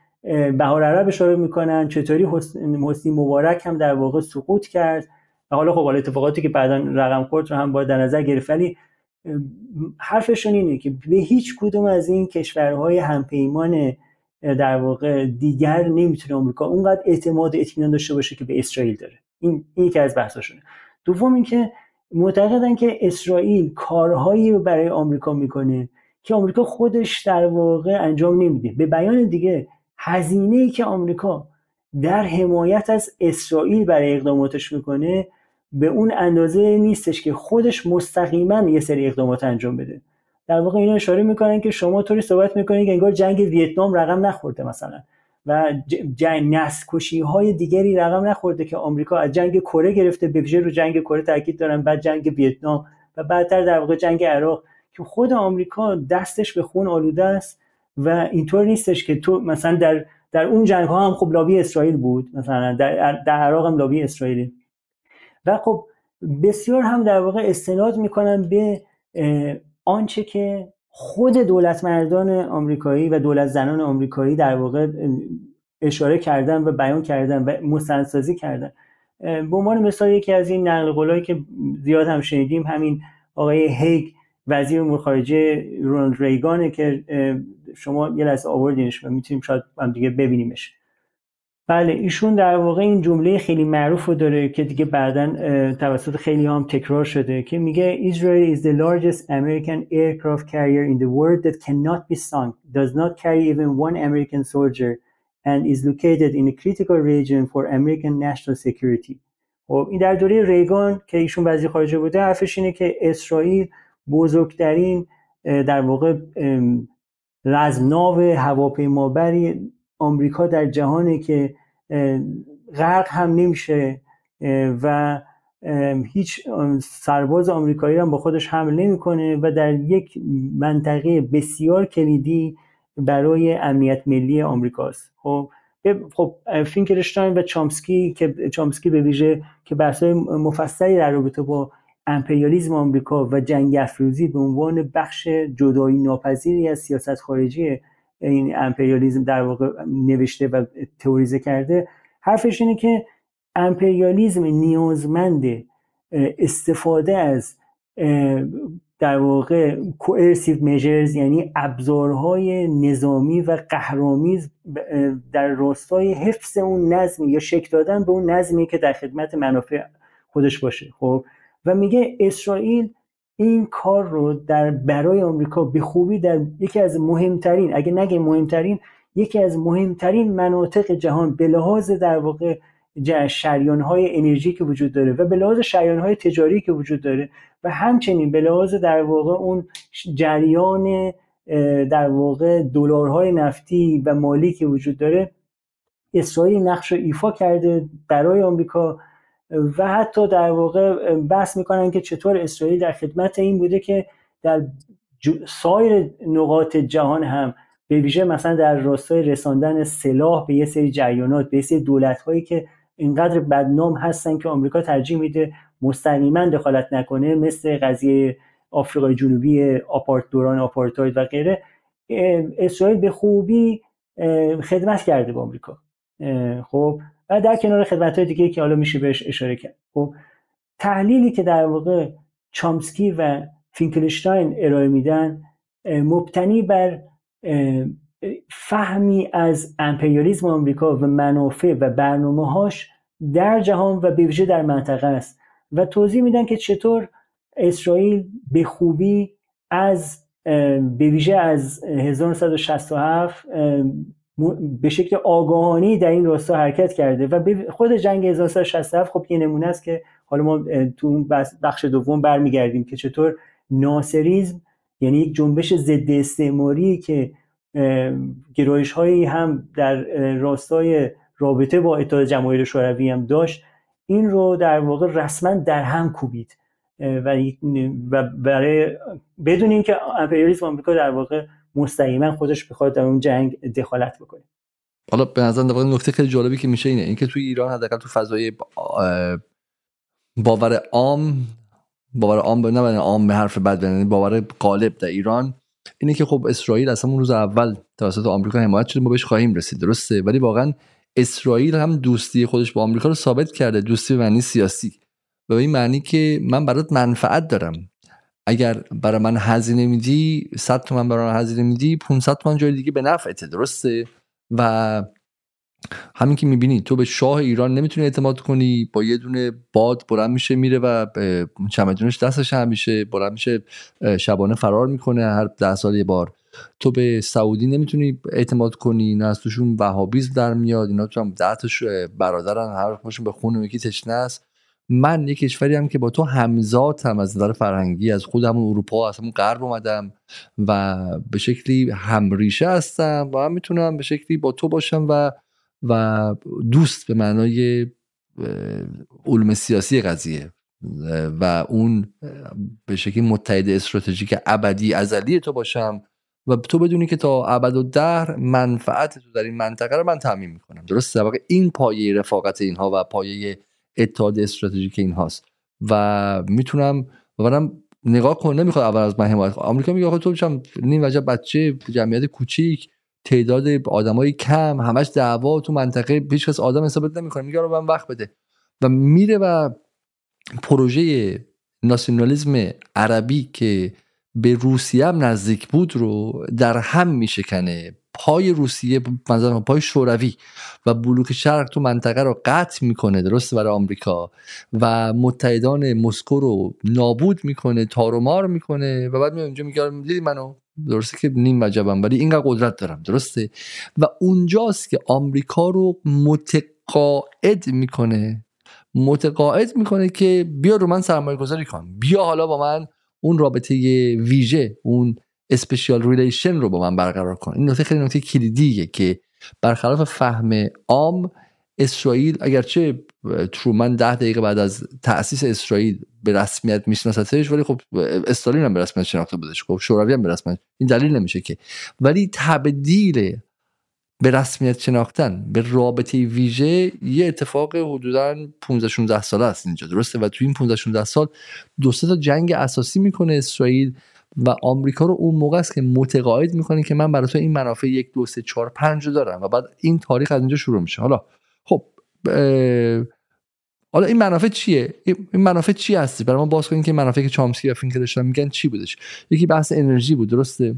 بهار عرب اشاره می‌کنن. چطوری حسنی مبارک هم در واقع سقوط کرد. حالا خب حالا اتفاقاتی که بعدا رقم خورد رو هم باید در نظر گرفت. ولی حرفشون اینه که به هیچ کدوم از این کشورهای همپیمان در واقع دیگر نمی‌تونه آمریکا اونقدر اعتماد و اطمینان داشته باشه که به اسرائیل داره. این که از بحثاشونه دوم اینکه معتقدن که اسرائیل کارهایی رو برای آمریکا می‌کنه که آمریکا خودش در واقع انجام نمیده. به بیان دیگه هزینه ای که آمریکا در حمایت از اسرائیل برای اقداماتش می‌کنه به اون اندازه نیستش که خودش مستقیما یه سری اقدامات انجام بده. در واقع اینا اشاره می‌کنن که شما طوری صحبت می‌کنید که انگار جنگ ویتنام رقم نخورده مثلا و جنگ نسل های دیگری رقم نخورده که آمریکا از جنگ کره گرفته به رو جنگ کره تاکید دارن بعد جنگ ویتنام و بعدتر در واقع جنگ عراق. که خود آمریکا دستش به خون آلوده است و اینطور نیستش که تو مثلا در در اون جنگ ها هم خب لابی اسرائیل بود مثلا در, در عراق هم لابی اسرائیلی و خب بسیار هم در واقع استناد می‌کنن به آنچه که خود دولت مردان آمریکایی و دولت زنان آمریکایی در واقع اشاره کردن و بیان کردن و مستندسازی کردن. به عنوان مثال یکی از این نقل قولایی که زیاد هم شنیدیم همین آقای هیگ وزیر امور خارجه رونالد ریگانه که شما یه لحظه آوردینش و می‌تونیم شاید هم دیگه ببینیمش. بله ایشون در واقع این جمله خیلی معروف رو داره که دیگه بعدا توسط خیلی هم تکرار شده که میگه Israel is the largest American aircraft carrier in the world that cannot be sunk does not carry even one American soldier and is located in a critical region for American national security. خب این در دوره ریگان که ایشون وزیر خارجه بوده حرفش اینه که اسرائیل بزرگترین در واقع رزمناو هواپیمابری آمریکا در جهانی که غرق هم نمیشه و هیچ سرباز آمریکایی هم با خودش حمل نمی‌کنه و در یک منطقه بسیار کلیدی برای امنیت ملی آمریکاست خب خب فینکرشتاین و چامسکی که چامسکی به ویژه که بحث‌های مفصلی در رابطه با امپریالیزم آمریکا و جنگ افروزی به عنوان بخش جدایی ناپذیری از سیاست خارجی این امپریالیزم در واقع نوشته و تئوریزه کرده حرفش اینه که امپریالیزم نیازمند استفاده از در واقع کوئرسیو میجرز یعنی ابزارهای نظامی و قهرامیز در راستای حفظ اون نظمی یا شکل دادن به اون نظمی که در خدمت منافع خودش باشه خب؟ و میگه اسرائیل این کار رو در برای آمریکا به خوبی در یکی از مهمترین اگه نگه مهمترین یکی از مهمترین مناطق جهان به لحاظ در واقع شریان های انرژی که وجود داره و به لحاظ شریان های تجاری که وجود داره و همچنین به لحاظ در واقع اون جریان در واقع دلارهای نفتی و مالی که وجود داره اسرائیل نقش رو ایفا کرده برای آمریکا و حتی در واقع بحث می‌کنن که چطور اسرائیل در خدمت این بوده که در سایر نقاط جهان هم به ویژه مثلا در راستای رساندن سلاح به یه سری جریانات به یه سری دولت هایی که اینقدر بدنام هستن که آمریکا ترجیح میده مستقیما دخالت نکنه مثل قضیه آفریقای جنوبی آپارت دوران آپارتاید و غیره اسرائیل به خوبی خدمت کرده به آمریکا. خب و در کنار خدمت های دیگه که حالا میشه بهش اشاره کرد. خب تحلیلی که در واقع چامسکی و فینکلشتاین ارائه میدن مبتنی بر فهمی از امپریالیزم آمریکا و منافع و برنامه هاش در جهان و به در منطقه است و توضیح میدن که چطور اسرائیل به خوبی از به ویژه از 1967 به شکل آگاهانی در این راستا حرکت کرده و خود جنگ 1967 خب یه نمونه است که حالا ما تو بخش دوم برمیگردیم که چطور ناصریزم یعنی یک جنبش ضد استعماری که گرایش هایی هم در راستای رابطه با اتحاد جماهیر شوروی هم داشت این رو در واقع رسما در هم کوبید. و برای بدون اینکه امپریالیسم آمریکا در واقع مستقیما خودش بخواد در اون جنگ دخالت بکنه. حالا به نظر نکته خیلی جالبی که میشه اینه اینکه توی ایران حداقل تو فضای باور عام باور عام به نه عام به حرف بد یعنی باور غالب در ایران اینه که خب اسرائیل از همون روز اول توسط آمریکا حمایت شده ما بهش خواهیم رسید درسته؟ ولی واقعا اسرائیل هم دوستی خودش با آمریکا رو ثابت کرده دوستی به معنی سیاسی. به این معنی که من برات منفعت دارم. اگر برای من هزینه میدی 100 تومن برای من هزینه میدی 500 تومن جای دیگه به نفعته درسته؟ و همین که می‌بینی تو به شاه ایران نمی‌تونی اعتماد کنی با یه دونه باد بلند میشه میره و چمدونش دستش هم میشه بلند میشه شبانه فرار می‌کنه هر ده سال یه بار. تو به سعودی نمی‌تونی اعتماد کنی نه از توشون وهابیزم در میاد اینا تو هم دهتش برادرن هر به خون یکی تشنه است. من یک کشوری هم که با تو همزاد هم از نظر فرهنگی از خود همون اروپا از همون غرب اومدم و به شکلی همریشه هستم و هم می‌تونم به شکلی با تو باشم و و دوست به معنای علوم سیاسی قضیه. و اون به شکلی متحد استراتژیک ابدی ازلی تو باشم و تو بدونی که تا ابد و در منفعت تو در این منطقه رو من تعمین می‌کنم. درسته واقع این پایه رفاقت اینها و پایه اتحاد استراتژیک اینهاست و می‌تونم و نگاه کن نمی‌خواد اول از من حمایت آمریکا میگه آخه تو چم نیم وجب بچه جمعیت کوچیک تعداد آدمای کم همش دعوا تو منطقه هیچ کس آدم حسابت نمی‌کنه. میگه رو من وقت بده. و میره و پروژه ناسیونالیسم عربی که به روسیه هم نزدیک بود رو در هم میشکنه. پای روسیه مثلا پای شوروی و بلوک شرق تو منطقه رو قطع می‌کنه درست برای آمریکا و متحدان مسکو رو نابود می‌کنه تارومار می‌کنه و بعد میاد اینجا میگه دیدی منو؟ درسته که نیم وجبم ولی اینقدر قدرت دارم درسته؟ و اونجاست که آمریکا رو متقاعد می‌کنه. متقاعد می‌کنه که بیا رو من سرمایه گذاری کن بیا حالا با من اون رابطه ویژه اون special relation رو با من برقرار کن. این نکته خیلی نکته کلیدیه که برخلاف فهم عام اسرائیل اگرچه ترومن ده دقیقه بعد از تاسیس اسرائیل به رسمیت میشناستش ولی خب استالین هم به رسمیت شناخته بودش خب شوروی هم به رسمیت این دلیل نمیشه که. ولی تبدیل به رسمیت شناختن به رابطه ویژه یه اتفاق حدودا 15 16 ساله است اینجا درسته؟ و تو این 15 16 سال دو تا جنگ اساسی می‌کنه اسرائیل و آمریکا رو اون موقع است که متقاعد می‌کنه که من برای تو این منافع یک دو سه چهار پنج دارم و بعد این تاریخ از اینجا شروع میشه. حالا خب حالا این منافع چیه؟ این منافع چی هستی؟ برای ما باز کنیم که منافع که چامسکی و فینکل داشتن میگن چی بودش؟ یکی بحث انرژی بود درسته؟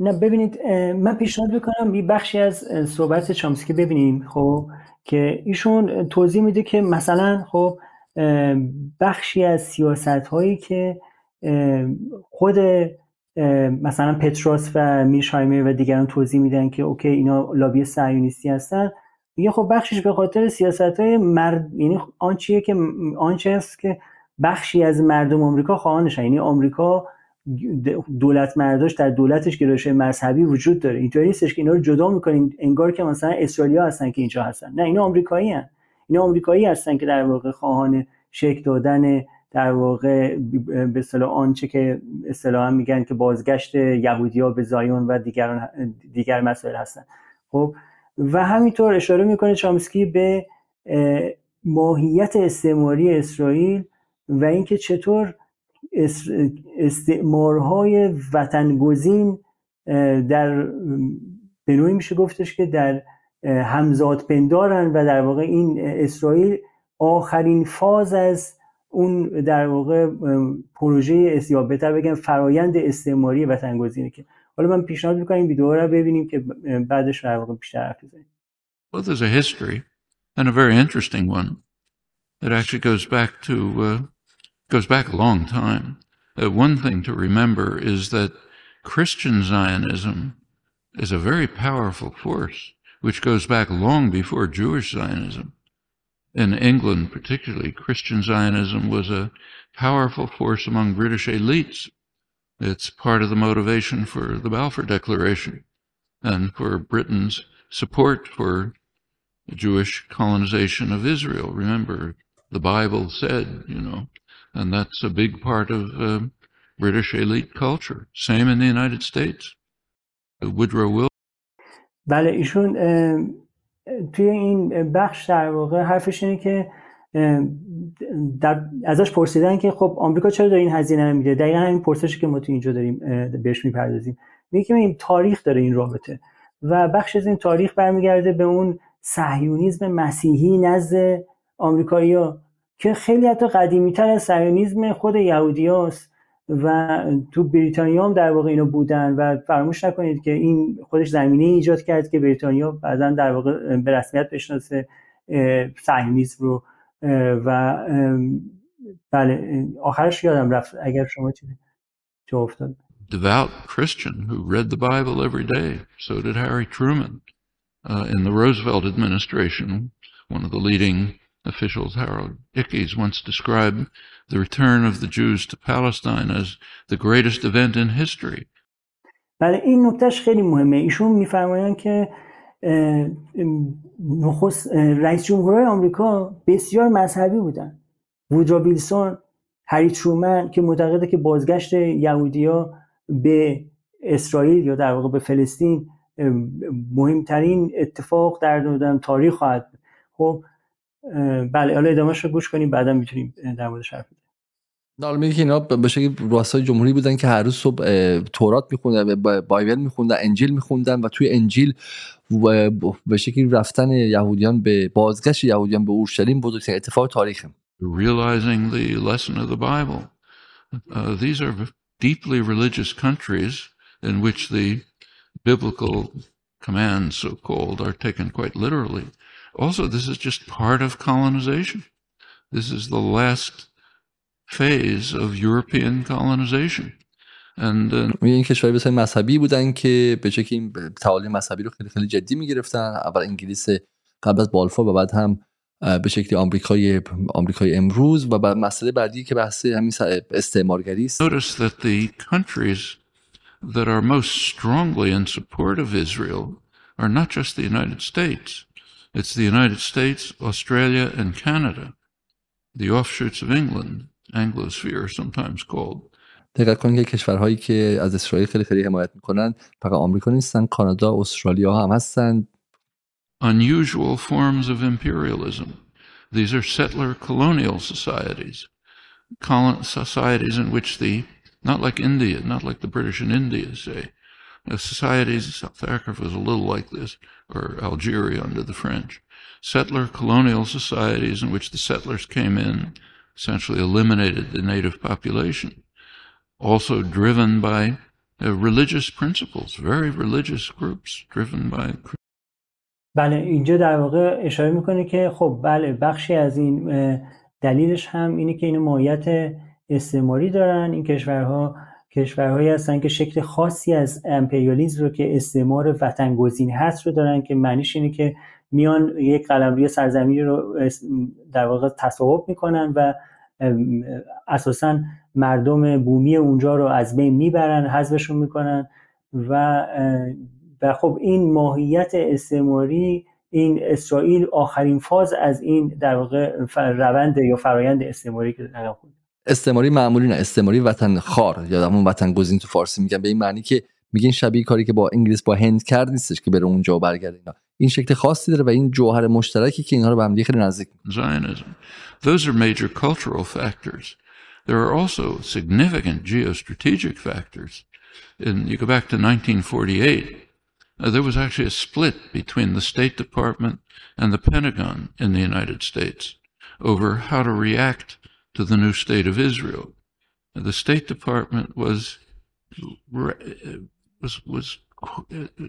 نه ببینید من پیشنهاد بکنم یه بخشی از صحبت چامسکی ببینیم خب که ایشون توضیح میده که مثلا خب بخشی از سیاست هایی که خود مثلا پتروس و میرشایمر و دیگران توضیح میدن که اوکی اینا لابی صهیونیستی هستن میگه خب بخشش به خاطر سیاست های مرد یعنی آنچیه که آنچه است که بخشی از مردم آمریکا خواهانشن یعنی آمریکا دولت مرداش در دولتش گرایش مذهبی وجود داره. اینطوری نیستش که اینا رو جدا می‌کنیم انگار که مثلا اسرائیلیا هستن که اینجا هستن. نه اینا آمریکایی هستن اینا آمریکایی هستن که در واقع خواهان شک دادن در واقع به اصطلاح آنچه که اصطلاحا میگن که بازگشت یهودیا به زایون و دیگران دیگر مسائل هستن. خب و همینطور اشاره می‌کنه چامسکی به ماهیت استعماری اسرائیل و اینکه چطور استعمارهای وطنگزین در به نوعی میشه گفتش که در همزاد پندارن و در واقع این اسرائیل آخرین فاز از اون در واقع پروژه یا بهتر بگم فرایند استعماری وطنگزینه که. حالا من پیشنهاد می‌کنم این ویدیو رو ببینیم که بعدش در واقع بیشتر حرف بزنیم. Well, there's a history and a very interesting one that actually goes back to uh, goes back a long time. Uh, one thing to remember is that Christian Zionism is a very powerful force which goes back long before Jewish Zionism. In England, particularly, Christian Zionism was a powerful force among British elites. It's part of the motivation for the Balfour Declaration and for Britain's support for Jewish colonization of Israel. Remember, the Bible said, you know, and that's a big part of uh, British elite culture. Same in the United States. Woodrow Wilson. بله ایشون توی این بخش در واقع حرفش اینه که در ازش پرسیدن که خب آمریکا چرا داره این هزینه رو میده دقیقا همین پرسشی که ما تو اینجا داریم بهش می‌پردازیم میگه که این تاریخ داره این رابطه و بخش از این تاریخ برمیگرده به اون صهیونیزم مسیحی نزد آمریکایی‌ها که خیلی حتی قدیمیتر از صهیونیزم خود یهودیاست و تو بریتانیا هم در واقع اینا بودن و فراموش نکنید که این خودش زمینه ایجاد کرد که بریتانیا بعدا در واقع به رسمیت بشناسه صهیونیسم رو و بله آخرش یادم رفت اگر شما چیزی جا افتاد devout Christian who read the Bible every day. So did Harry Truman. Uh, in the Roosevelt administration, one of the leading officials, Harold Ickes, once described the return of the Jews to Palestine as the greatest event in history. بله این نکتهش خیلی مهمه. ایشون میفرمایند که نخست رئیس جمهورهای آمریکا بسیار مذهبی بودن وودرا ویلسون هری ترومن که معتقده که بازگشت یهودیا به اسرائیل یا در واقع به فلسطین مهمترین اتفاق در تاریخ خواهد خب بله حالا ادامهش رو گوش کنیم بعدا می‌تونیم در موردش حرف حالا میگه که اینا به شکلی رؤسای جمهوری بودن که هر روز صبح تورات میخوندن بایبل میخوندن انجیل میخوندن و توی انجیل به شکلی رفتن یهودیان به بازگشت یهودیان به اورشلیم بزرگترین اتفاق تاریخه Realizing the lesson of the Bible. Uh, these are deeply religious countries in which the biblical commands, so called, are taken quite literally. Also, this is just part of colonization. This is the last phase of European colonization. And uh, این کشوری بسیار مذهبی بودن که به که این تعالیم مذهبی رو خیلی خیلی جدی میگرفتن اول انگلیس قبل از بالفور و بعد هم به شکلی آمریکای آمریکای امروز و بعد مسئله بعدی که بحث همین استعمارگری است notice that the countries that are most strongly in support of Israel are not just the United States. It's the United States, Australia, and Canada, the offshoots of England, Anglosphere sometimes called. دقت کنید که کشورهایی که از اسرائیل خیلی خیلی حمایت میکنن فقط آمریکا نیستن کانادا استرالیا هم هستن Unusual forms of imperialism. These are settler colonial societies, colon societies in which the not like India, not like the British in India, say, the societies, South Africa was a little like this, or Algeria under the French. Settler colonial societies in which the settlers came in, essentially eliminated the native population. Also driven by uh, religious principles, very religious groups driven by. بله اینجا در واقع اشاره میکنه که خب بله بخشی از این دلیلش هم اینه که این ماهیت استعماری دارن این کشورها کشورهایی هستن که شکل خاصی از امپریالیزم رو که استعمار وطن گزین هست رو دارن که معنیش اینه که میان یک قلمروی سرزمینی رو در واقع تصاحب می‌کنن و اساسا مردم بومی اونجا رو از بین می‌برن حذفشون می‌کنن و و خب این ماهیت استعماری این اسرائیل آخرین فاز از این در واقع روند یا فرایند استعماری که در خود استعماری معمولی نه استعماری وطن خار یا همون وطن گزین تو فارسی میگن به این معنی که میگین شبیه کاری که با انگلیس با هند کرد نیستش که بره اونجا و برگرده اینا این شکل خاصی داره و این جوهر مشترکی که اینها رو به هم خیلی نزدیک Zionism. Those are major cultural factors. There are also significant geostrategic factors. And you go back to 1948, uh, there was actually a split between the State Department and the Pentagon in the United States over how to react to the new state of Israel. The State Department was was was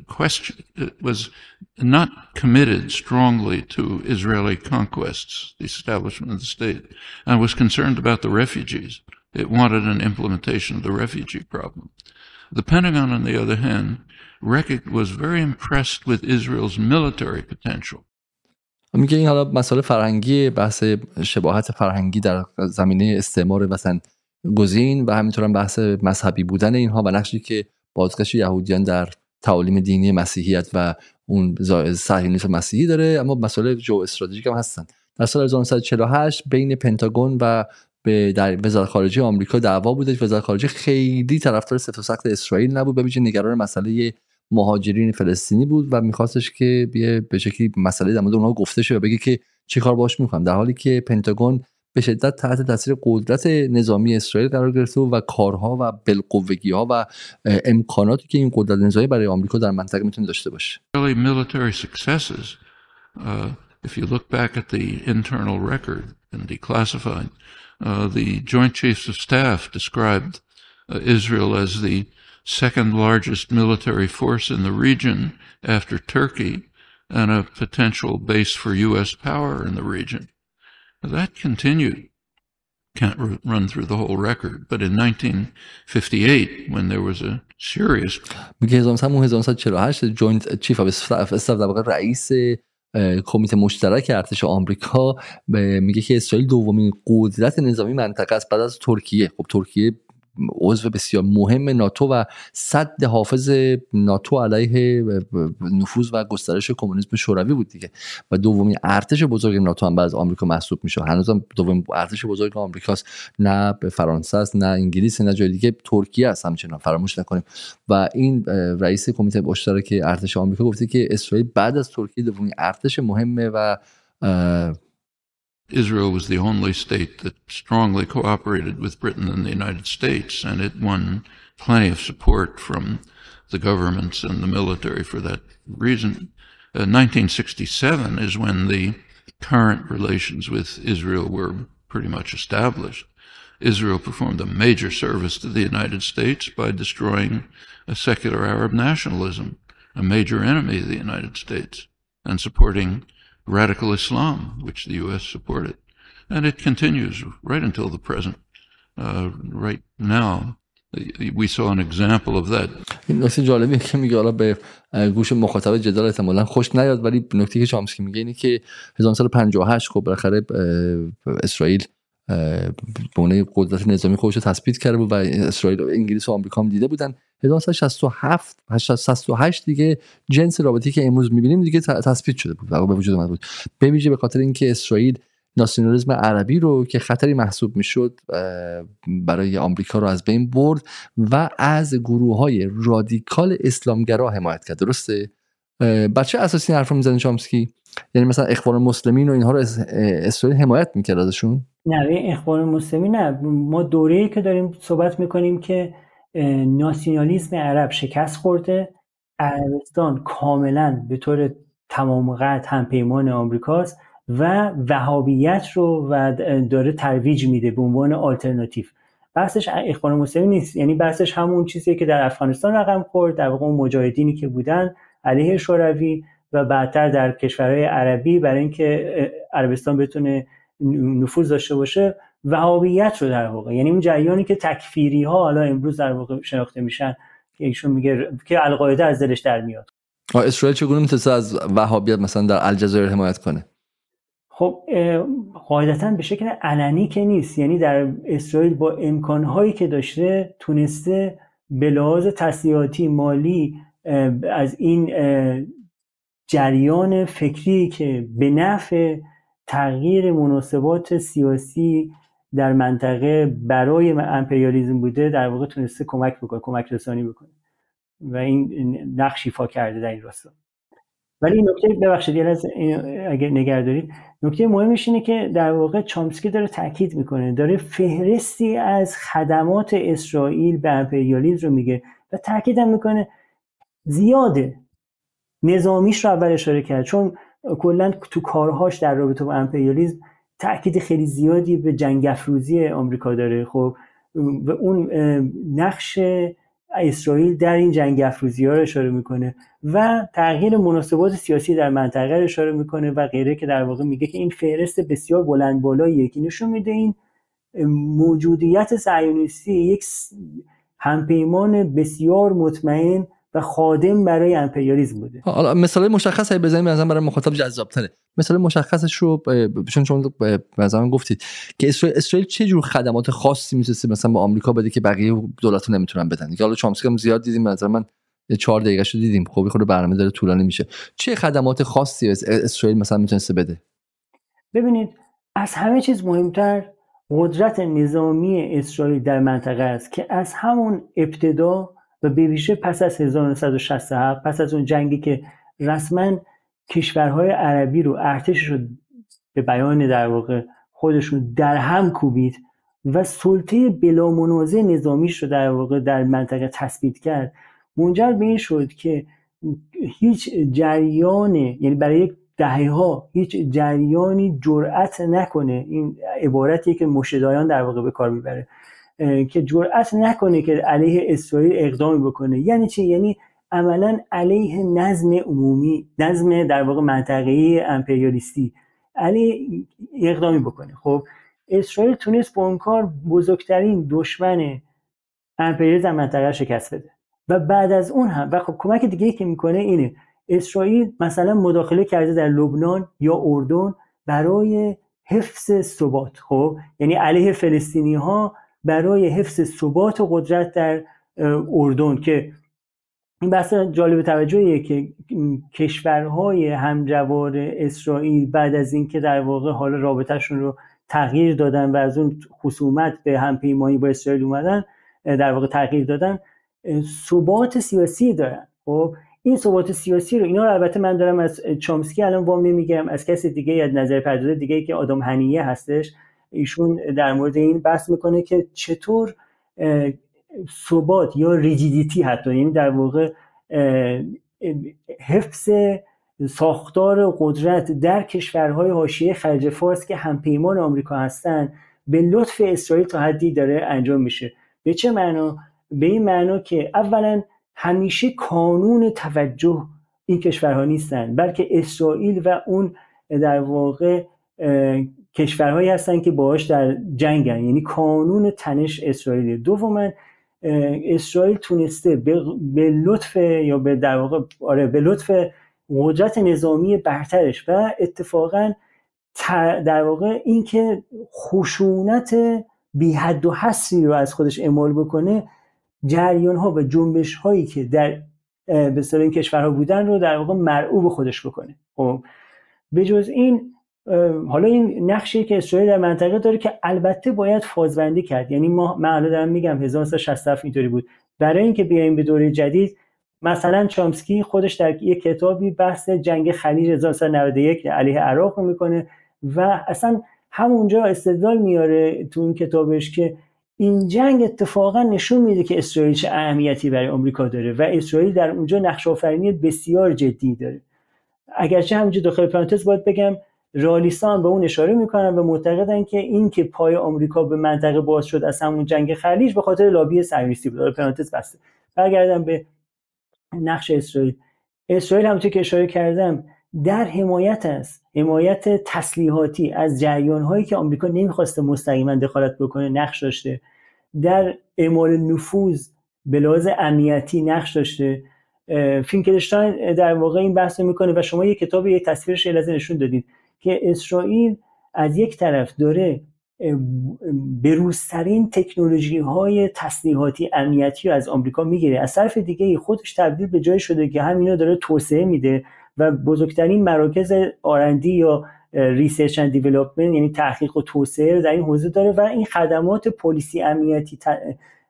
question was not committed strongly to Israeli conquests, the establishment of the state, and was concerned about the refugees. It wanted an implementation of the refugee problem. The Pentagon, on the other hand, was very impressed with Israel's military potential. میگه این حالا مسئله فرهنگی بحث شباهت فرهنگی در زمینه استعمار وطن گزین و همینطور هم بحث مذهبی بودن اینها و نقشی که بازگشت یهودیان در تعالیم دینی مسیحیت و اون صهیونیسم مسیحی داره اما مسئله جو استراتژیک هم هستن. در سال 1948 بین پنتاگون و به در وزارت خارجه آمریکا دعوا بودش وزارت خارجه خیلی طرفدار سفت و سخت اسرائیل نبود. به نگران مسئله مهاجرین فلسطینی بود و میخواستش که بیه به شکلی مسئله در مورد اونها گفته شه و بگه که چی کار باش می‌کنم. در حالی که پنتاگون به شدت تحت تاثیر قدرت نظامی اسرائیل قرار گرفته و کارها و بالقوگی ها و امکاناتی که این قدرت نظامی برای آمریکا در منطقه می‌تونه داشته باشه. Uh, if you look back at the internal record and declassified uh, the joint chiefs of staff described uh, Israel as the second largest military force in the region after Turkey and a potential base for U.S. power in the region. That continued. Can't run through the whole record, but in 1958, when there was a serious میگه 1948 جوینت چیف اف استاف در واقع رئیس کمیته مشترک ارتش آمریکا میگه که اسرائیل دومین قدرت نظامی منطقه است بعد از ترکیه خب ترکیه عضو بسیار مهم ناتو و سد حافظ ناتو علیه نفوذ و گسترش کمونیسم شوروی بود دیگه. و دومین ارتش بزرگ ناتو هم بعد از آمریکا محسوب میشه. هنوزم دومین ارتش بزرگ آمریکاست. نه به فرانسه است نه انگلیس نه جای دیگه ترکیه است همچنان. فراموش نکنیم. و این رئیس کمیته مشترک ارتش آمریکا گفته که اسرائیل بعد از ترکیه دومین ارتش مهمه و Israel was the only state that strongly cooperated with Britain and the United States, and it won plenty of support from the governments and the military for that reason. Uh, 1967 is when the current relations with Israel were pretty much established. Israel performed a major service to the United States by destroying a secular Arab nationalism, a major enemy of the United States, and supporting radical Islam, which the U.S. supported. And it continues right until the present. Uh, right now, we saw an example of that. این نکته جالبیه که میگه حالا به گوش مخاطب جدال احتمالا خوش نیاد ولی نکته که چامسکی میگه اینه که 1958 خب بالاخره اسرائیل به قدرت نظامی خودش رو تثبیت کرده بود و اسرائیل و انگلیس و آمریکا هم دیده بودن 1967 68 دیگه جنس رابطی که امروز می‌بینیم دیگه تثبیت شده بود و به وجود اومده بود. به ویژه به خاطر اینکه اسرائیل ناسیونالیسم عربی رو که خطری محسوب می‌شد برای آمریکا رو از بین برد و از گروه های رادیکال اسلامگرا حمایت کرد. درسته؟ بچه اساسی حرف رو می‌زنه چامسکی یعنی مثلا اخوان مسلمین و اینها رو اسرائیل حمایت می‌کرد ازشون؟ نه اخوان مسلمین نه. ما دوره که داریم صحبت می‌کنیم که ناسیونالیسم عرب شکست خورده. عربستان کاملا به طور تمام قد همپیمان آمریکاست و وهابیت رو و داره ترویج میده به عنوان آلترناتیو. بحثش اخوان مسلمین نیست. یعنی بحثش همون چیزیه که در افغانستان رقم خورد در واقع اون مجاهدینی که بودن علیه شوروی و بعدتر در کشورهای عربی برای اینکه عربستان بتونه نفوذ داشته باشه. وهابیت رو در واقع. یعنی اون جریانی که تکفیری ها حالا امروز در واقع شناخته میشن که ایشون میگه که القاعده از دلش در میاد. اسرائیل چگونه می‌تونه از وهابیت مثلا در الجزایر حمایت کنه؟ خب قاعدتا به شکل علنی که نیست. یعنی در اسرائیل با امکانهایی که داشته تونسته به لحاظ تسلیحاتی مالی از این جریان فکری که به نفع تغییر مناسبات سیاسی در منطقه برای امپریالیزم بوده در واقع تونسته کمک بکنه کمک رسانی بکنه. و این نقش ایفا کرده در این راستا. ولی این نکته ببخشید یه اگر نگه دارید نکته مهمش اینه که در واقع چامسکی داره تاکید می‌کنه داره فهرستی از خدمات اسرائیل به امپریالیزم رو میگه و تاکید هم می‌کنه زیاده نظامیش رو اول اشاره کرد. چون کلا تو کارهاش در رابطه با امپریالیزم تاکید خیلی زیادی به جنگ افروزی آمریکا داره. خب و اون نقش اسرائیل در این جنگ افروزی ها رو اشاره می‌کنه و تغییر مناسبات سیاسی در منطقه رو اشاره می‌کنه و غیره که در واقع میگه که این فهرست بسیار بلند بالاییه که نشون میده این موجودیت صهیونیستی یک همپیمان بسیار مطمئن و خادم برای امپریالیسم بوده. حالا مثال مشخص های بزنیم مثلا برای مخاطب جذاب تره مثال مشخصش رو چون شما مثلا گفتید که اسرائیل اسرائیل چه جور خدمات خاصی می‌تونه مثلا به آمریکا بده که بقیه دولت نمی‌تونن بدن؟ حالا چامسکی هم زیاد دیدیم مثلا من چهار دقیقه شو دیدیم. خب خود برنامه داره طولانی میشه. چه خدمات خاصی اسرائیل مثلا می‌تونسته بده؟ ببینید از همه چیز مهمتر قدرت نظامی اسرائیل در منطقه است که از همون ابتدا و به ویژه پس از 1967 پس از اون جنگی که رسما کشورهای عربی رو ارتشش رو به بیان در واقع خودشون در هم کوبید و سلطه بلا منازع نظامیش رو در واقع در منطقه تثبیت کرد. منجر به این شد که هیچ جریان یعنی برای یک دهه ها هیچ جریانی جرأت نکنه. این عبارتی که مشدایان در واقع به کار می‌بره. که جرأت نکنه که علیه اسرائیل اقدامی بکنه. یعنی چی؟ یعنی عملا علیه نظم عمومی نظم در واقع منطقه‌ای امپریالیستی علیه اقدامی بکنه. خب اسرائیل تونست با اون کار بزرگترین دشمن امپریالیسم منطقه شکست بده. و بعد از اون هم و خب کمک دیگه که می‌کنه اینه اسرائیل مثلا مداخله کرده در لبنان یا اردن برای حفظ ثبات. خب یعنی علیه فلسطینی ها برای حفظ ثبات و قدرت در اردن که این بحث جالب توجهیه که کشورهای همجوار اسرائیل بعد از اینکه در واقع حال رابطهشون رو تغییر دادن و از اون خصومت به همپیمانی با اسرائیل اومدن در واقع تغییر دادن ثبات سیاسی دارن. خب این ثبات سیاسی رو اینا رو البته من دارم از چامسکی الان وام نمی‌گیرم از کسی دیگه از نظر پردازه دیگه که آدم هنیه هستش. ایشون در مورد این بحث می‌کنه که چطور ثبات یا ریجیدیتی حتی یعنی در واقع حفظ ساختار قدرت در کشورهای حاشیه خلیج فارس که همپیمان آمریکا هستند به لطف اسرائیل تا حدی داره انجام میشه. به چه معنا؟ به این معنا که اولا همیشه کانون توجه این کشورها نیستن بلکه اسرائیل و اون در واقع کشورهایی هستن که باهاش در جنگن. یعنی کانون تنش اسرائیل دوما اسرائیل تونسته به لطف یا به در واقع آره به لطف قدرت نظامی برترش و اتفاقا در واقع اینکه خشونت بی حد و حسی رو از خودش اعمال بکنه جریان ها و جنبش هایی که در به این کشورها بودن رو در واقع مرعوب خودش بکنه. خب به جز این حالا این نقشی که اسرائیل در منطقه داره که البته باید فازبندی کرد. یعنی ما الان دارم میگم 1967 اینطوری بود. برای اینکه بیایم به دوره جدید مثلا چامسکی خودش در یک کتابی بحث جنگ خلیج 1991 علیه عراق رو می‌کنه و اصلا همونجا استدلال میاره تو این کتابش که این جنگ اتفاقا نشون میده که اسرائیل چه اهمیتی برای آمریکا داره و اسرائیل در اونجا نقش آفرینی بسیار جدی داره. اگرچه همینجا داخل پرانتز باید بگم رالیسان به اون اشاره می‌کنن و معتقدن که این که پای آمریکا به منطقه باز شد از همون جنگ خلیج به خاطر لابی صهیونیستی بود. پرانتز بسته. برگردم به نقش اسرائیل. اسرائیل همونطور که اشاره کردم در حمایت است حمایت تسلیحاتی از جریان هایی که آمریکا نمی‌خواسته مستقیما دخالت بکنه نقش داشته. در اعمال نفوذ به لحاظ امنیتی نقش داشته. فینکلشتاین در واقع این بحث می‌کنه و شما یه کتاب یه تصویرش نشون دادید. که اسرائیل از یک طرف داره بروزترین تکنولوژی های تسلیحاتی امنیتی از آمریکا می‌گیره. از طرف دیگه خودش تبدیل به جای شده که همینو داره توسعه میده و بزرگترین مراکز R&D یا research and development یعنی تحقیق و توسعه رو در این حوزه داره و این خدمات پلیسی امنیتی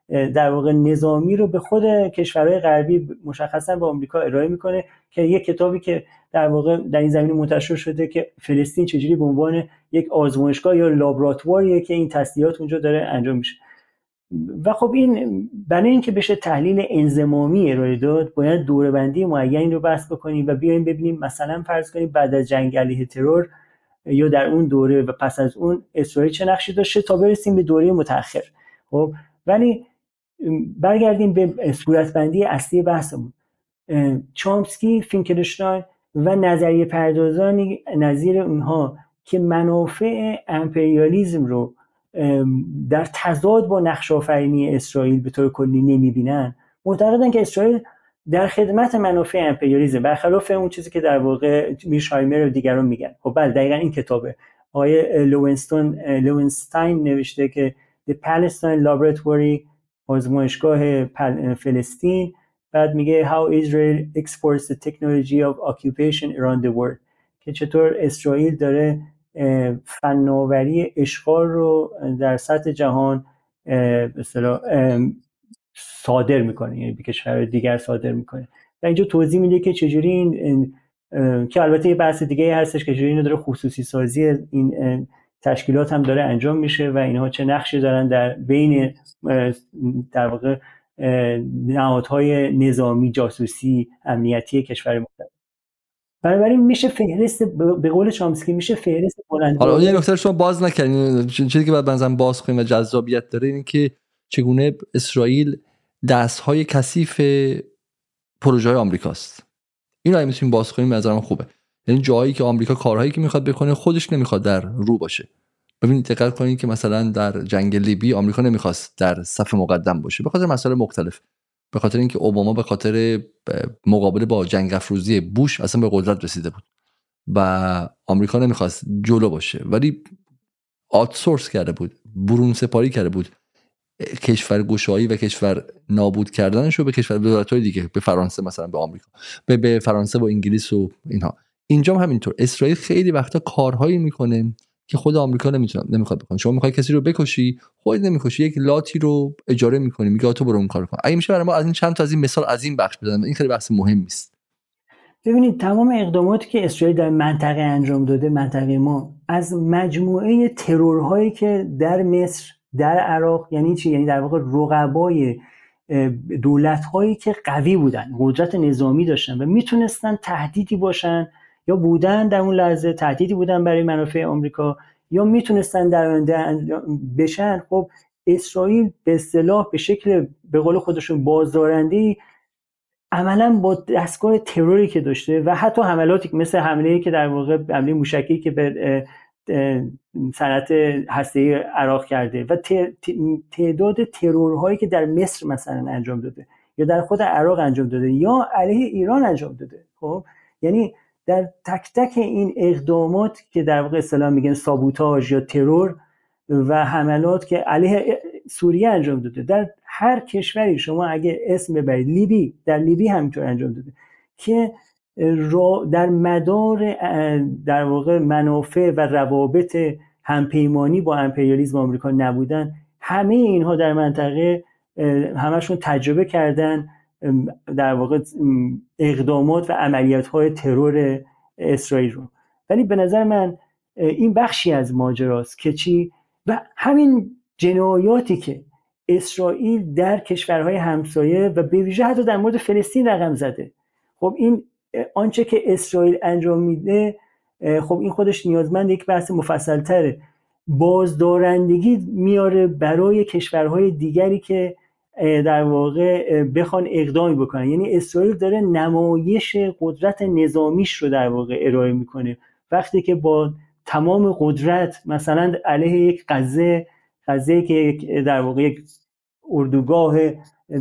در واقع نظامی رو به خود کشورهای غربی مشخصا به آمریکا ارائه می‌کنه که یک کتابی که در واقع در این زمینه منتشر شده که فلسطین چجوری به عنوان یک آزمایشگاه یا لابراتواریه که این تسلیحات اونجا داره انجام میشه. و خب این برای اینکه بشه تحلیل انزمامی ارائه داد باید دوربندی معینی رو بحث بکنیم و بیایم ببینیم مثلا فرض کنیم بعد از جنگ علیه ترور یا در اون دوره و پس از اون اسرائیل چه نقشی داشته تا برسیم به دوره متأخر. خب ولی برگردیم به صورتبندی اصلی بحثمون. چامسکی فینکلشتاین و نظریه پردازانی نظیر اونها که منافع امپریالیزم رو در تضاد با نقش آفرینی اسرائیل به طور کلی نمی‌بینن معتقدن که اسرائیل در خدمت منافع امپریالیزم برخلاف اون چیزی که در واقع میرشایمر و دیگران میگن. خب بله دقیقا این کتابه. آقای لوینستون لوینستاین نوشته که The Palestine Laboratory آزمایشگاه فلسطین بعد میگه How Israel exports the technology of occupation around the world. که چطور اسرائیل داره فناوری اشغال رو در سطح جهان صادر می‌کنه یعنی به کشور دیگر صادر می‌کنه. و اینجا توضیح میده که چجوری این, که البته یه بحث دیگه هستش که چجوری اینو داره خصوصی سازی این تشکیلات هم داره انجام میشه و اینها چه نقشی دارن در بین در واقع نهادهای نظامی جاسوسی امنیتی کشور مختلف بنابراین میشه فهرست به قول چامسکی میشه فهرست بلند حالا یه نکته شما باز نکردین. چیزی که بعد بنظرم باز کنیم و جذابیت داره اینه که چگونه اسرائیل دست های کثیف پروژه های آمریکاست. این رو می‌تونیم باز کنیم نظرم خوبه. یعنی جایی که آمریکا کارهایی که می‌خواد بکنه خودش نمی‌خواد در رو باشه. ببینید دقت کنید که مثلا در جنگ لیبی آمریکا نمی‌خواست در صف مقدم باشه به خاطر مسائل مختلف. به خاطر اینکه اوباما به خاطر مقابله با جنگ افروزی بوش اصلا به قدرت رسیده بود و آمریکا نمی‌خواست جلو باشه. ولی آتسورس کرده بود برون سپاری کرده بود. کشور گشایی و کشور نابود کردنش رو به کشور دولت‌های دیگه به فرانسه مثلا به آمریکا به, به فرانسه و انگلیس و اینها. اینجا هم همینطور. اسرائیل خیلی وقتا کارهایی می‌کنه. که خود آمریکا نمی‌تونه نمی‌خواد بکنه. شما می‌خوای کسی رو بکشی خود نمی‌کشی یک لاتی رو اجاره می‌کنی میگه تو برو اون کار کن. اگه میشه برای ما از این چند تا از این مثال از این بخش بزنم این خیلی بحث مهم است ببینید تمام اقداماتی که اسرائیل در منطقه انجام داده منطقه ما از مجموعه ترورهایی که در مصر در عراق یعنی چی؟ یعنی در واقع رقبای دولت هایی که قوی بودن قدرت نظامی داشتن و می‌تونستن تهدیدی باشن یا بودن در اون لحظه تهدیدی بودن برای منافع آمریکا یا می‌تونستن در آینده بشن خب اسرائیل به اصطلاح به شکل به قول خودشون بازدارنده عملا با دستگاه تروری که داشته و حتی حملاتی مثل حمله که در واقع حمله موشکی که به صنعت هسته عراق کرده و تعداد ترورهایی که در مصر مثلا انجام داده یا در خود عراق انجام داده یا علیه ایران انجام داده خب؟ یعنی در تک تک این اقدامات که در واقع اسلام میگن سابوتاژ یا ترور و حملات که علیه سوریه انجام داده. در هر کشوری شما اگه اسم ببرید لیبی در لیبی همینطور انجام داده که در مدار در واقع منافع و روابط همپیمانی با امپریالیزم آمریکا نبودن همه اینها در منطقه همشون تجربه کردن در واقع اقدامات و عملیات های ترور اسرائیل رو. ولی به نظر من این بخشی از ماجراست که چی؟ و همین جنایاتی که اسرائیل در کشورهای همسایه و به ویژه حتی در مورد فلسطین رقم زده. خب این آنچه که اسرائیل انجام میده خب این خودش نیازمند یک بحث مفصل تره بازدارندگی میاره برای کشورهای دیگری که در واقع بخوان اقدامی بکنن. یعنی اسرائیل داره نمایش قدرت نظامیش رو در واقع ارائه می‌کنه. وقتی که با تمام قدرت مثلا علیه یک غزه غزه که در واقع یک اردوگاه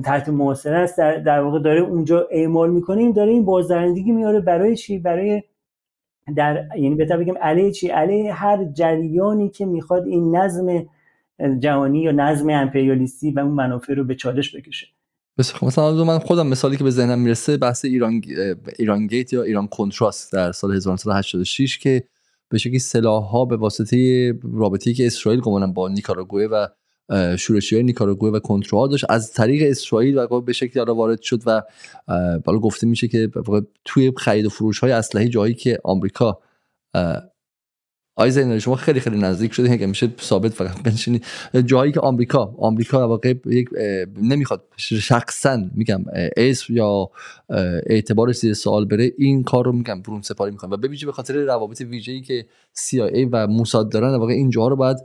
تحت محاصره است در, در واقع داره اونجا اعمال می‌کنه این داره این بازدارندگی میاره برای چی؟ برای در یعنی بهتر بگم علیه چی؟ علیه هر جریانی که می‌خواد این نظم جهانی یا نظم امپریالیستی و اون منافع رو به چالش بکشه. خب مثلا من خودم مثالی که به ذهنم می‌رسه بحث ایران ایران گیت یا ایران کنتراست در سال 1986 که به شکلی سلاح ها به واسطه رابطه‌ای که اسرائیل گمانم با نیکاراگوئه و شورشی های نیکاراگوئه و کنترل داشت از طریق اسرائیل و به شکلی وارد شد و بالا گفته میشه که توی خرید و فروش های اسلحه جایی که آمریکا آی زینال شما خیلی خیلی نزدیک شده که میشه ثابت فقط بنشینی. جایی که آمریکا آمریکا واقع یک نمی‌خواد شخصا میگم اسم یا اعتبار زیر سوال بره این کار رو میگم برون سپاری می‌کنه. و ویژه به خاطر روابط ویژه‌ای که CIA و موساد دارن واقع این جاها رو باید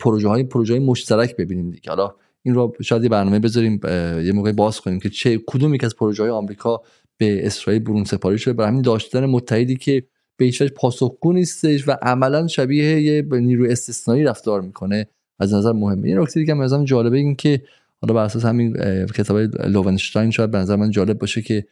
پروژه های پروژه های مشترک ببینیم دیگه. حالا این رو شاید یه برنامه بذاریم یه موقع باز کنیم که چه کدوم یک از پروژه های آمریکا به اسرائیل برون سپاری شده. برای همین داشتن متحدی که به هیچ پاسخگو نیستش و عملا شبیه یه نیروی استثنایی رفتار می‌کنه. از نظر مهمه. این نکته دیگه مثلا جالبه این که حالا بر اساس همین کتاب لوونشتاین شاید به نظر من جالب باشه که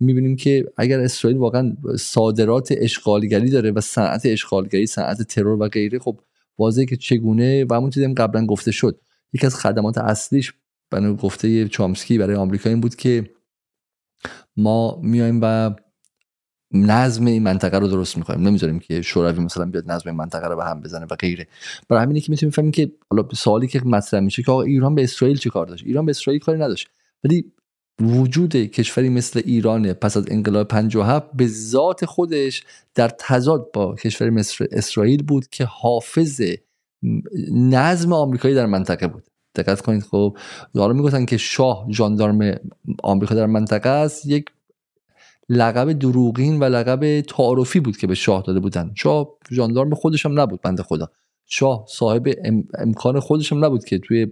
می‌بینیم که اگر اسرائیل واقعا صادرات اشغالگری داره و صنعت اشغالگری صنعت ترور و غیره خب واضحه که چگونه و همون چیزی قبلا گفته شد. یکی از خدمات اصلیش بنا گفته چامسکی برای آمریکا این بود که ما میایم و نظم این منطقه رو درست می‌کنیم. نمی‌ذاریم که شوروی مثلا بیاد نظم این منطقه رو به هم بزنه و غیره. برای همینه که می‌تونیم بفهمیم که حالا سوالی که مطرح میشه که آقا ایران به اسرائیل چه کار داشت؟ ایران به اسرائیل کاری نداشت. ولی وجود کشوری مثل ایران پس از انقلاب 57 به ذات خودش در تضاد با کشوری مثل اسرائیل بود که حافظ نظم آمریکایی در منطقه بود. دقت کنید خب. حالا می‌گفتن که شاه ژاندارم آمریکا در منطقه است. یک لقب دروغین و لقب تعارفی بود که به شاه داده بودن. شاه ژاندارم خودش هم نبود بنده خدا. شاه صاحب امکان خودش هم نبود که توی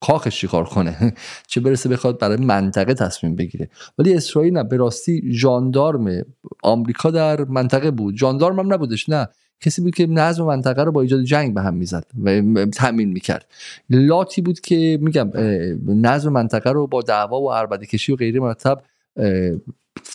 کاخش چیکار کنه. چه برسه بخواد برای منطقه تصمیم بگیره. ولی اسرائیل نه به راستی ژاندارم آمریکا در منطقه بود. ژاندارم هم نبودش نه. کسی بود که نظم منطقه رو با ایجاد جنگ به هم می‌زد و تامین می‌کرد. لاتی بود که میگم نظم منطقه رو با دعوا و عربده کشی و غیره مرتب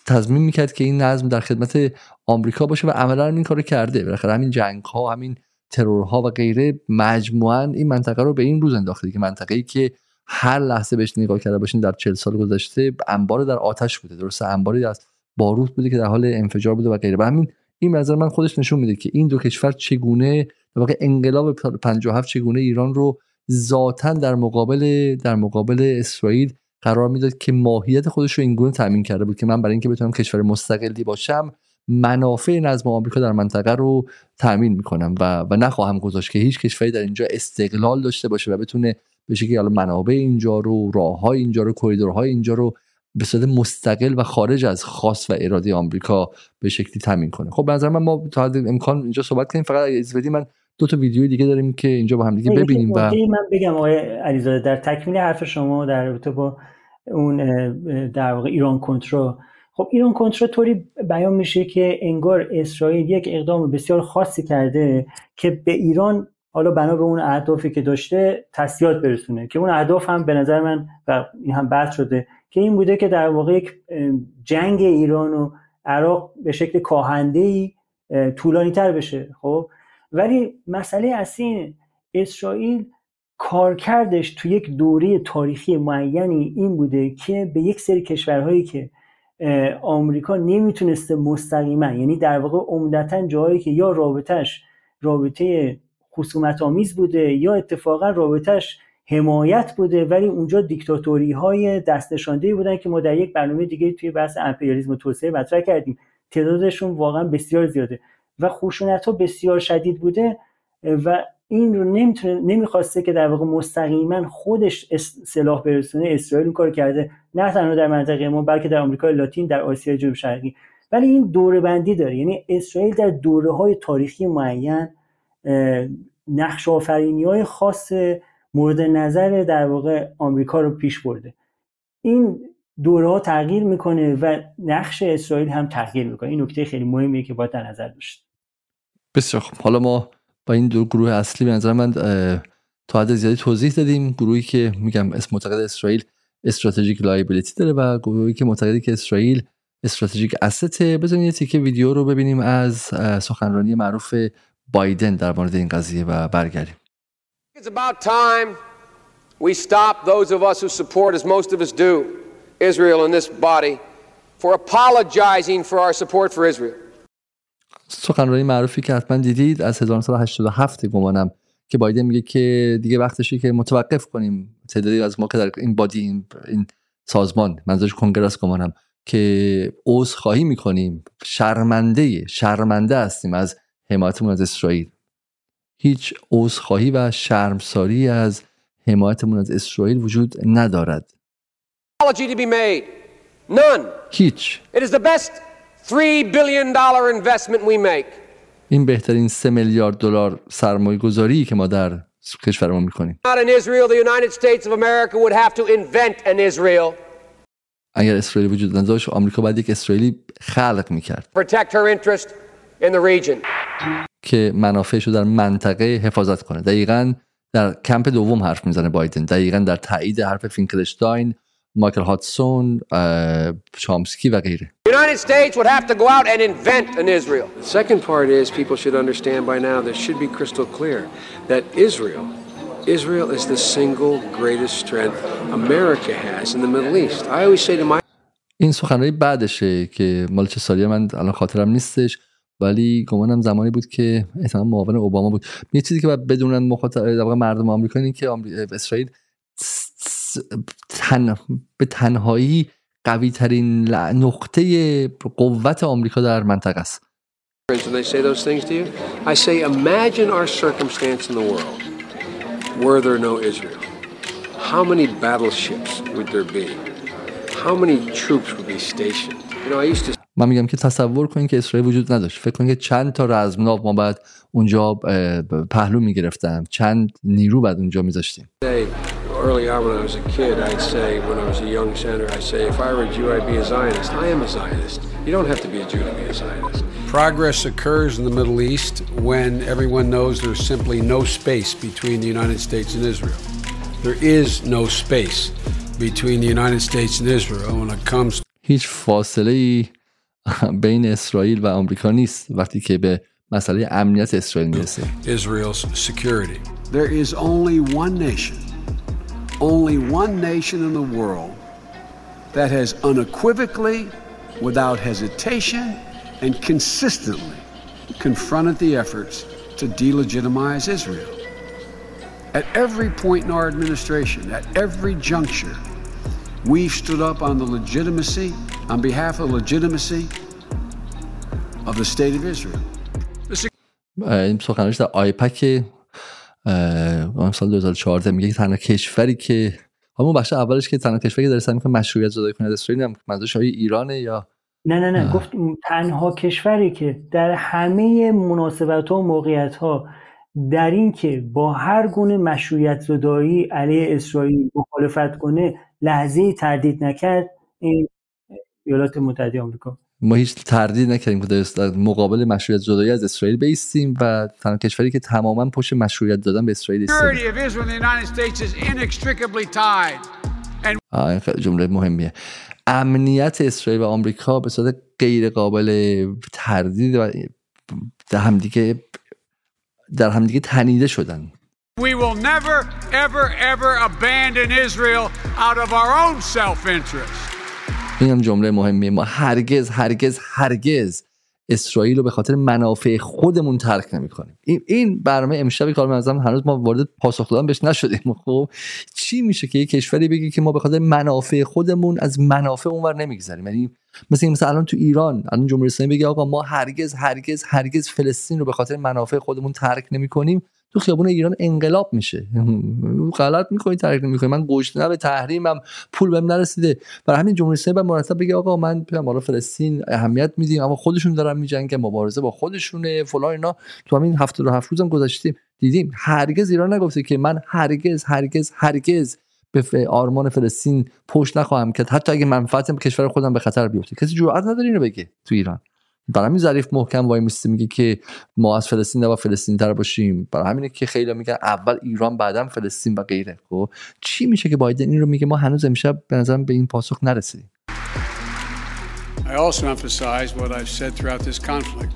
تضمین می‌کرد که این نظم در خدمت آمریکا باشه و عملا این کارو کرده. بالاخره همین جنگ ها همین ترورها و غیره مجموعا این منطقه رو به این روز انداخته که منطقه ای که هر لحظه بهش نگاه کرده باشین در چل سال گذشته انبار در آتش بوده. درسته انباری از باروت بوده که در حال انفجار بوده و غیره. و همین این نظر من خودش نشون میده که این دو کشور چگونه واقع انقلاب 57 چگونه ایران رو ذاتا در مقابل در مقابل اسرائیل قرار می‌داد که ماهیت خودش رو اینگونه تامین کرده بود که من برای اینکه بتونم کشور مستقلی باشم منافع نظم آمریکا در منطقه رو تامین می‌کنم و و نخواهم گذاشت که هیچ کشوری در اینجا استقلال داشته باشه و بتونه به شکلی حالا منابع اینجا رو راههای اینجا رو کریدورهای اینجا رو به صورت مستقل و خارج از خاص و اراده آمریکا به شکلی تامین کنه. خب به نظر من ما تا امکان اینجا صحبت کنیم فقط از من دو تا ویدیو دیگه داریم که اینجا با هم دیگه ببینیم و من بگم آقای علیزاده در تکمیل حرف شما در رابطه با اون در واقع ایران کنترل. خب ایران کنترل طوری بیان میشه که انگار اسرائیل یک اقدام بسیار خاصی کرده که به ایران حالا بنا به اون اهدافی که داشته تسلیحات برسونه که اون اهداف هم به نظر من و این هم بحث شده که این بوده که در واقع یک جنگ ایران و عراق به شکل کاهنده ای طولانی تر بشه. خب ولی مسئله اصلی اسرائیل کارکردش تو یک دوره تاریخی معینی این بوده که به یک سری کشورهایی که آمریکا نمی‌تونسته مستقیما یعنی در واقع عمدتا جایی که یا رابطش رابطه خصومت آمیز بوده یا اتفاقا رابطش حمایت بوده ولی اونجا دیکتاتوری های دست بودن که ما در یک برنامه دیگه توی بحث امپریالیسم و توسعه مطرح کردیم. تعدادشون واقعا بسیار زیاده. و خشونت ها بسیار شدید بوده و این رو نمی‌تونه نمی‌خواسته که در واقع مستقیما خودش سلاح برسونه. اسرائیل کار کرده. نه تنها در منطقه ما بلکه در آمریکا لاتین در آسیا جنوب شرقی. ولی این دوره بندی داره. یعنی اسرائیل در دوره های تاریخی معین نقش آفرینی های خاص مورد نظر در واقع آمریکا رو پیش برده. این دوره ها تغییر می‌کنه و نقش اسرائیل هم تغییر می‌کنه. این نکته خیلی مهمیه که باید در نظر داشت بسیار خب حالا ما با این دو گروه اصلی به نظر من تا حد زیادی توضیح دادیم. گروهی که میگم اسم معتقد اسرائیل استراتژیک لایبیلیتی داره و گروهی که معتقدی که اسرائیل استراتژیک استه بزنید یه تیکه ویدیو رو ببینیم از سخنرانی معروف بایدن در مورد این قضیه و برگردیم. It's about time we stop those of us who support as most of us do Israel in this body for apologizing for our support for Israel. سخنرانی معروفی که حتما دیدید از 1987 گمانم که بایدن میگه که دیگه وقتشه که متوقف کنیم تعدادی از ما که در این بادی این, این سازمان منظورش کنگرس گمانم که عوض خواهی می‌کنیم. شرمنده شرمنده هستیم از حمایتمون از اسرائیل. هیچ خواهی و شرمساری از حمایتمون از اسرائیل وجود ندارد. هیچ. Billion investment we make. این بهترین سه میلیارد دلار سرمایه گذاری که ما در کشورمون می‌کنیم. Not in Israel, the United States of America would have to invent an Israel, اگر اسرائیل وجود نداشت آمریکا باید یک اسرائیلی خلق می‌کرد. Protect her interest in the region. که منافعش رو در منطقه حفاظت کنه. دقیقا در کمپ دوم حرف می‌زنه بایدن. دقیقا در تایید حرف فینکلشتاین مایکل هاتسون چامسکی و غیره The United States would have to go out and invent an Israel. The second part is people should understand by now that should be crystal clear that Israel, Israel is the single greatest strength America has in the Middle East. I always say to my این سخنرانی بعدشه که مال چه سالیه من الان خاطرم نیستش ولی گمانم زمانی بود که احتمال معاون اوباما بود یه چیزی که باید بدونن مخاطب مردم آمریکا اینه که اسرائیل تن... به تنهایی قوی ترین ل... نقطه قوت آمریکا در منطقه است How many battleships would there be? How many troops would be stationed? You know, I used to. میگم که تصور کنید که اسرائیل وجود نداشت فکر کنید که چند تا رزمناو ما بعد اونجا پهلو می‌گرفتیم چند نیرو بعد اونجا میذاشتیم early on when I was a kid, I'd say, when I was a young senator, I'd say, if I were a Jew, I'd be a Zionist. I am a Zionist. You don't have to be a Jew to be a Zionist. Progress occurs in the Middle East when everyone knows there's simply no space between the United States and Israel. There is no space between the United States and Israel when it comes هیچ فاصله ای بین اسرائیل و آمریکا نیست وقتی که به مسئله امنیت اسرائیل میرسه Israel's security. There is only one nation, only one nation in the world that has unequivocally, without hesitation, and consistently confronted the efforts to delegitimize Israel. At every point in our administration, at every juncture, we've stood up on the legitimacy, on behalf of legitimacy of the state of Israel. سال 2014 میگه که تنها کشوری که همون بخش اولش که تنها کشوری که داره سعی می‌کنه مشروعیت زدایی کنه از اسرائیل هم منظورش آیا ایرانه یا نه نه نه گفت تنها کشوری که در همه مناسبت ها و موقعیت ها در این که با هر گونه مشروعیت زدایی علیه اسرائیل مخالفت کنه لحظه تردید نکرد این ایالات متحده آمریکا. ما هیچ تردید نکردیم که در مقابل مشروعیت زدایی از اسرائیل بیستیم و تنها کشوری که تماما پشت مشروعیت دادن به اسرائیل خیلی جمله مهمیه. امنیت اسرائیل و آمریکا به صورت غیر قابل تردید و در همدیگه در همدیگه تنیده شدن. We will never, ever, ever abandon Israel out of our own self interest. این هم جمله مهمیه. ما هرگز هرگز هرگز اسرائیل رو به خاطر منافع خودمون ترک نمی‌کنیم. این این برنامه امشب کار منظم هنوز ما وارد پاسخ دادن بهش نشدیم. خب چی میشه که یه کشوری بگه که ما به خاطر منافع خودمون از منافع اونور نمیگذریم؟ یعنی مثل مثلا الان تو ایران الان جمهوری اسلامی بگه آقا ما هرگز هرگز هرگز فلسطین رو به خاطر منافع خودمون ترک نمی‌کنیم. تو خیابون ایران انقلاب میشه. غلط می‌کنی ترک نمی‌کنی من گشنه به تحریمم پول بهم نرسیده. برای همین جمهوری اسلامی مرتب بگه آقا من پیام فلسطین اهمیت میدیم اما خودشون دارن میجنگن مبارزه با خودشونه فلان اینا. تو همین 77 روزم گذاشتیم دیدیم هرگز ایران نگفته که من هرگز هرگز هرگز به آرمان فلسطین پشت نخواهم کرد. حتی اگه منفعت کشور خودم به خطر بیفته. کسی جرئت نداره اینو بگه تو ایران. برای همین ظریف محکم وای میسته میگه که ما از فلسطین نباید فلسطین تر باشیم برای همینه که خیلی میگن اول ایران بعدا فلسطین و غیره خب چی میشه که بایدن این رو میگه ما هنوز امشب به نظرم به این پاسخ نرسیدیم I also emphasize what I've said throughout this conflict.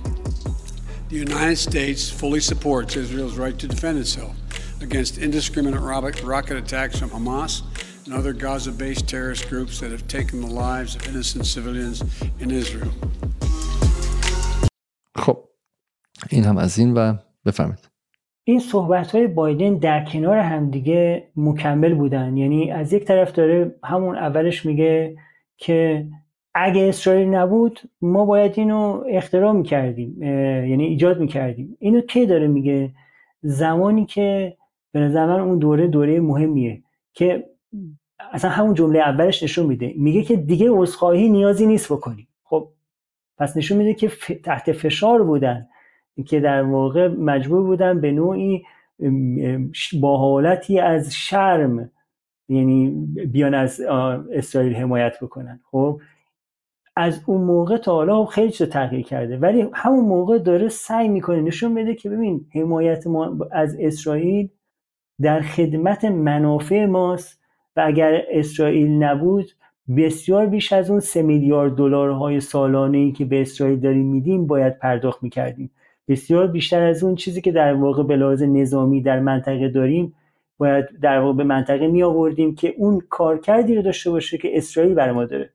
The United States fully supports Israel's right to defend itself against indiscriminate rocket attacks from Hamas and other Gaza based terrorist groups that have taken the lives of innocent civilians in Israel. خب این هم از این و بفرمایید. این صحبت های بایدن در کنار همدیگه مکمل بودن. یعنی از یک طرف داره همون اولش میگه که اگه اسرائیل نبود ما باید اینو اختراع می‌کردیم یعنی ایجاد می‌کردیم. اینو کی داره میگه؟ زمانی که به نظر من اون دوره دوره مهمیه که اصلا همون جمله اولش نشون میده. میگه که دیگه عذرخواهی نیازی نیست بکنیم. پس نشون میده که تحت فشار بودن که در واقع مجبور بودن به نوعی با حالتی از شرم یعنی بیان از اسرائیل حمایت بکنن. خب؟ از اون موقع تا حالا خیلی چیز تغییر کرده. ولی همون موقع داره سعی می‌کنه نشون بده که ببین حمایت ما از اسرائیل در خدمت منافع ماست و اگر اسرائیل نبود بسیار بیش از اون سه میلیارد دلارهای سالانه ای که به اسرائیل داریم میدیم باید پرداخت می‌کردیم. بسیار بیشتر از اون چیزی که در واقع به لحاظ نظامی در منطقه داریم باید در واقع به منطقه می آوردیم که اون کارکردی رو داشته باشه که اسرائیل برای ما داره.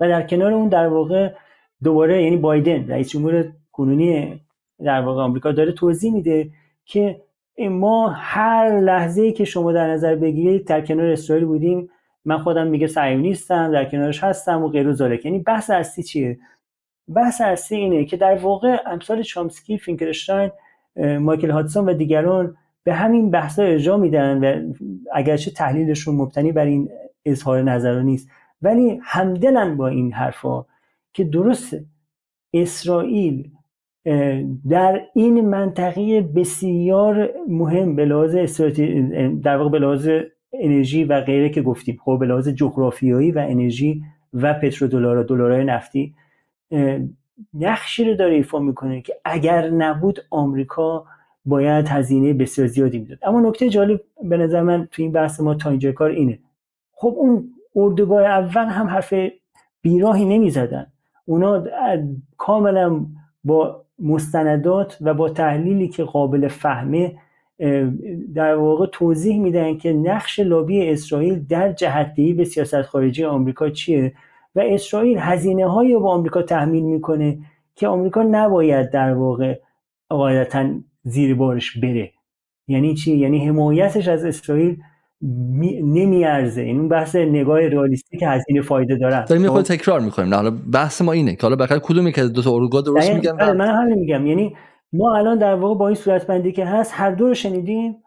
و در کنار اون در واقع دوباره یعنی بایدن رئیس جمهور کنونی در واقع آمریکا داره توضیح میده که ما هر لحظه که شما در نظر بگیرید در کنار اسرائیل بودیم من خودم میگه صهیونیستم در کنارش هستم و غیر و یعنی بحث اصلی چیه؟ بحث اصلی اینه که در واقع امثال چامسکی فینکلشتاین مایکل هاتسون و دیگران به همین بحثا ارجاع میدن و اگرچه تحلیلشون مبتنی بر این اظهار نظر نیست. ولی همدلن با این حرفا که درسته اسرائیل در این منطقه بسیار مهم به لحاظ در واقع به لحاظ انرژی و غیره که گفتیم خب به لحاظ جغرافیایی و انرژی و پترودلار دلارای نفتی نقشی رو داره ایفا می‌کنه که اگر نبود آمریکا باید هزینه بسیار زیادی می‌داد. اما نکته جالب به نظر من تو این بحث ما تا اینجا کار اینه. خب اون اردوگاه اول هم حرف بیراهی نمی‌زدن. اونا کاملا با مستندات و با تحلیلی که قابل فهمه در واقع توضیح میدن که نقش لابی اسرائیل در جهتدهی به سیاست خارجی آمریکا چیه و اسرائیل هزینه هایی با آمریکا تحمیل می‌کنه که آمریکا نباید در واقع قاعدتا زیر بارش بره. یعنی چی؟ یعنی حمایتش از اسرائیل نمیارزه. این اون بحث نگاه رئالیستی که هزینه فایده دارن. داریم یه خود خب؟ تکرار می‌کنیم. نه حالا بحث ما اینه که حالا بخاطر کدومی که دو تا اروگا درست میگن؟ بله، من همین میگم. یعنی ما الان در واقع با این صورت بندی که هست هر دو رو شنیدیم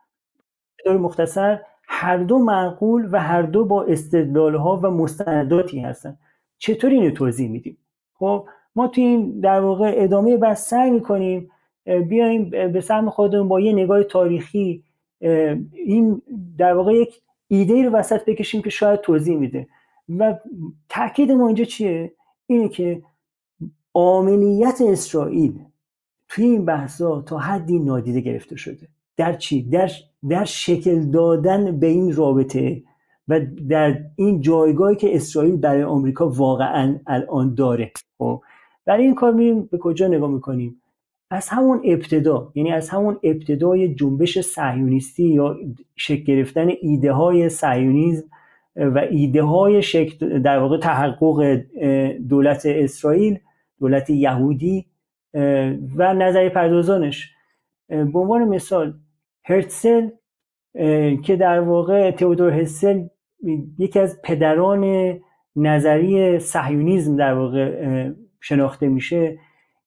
به مختصر هر دو معقول و هر دو با استدلال ها و مستنداتی هستن. چطور اینو توضیح میدیم؟ خب ما تو این در واقع ادامه بحث سعی می‌کنیم بیایم به سهم خودمون با یه نگاه تاریخی این در واقع یک ایده رو وسط بکشیم که شاید توضیح میده. و تاکید ما اینجا چیه؟ اینه که عاملیت اسرائیل توی این بحثا تا حدی نادیده گرفته شده. در چی؟ در در شکل دادن به این رابطه و در این جایگاهی که اسرائیل برای آمریکا واقعا الان داره. خب برای این کار میریم به کجا نگاه می‌کنیم؟ از همون ابتدا یعنی از همون ابتدای جنبش صهیونیستی یا شکل گرفتن ایده های صهیونیسم و ایده های شکل در واقع تحقق دولت اسرائیل دولت یهودی و نظری پردازانش. به عنوان مثال هرتسل که در واقع تئودور هرتسل یکی از پدران نظری صهیونیسم در واقع شناخته میشه.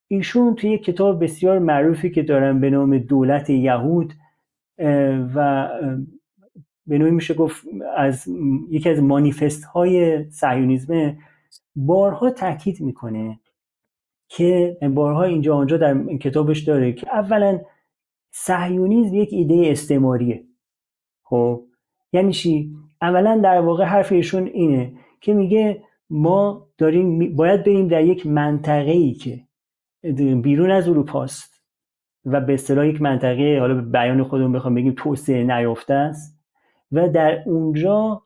ایشون توی یک کتاب بسیار معروفی که دارن به نام دولت یهود و به نوعی میشه گفت از یکی از مانیفست های صهیونیسم بارها تاکید می‌کنه. که بارها اینجا آنجا در کتابش داره که اولا صهیونیسم یک ایده استعماریه. خب یعنی چی؟ اولا در واقع حرف ایشون اینه که میگه ما داریم باید بریم در یک منطقه ای که بیرون از اروپاست و به اصطلاح یک منطقه حالا به بیان خودمون بخوام بگیم توسعه نیافته است و در اونجا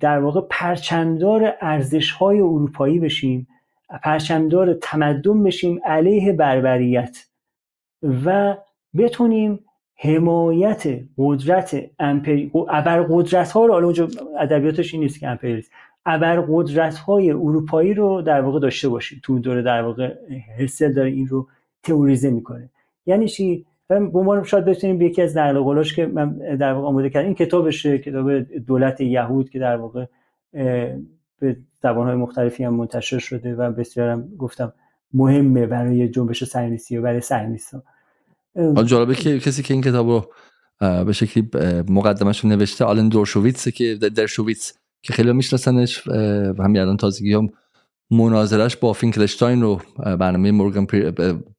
در واقع پرچمدار ارزش های اروپایی بشیم پرچمدار تمدن بشیم علیه بربریت و بتونیم حمایت قدرت امپری ابر قدرت ها رو حالا ادبیاتش این نیست که ابر قدرت های اروپایی رو در واقع داشته باشیم. تو دوره در واقع هسل داره این رو تئوریزه می‌کنه. یعنی چی؟ به عنوان شاید بتونیم یکی از نقل قولاش که من در واقع آماده کردم. این کتابشه کتاب دولت یهود که در واقع به زبانهای مختلفی هم منتشر شده و بسیارم گفتم مهمه برای جنبش صهیونیستی و برای صهیونیست‌ها جالبه که کسی که این کتاب رو به شکلی مقدمش رو نوشته آلن دورشویتس که درشویتس که خیلی میشناسنش و همین الان تازگی هم مناظرش با فینکلشتاین رو برنامه مورگان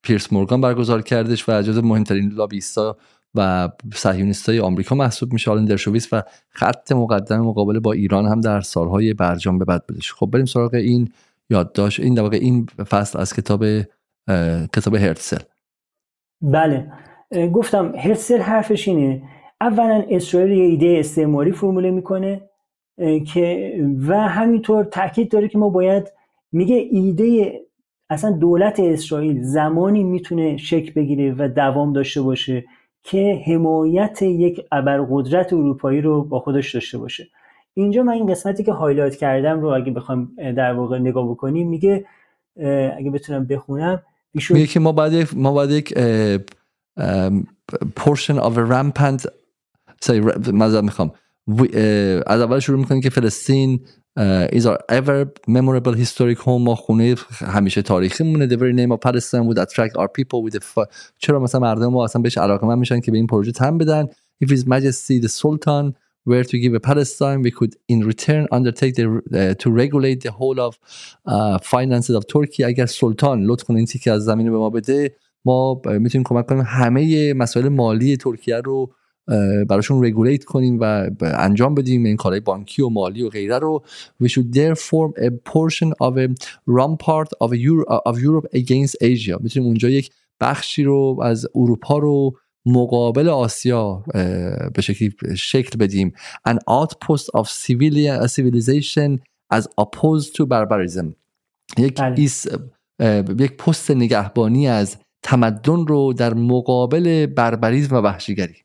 پیرس مورگان برگزار کردش و جز مهمترین لابیستا و صهیونیستای آمریکا محسوب میشه آلن درشویس و خط مقدم مقابل با ایران هم در سالهای برجام به بعد بودش. خب بریم سراغ این یادداشت این در این فصل از کتاب کتاب هرتسل بله. گفتم هرتسل حرفش اینه. اولا اسرائیل یه ایده استعماری فرموله می‌کنه که و همینطور تاکید داره که ما باید میگه ایده اصلا دولت اسرائیل زمانی می‌تونه شکل بگیره و دوام داشته باشه. که حمایت یک ابرقدرت اروپایی رو با خودش داشته باشه. اینجا من این قسمتی که هایلایت کردم رو اگه بخوام در واقع نگاه بکنیم میگه اگه بتونم بخونم میگه که ما باید ما باید یک portion of a rampant مذارم می‌خوام. از اول شروع می‌کنیم که فلسطین is our ever memorable historic home ما خونه همیشه تاریخی مونه the very name of Palestine would attract our people with the چرا مثلا مردم ما اصلا بهش علاقه میشن که به این پروژه تن بدن if his majesty the sultan were to give a Palestine we could in return undertake the, uh, to regulate the whole of uh, finances of Turkey اگر سلطان لطف کنه این تیکه از زمین به ما بده ما می‌تونیم کمک کنیم همه مسائل مالی ترکیه رو براشون رگولیت کنیم و انجام بدیم این کارهای بانکی و مالی و غیره رو. We should there form a portion of a rampart of, Europe, of Europe against Asia. می‌تونیم اونجا یک بخشی رو از اروپا رو مقابل آسیا به شکلی شکل بدیم. An outpost of civilization as opposed to barbarism. یک بله. ایس یک پست نگهبانی از تمدن رو در مقابل بربریزم و وحشیگری.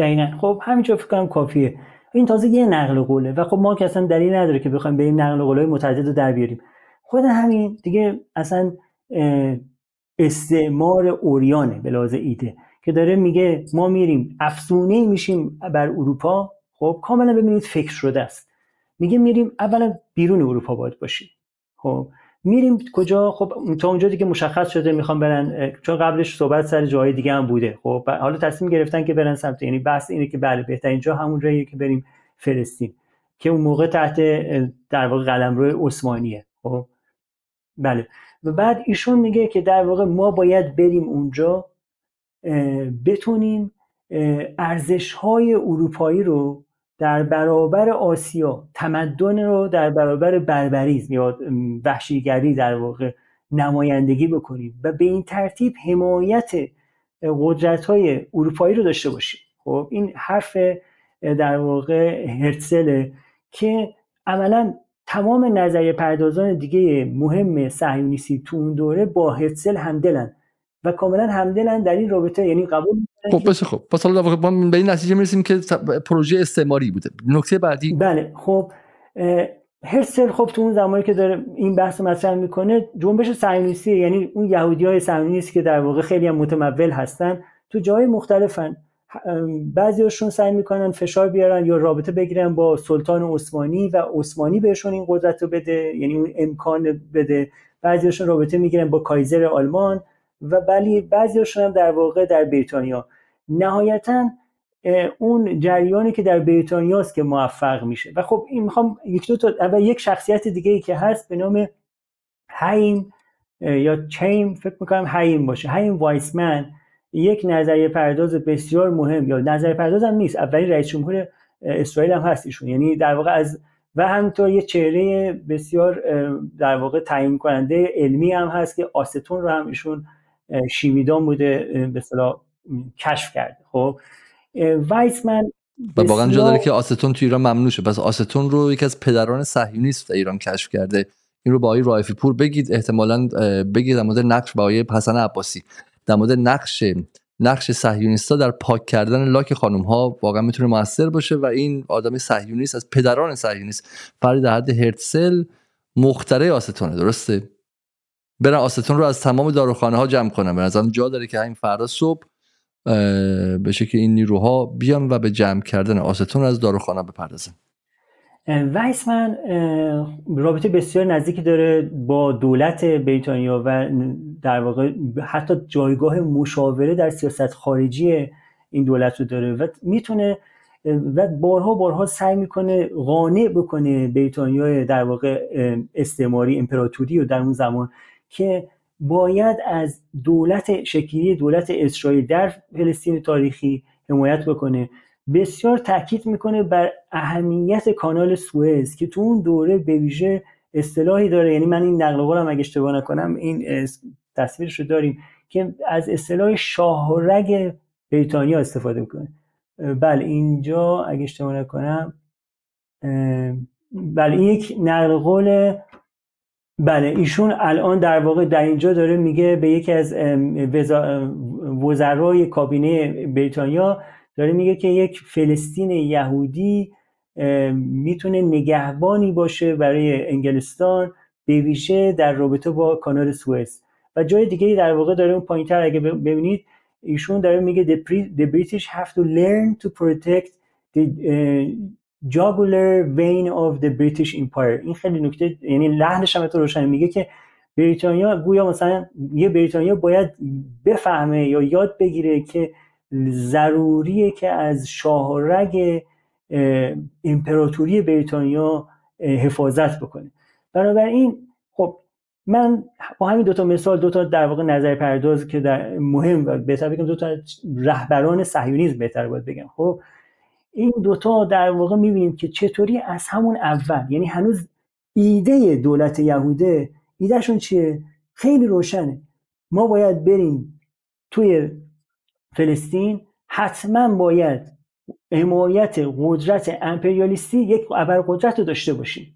دقیقا. خب همینجا فکر کنم کافیه. این تازه یه نقل قوله و خب ما که اصلا دلیل نداره که بخوایم به این نقل قولهای متعدد رو در بیاریم. خود همین دیگه اصلا استعمار اوریانه به لحاظ ایده که داره میگه ما میریم افسونه میشیم بر اروپا. خب کاملا ببینید فکر شده است. میگه میریم اولا بیرون اروپا باید باشیم. خب میریم کجا؟ خب تا اونجا دیگه مشخص شده می‌خوام برن چون قبلش صحبت سر جای دیگه هم بوده. خب حالا تصمیم گرفتن که برن سمت یعنی بحث اینه که بله بهترین جا همون جاییه که بریم فلسطین که اون موقع تحت در واقع قلمرو عثمانیه. خب بله. و بعد ایشون میگه که در واقع ما باید بریم اونجا بتونیم ارزش های اروپایی رو در برابر آسیا تمدن رو در برابر بربریز یا وحشیگری در واقع نمایندگی بکنیم و به این ترتیب حمایت قدرت های اروپایی رو داشته باشیم. خب این حرف در واقع هرتسله که عملا تمام نظریه پردازان دیگه مهم صهیونیستی تو اون دوره با هرتسل همدلن و کاملا همدلن در این رابطه یعنی قبول خب بس خب. پس حالا به این نتیجه می‌رسیم که پروژه استعماری بوده. نکته بعدی. بله خب هرسل خب تو اون زمانی که داره این بحث مطرح می‌کنه جنبش صهیونیستی یعنی اون یهودی های صهیونیستی که در واقع خیلی هم متمول هستن تو جای مختلفن. بعضیاشون سعی می‌کنن فشار بیارن یا رابطه بگیرن با سلطان عثمانی و عثمانی بهشون این قدرت رو بده یعنی اون امکان بده. بعضیاشون رابطه می‌گیرن با کایزر آلمان. و ولی بعضیاشون هم در واقع در بریتانیا. نهایتا اون جریانی که در بریتانیا است که موفق میشه. و خب این می‌خوام یک دو تا یک شخصیت دیگه ای که هست به نام هایم یا چیم فکر می‌کنم هایم باشه. هایم وایسمن یک نظریه پرداز بسیار مهم. یا نظریه پرداز هم نیست اولین رئیس جمهور اسرائیل هم هست ایشون. یعنی در واقع از و همینطور یه چهره بسیار در واقع تعیین کننده علمی هم هست که آستون رو هم ایشون شیمیدان بوده به کشف کرده. خب وایسمن و واقعا جا داره که آستون تو ایران ممنوع شه. پس آستون رو یکی از پدران صهیونیست در ایران کشف کرده. این رو با آقای رایفی پور بگید. احتمالا بگید در مورد نقش با آقای حسن عباسی. در مورد نقش نقش صهیونیستا در پاک کردن لاک خانم ها واقعا می‌تونه موثر باشه و این آدم صهیونیست از پدران صهیونیست فرد در حد هرتسل مختره آستونه درسته؟ برن آستون رو از تمام داروخانه ها جمع کنن. به نظرم جا داره که این فردا صبح به شکل این نیروها بیان و به جمع کردن آستون از داروخانه بپردازن. ویسمن رابطه بسیار نزدیکی داره با دولت بریتانیا و در واقع حتی جایگاه مشاوره در سیاست خارجی این دولت رو داره و می‌تونه و بارها بارها سعی می‌کنه قانع بکنه بریتانیا در واقع استعماری امپراتوری و در اون زمان. که باید از دولت شکلی دولت اسرائیل در فلسطین تاریخی حمایت بکنه. بسیار تاکید می‌کنه بر اهمیت کانال سوئز که تو اون دوره به ویژه اصطلاحی داره. یعنی من این نقل قولم اگه اشتباه نکنم این تصویرش رو داریم که از اصطلاح شاهرگ بریتانیا استفاده می‌کنه. بله اینجا اگه اشتباه نکنم بله این یک نقل قول بله ایشون الان در واقع در اینجا داره میگه به یکی از وزرای کابینه بریتانیا داره میگه که یک فلسطین یهودی می‌تونه نگهبانی باشه برای انگلستان به ویژه در رابطه با کانال سوئز. و جای دیگه در واقع داره اون پایینتر اگه ببینید ایشون داره میگه the British have to learn to protect the jugular vein of the British Empire. این خیلی نکته یعنی لحنش هم روشن میگه که بریتانیا گویا مثلا یه بریتانیا باید بفهمه یا یاد بگیره که ضروریه که از شاهرگ امپراتوری بریتانیا حفاظت بکنه. بنابراین خب من با همین دوتا مثال دوتا در واقع نظر پرداز که در مهم بهتر بگم دوتا رهبران صهیونیسم بهتر باید بگم. خب این دوتا در واقع می‌بینیم که چطوری از همون اول یعنی هنوز ایده دولت یهوده ایدهشون چیه؟ خیلی روشنه. ما باید بریم توی فلسطین حتما باید حمایت قدرت امپریالیستی یک قدرت رو داشته باشیم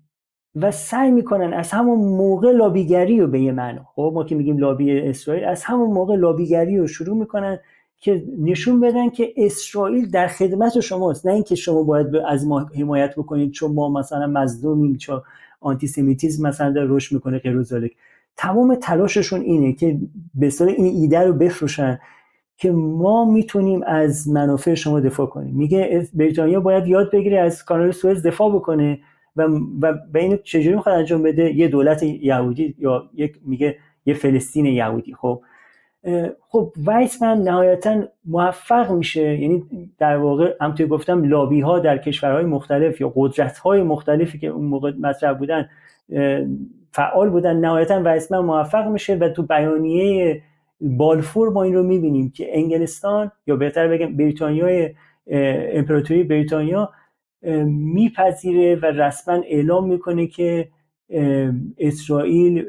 و سعی می‌کنن از همون موقع لابیگری رو به یه معنا خب ما که میگیم لابی اسرائیل از همون موقع لابیگری رو شروع می‌کنن که نشون بدن که اسرائیل در خدمت شماست. نه اینکه شما باید از ما حمایت بکنید چون ما مثلا مظلومیم چون آنتی سمیتیسم مثلا در رشد می‌کنه غیر تمام تلاششون اینه که به این ایده رو بفروشن که ما می‌تونیم از منافع شما دفاع کنیم. میگه بریتانیا باید یاد بگیره از کانال سوئز دفاع بکنه و و بین چجوری می‌خواد انجام بده؟ یه دولت یهودی یا یک میگه یه فلسطین یهودی. خب خب وایسمن نهایتا موفق میشه. یعنی در واقع همونطور گفتم لابی ها در کشورهای مختلف یا قدرت های مختلفی که اون موقع مطرح بودن فعال بودن نهایتا وایسمن موفق میشه و تو بیانیه بالفور ما این رو می‌بینیم که انگلستان یا بهتر بگم بریتانیای امپراتوری بریتانیا میپذیره و رسما اعلام می‌کنه که اسرائیل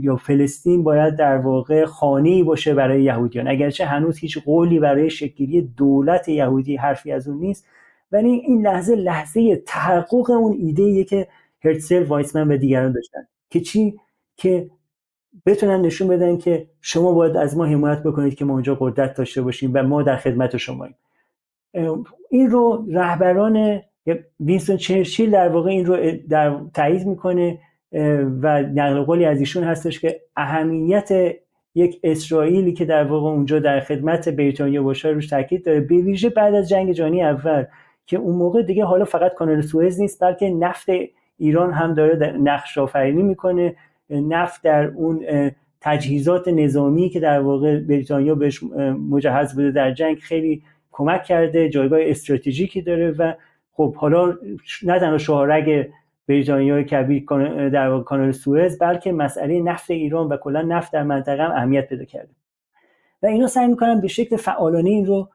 یا فلسطین باید در واقع خانه باشه برای یهودیان. اگرچه هنوز هیچ قولی برای شکلی دولت یهودی حرفی از اون نیست ولی این لحظه لحظه تحقق اون ایده که هرتزل وایسمن و دیگران داشتن. که چی؟ که بتونن نشون بدن که شما باید از ما حمایت بکنید که ما اونجا قدرت داشته باشیم و ما در خدمت شماییم این رو رهبران وینستون چرچیل در واقع این رو در تایید می‌کنه و نقل قولی از ایشون هستش که اهمیت یک اسرائیلی که در واقع اونجا در خدمت بریتانیا باشه روش تاکید داره. به ویژه بعد از جنگ جهانی اول که اون موقع دیگه حالا فقط کانال سوئز نیست بلکه نفت ایران هم داره نقش آفرینی می‌کنه. نفت در اون تجهیزات نظامی که در واقع بریتانیا بهش مجهز بوده در جنگ خیلی کمک کرده جایگاه استراتژیکی داره و خب حالا نه تنها شاهرگ بریتانیا کبیر در کانال سوئز بلکه مسئله نفت ایران و کلا نفت در منطقه هم اهمیت پیدا کرده. و اینا سعی می‌کنن به شکل فعالانه این رو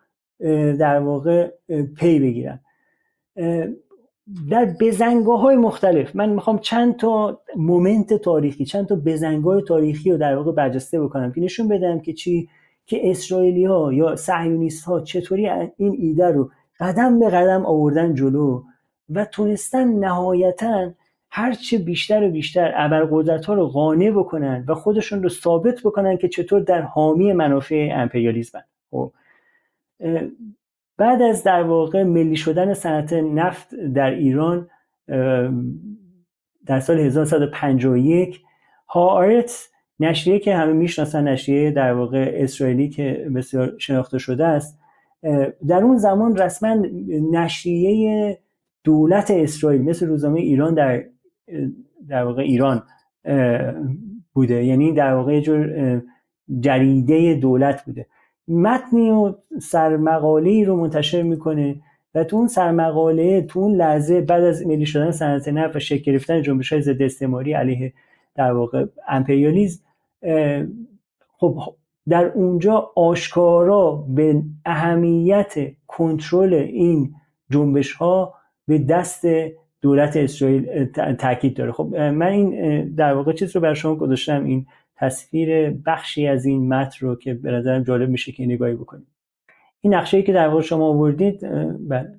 در واقع پی بگیرن. در بزنگاه های مختلف من می‌خوام چند تا مومنت تاریخی چند تا بزنگاه تاریخی رو در واقع برجسته بکنم که نشون بدم که چی که اسرائیلی ها یا صهیونیست ها چطوری این ایده رو قدم به قدم آوردن جلو و تونستن نهایتا هرچه بیشتر و بیشتر ابرقدرت ها رو قانع بکنن و خودشون رو ثابت بکنن که چطور در حامی منافع امپریالیسم خب بعد از در واقع ملی شدن صنعت نفت در ایران در سال 1951 هارت نشریه که همه می‌شناسن نشریه در واقع اسرائیلی که بسیار شناخته شده است در اون زمان رسما نشریه دولت اسرائیل مثل روزنامه ایران در در واقع ایران بوده. یعنی در واقع جور جریده دولت بوده. متنی و سرمقاله رو منتشر می‌کنه و تو اون سرمقاله تو اون لحظه بعد از ملی شدن صنعت نفت و شکل گرفتن جنبش های ضد استعماری علیه در واقع امپریالیسم خب در اونجا آشکارا به اهمیت کنترل این جنبش ها به دست دولت اسرائیل تاکید داره. خب من این در واقع چیز رو بر شما گذاشتم این تصویر بخشی از این متن رو که به نظرم جالب میشه که نگاهی بکنید این نقشه ای که در واقع شما آوردید بله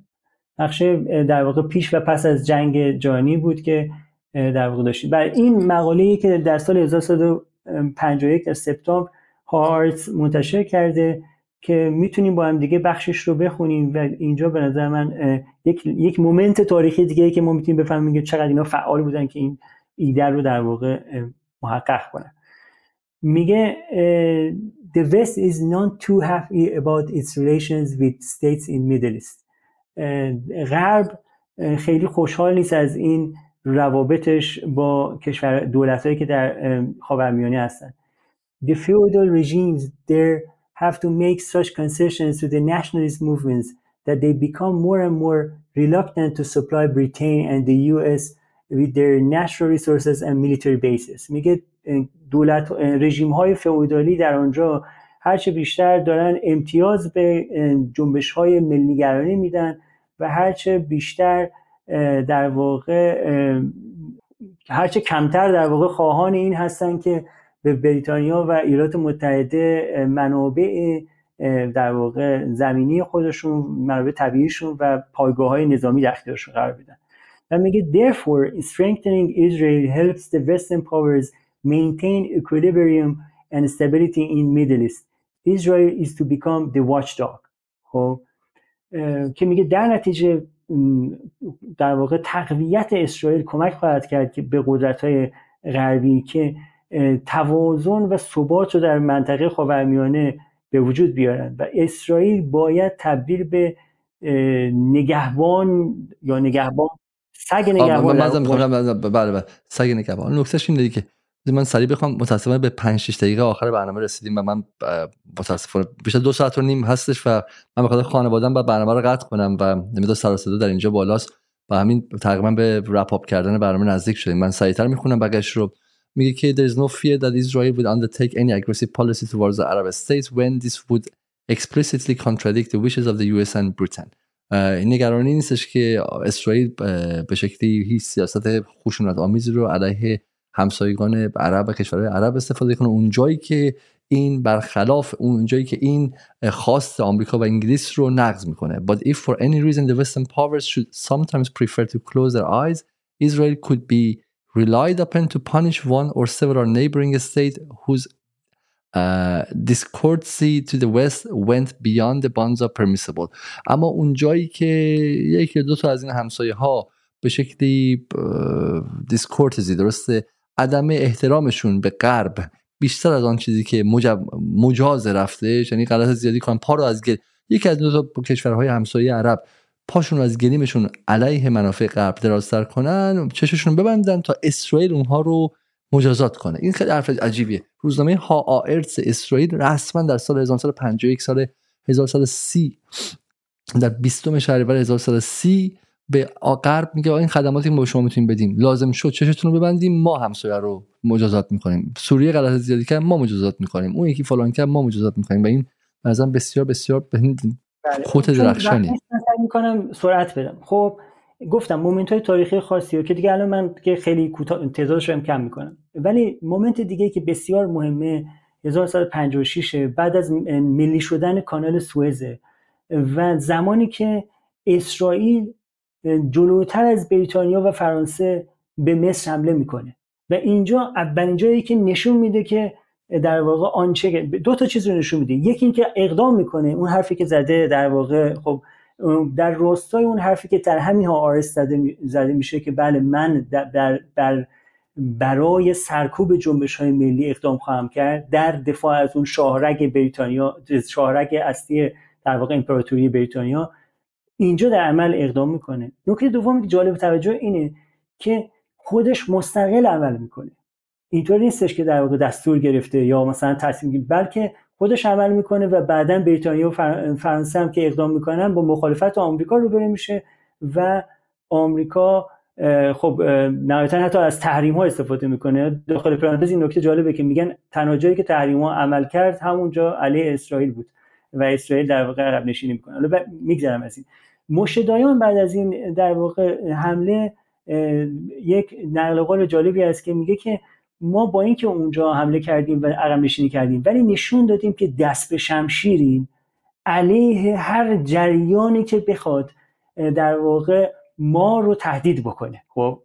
نقشه در واقع پیش و پس از جنگ جهانی بود که در واقع داشتید. برای این مقاله ای که در سال 1951 در سپتامبر هارت منتشر کرده که می‌تونیم با هم دیگه بخشش رو بخونیم و اینجا به نظر من یک یک مومنت تاریخی دیگه که ما می‌تونیم بفهمیم که چقدر اینا فعال بودن که این ایده رو در واقع محقق کنن. میگه The West is not too happy about its relations with states in Middle East. غرب خیلی خوشحال نیست از این روابطش با کشور دولتهایی که در خاورمیانه هستن. The feudal regimes there have to make such concessions to the nationalist movements that they become more and more reluctant to supply Britain and the US with their natural resources and military bases میگه دولت رژیم های فئودالی در آنجا هرچه بیشتر دارن امتیاز به جنبش های ملیگرانی میدن و هرچه بیشتر در واقع هرچه کمتر در واقع خواهان این هستن که به بریتانیا و ایالات متحده منابع در واقع زمینی خودشون منابع طبیعیشون و پایگاه های نظامی در اختیارشون قرار بدن. و میگه therefore strengthening Israel helps the western powers maintain equilibrium and stability in Middle East. Israel is to become the watchdog. خب؟ که میگه در نتیجه در واقع تقویت اسرائیل کمک خواهد کرد که به قدرت های غربی که توازن و ثبات رو در منطقه خاورمیانه به وجود بیارن و اسرائیل باید تبدیل به نگهبان یا نگهبان سگ نگهبان بله بله. سگ نگهبان. نکتهش اینه که من سریع بخوام متاسفانه به 5 6 دقیقه آخر برنامه رسیدیم و من متاسفانه بیشتر دو ساعت و نیم هستش و من به خاطر خانواده‌ام با برنامه رو قطع کنم و نمی‌دونم سر صدا در اینجا بالاست. و همین تقریبا به رپ اپ کردن برنامه نزدیک شدیم. من سریعتر می‌خونم بقیش رو. میگه که there is no fear that Israel would undertake any aggressive policy towards the Arab states when this would explicitly contradict the wishes of the US and Britain این نگرانی نیستش که اسرائیل به شکلی هیچ سیاست خشونت آمیزی رو علیه همسایگان عرب و کشورهای عرب استفاده کنه اون جایی که این برخلاف اون جایی که این خواست آمریکا و انگلیس رو نقض می‌کنه but if for any reason the western powers should sometimes prefer to close their eyes Israel could be relied upon to punish one or several neighboring states whose uh, discourtesy to the west went beyond the bounds of permissible. اما اون جایی که یکی دو تا از این همسایه ها به شکلی دیسکورتزی درسته عدم احترامشون به غرب بیشتر از آن چیزی که مجاز رفته یعنی غلط زیادی کنن پا رو از گل یکی از دو تا کشورهای همسایه عرب پاشون رو از گلیمشون علیه منافع غرب درازتر کنن چششون ببندن تا اسرائیل اونها رو مجازات کنه. این خیلی حرف عجیبیه. روزنامه ها آرتس اسرائیل رسما در سال 1951 سال 1930 در 20 شهریور 1930 به غرب میگه این خدماتی که ما شما می‌تونیم بدیم لازم شد چشتون رو ببندیم ما همسایه رو مجازات می‌کنیم. سوریه غلط زیادی کرد ما مجازات می‌کنیم. اون یکی فلان کرد ما مجازات می‌کنیم. و این مثلا بسیار بسیار به خود بله. درخشانی می‌کنم سرعت بدم. خب گفتم مومنت های تاریخی خاصی که دیگه الان من که خیلی تعدادش رو کم می‌کنم. ولی مومنت دیگه که بسیار مهمه 1956 بعد از ملی شدن کانال سوئزه و زمانی که اسرائیل جلوتر از بریتانیا و فرانسه به مصر حمله می‌کنه. و اینجا اولین جایی که نشون میده که در واقع آنچه دو تا چیز رو نشون میده. یکی اینکه اقدام می‌کنه اون حرفی که زده در واقع خب در راستای اون حرفی که در همین ها آرس زده, میشه که بله من در, در برای سرکوب جنبش های ملی اقدام خواهم کرد در دفاع از اون شاهرگ بریتانیا شاهرگ اصلی در واقع امپراتوری بریتانیا اینجا در عمل اقدام می‌کنه. نکته دومی که جالب توجه اینه که خودش مستقل عمل می‌کنه. اینطور نیستش که در واقع دستور گرفته یا مثلا تصمیم بلکه خودش عمل می‌کنه و بعدا بریتانیا و فرانسه هم که اقدام می‌کنن با مخالفت آمریکا روبرو میشه و آمریکا خب نهایتا حتی از تحریم ها استفاده می‌کنه. داخل پرانتز این نکته جالبه که میگن تنها که تحریم ها عمل کرد همونجا علیه اسرائیل بود و اسرائیل در واقع عقب نشینی می‌کنه. حالا میگذرم از این. مشدایان بعد از این در واقع حمله یک نقل قول جالبی است که میگه که ما با اینکه اونجا حمله کردیم و عقب نشینی کردیم ولی نشون دادیم که دست به شمشیریم. علیه هر جریانی که بخواد در واقع ما رو تهدید بکنه. خب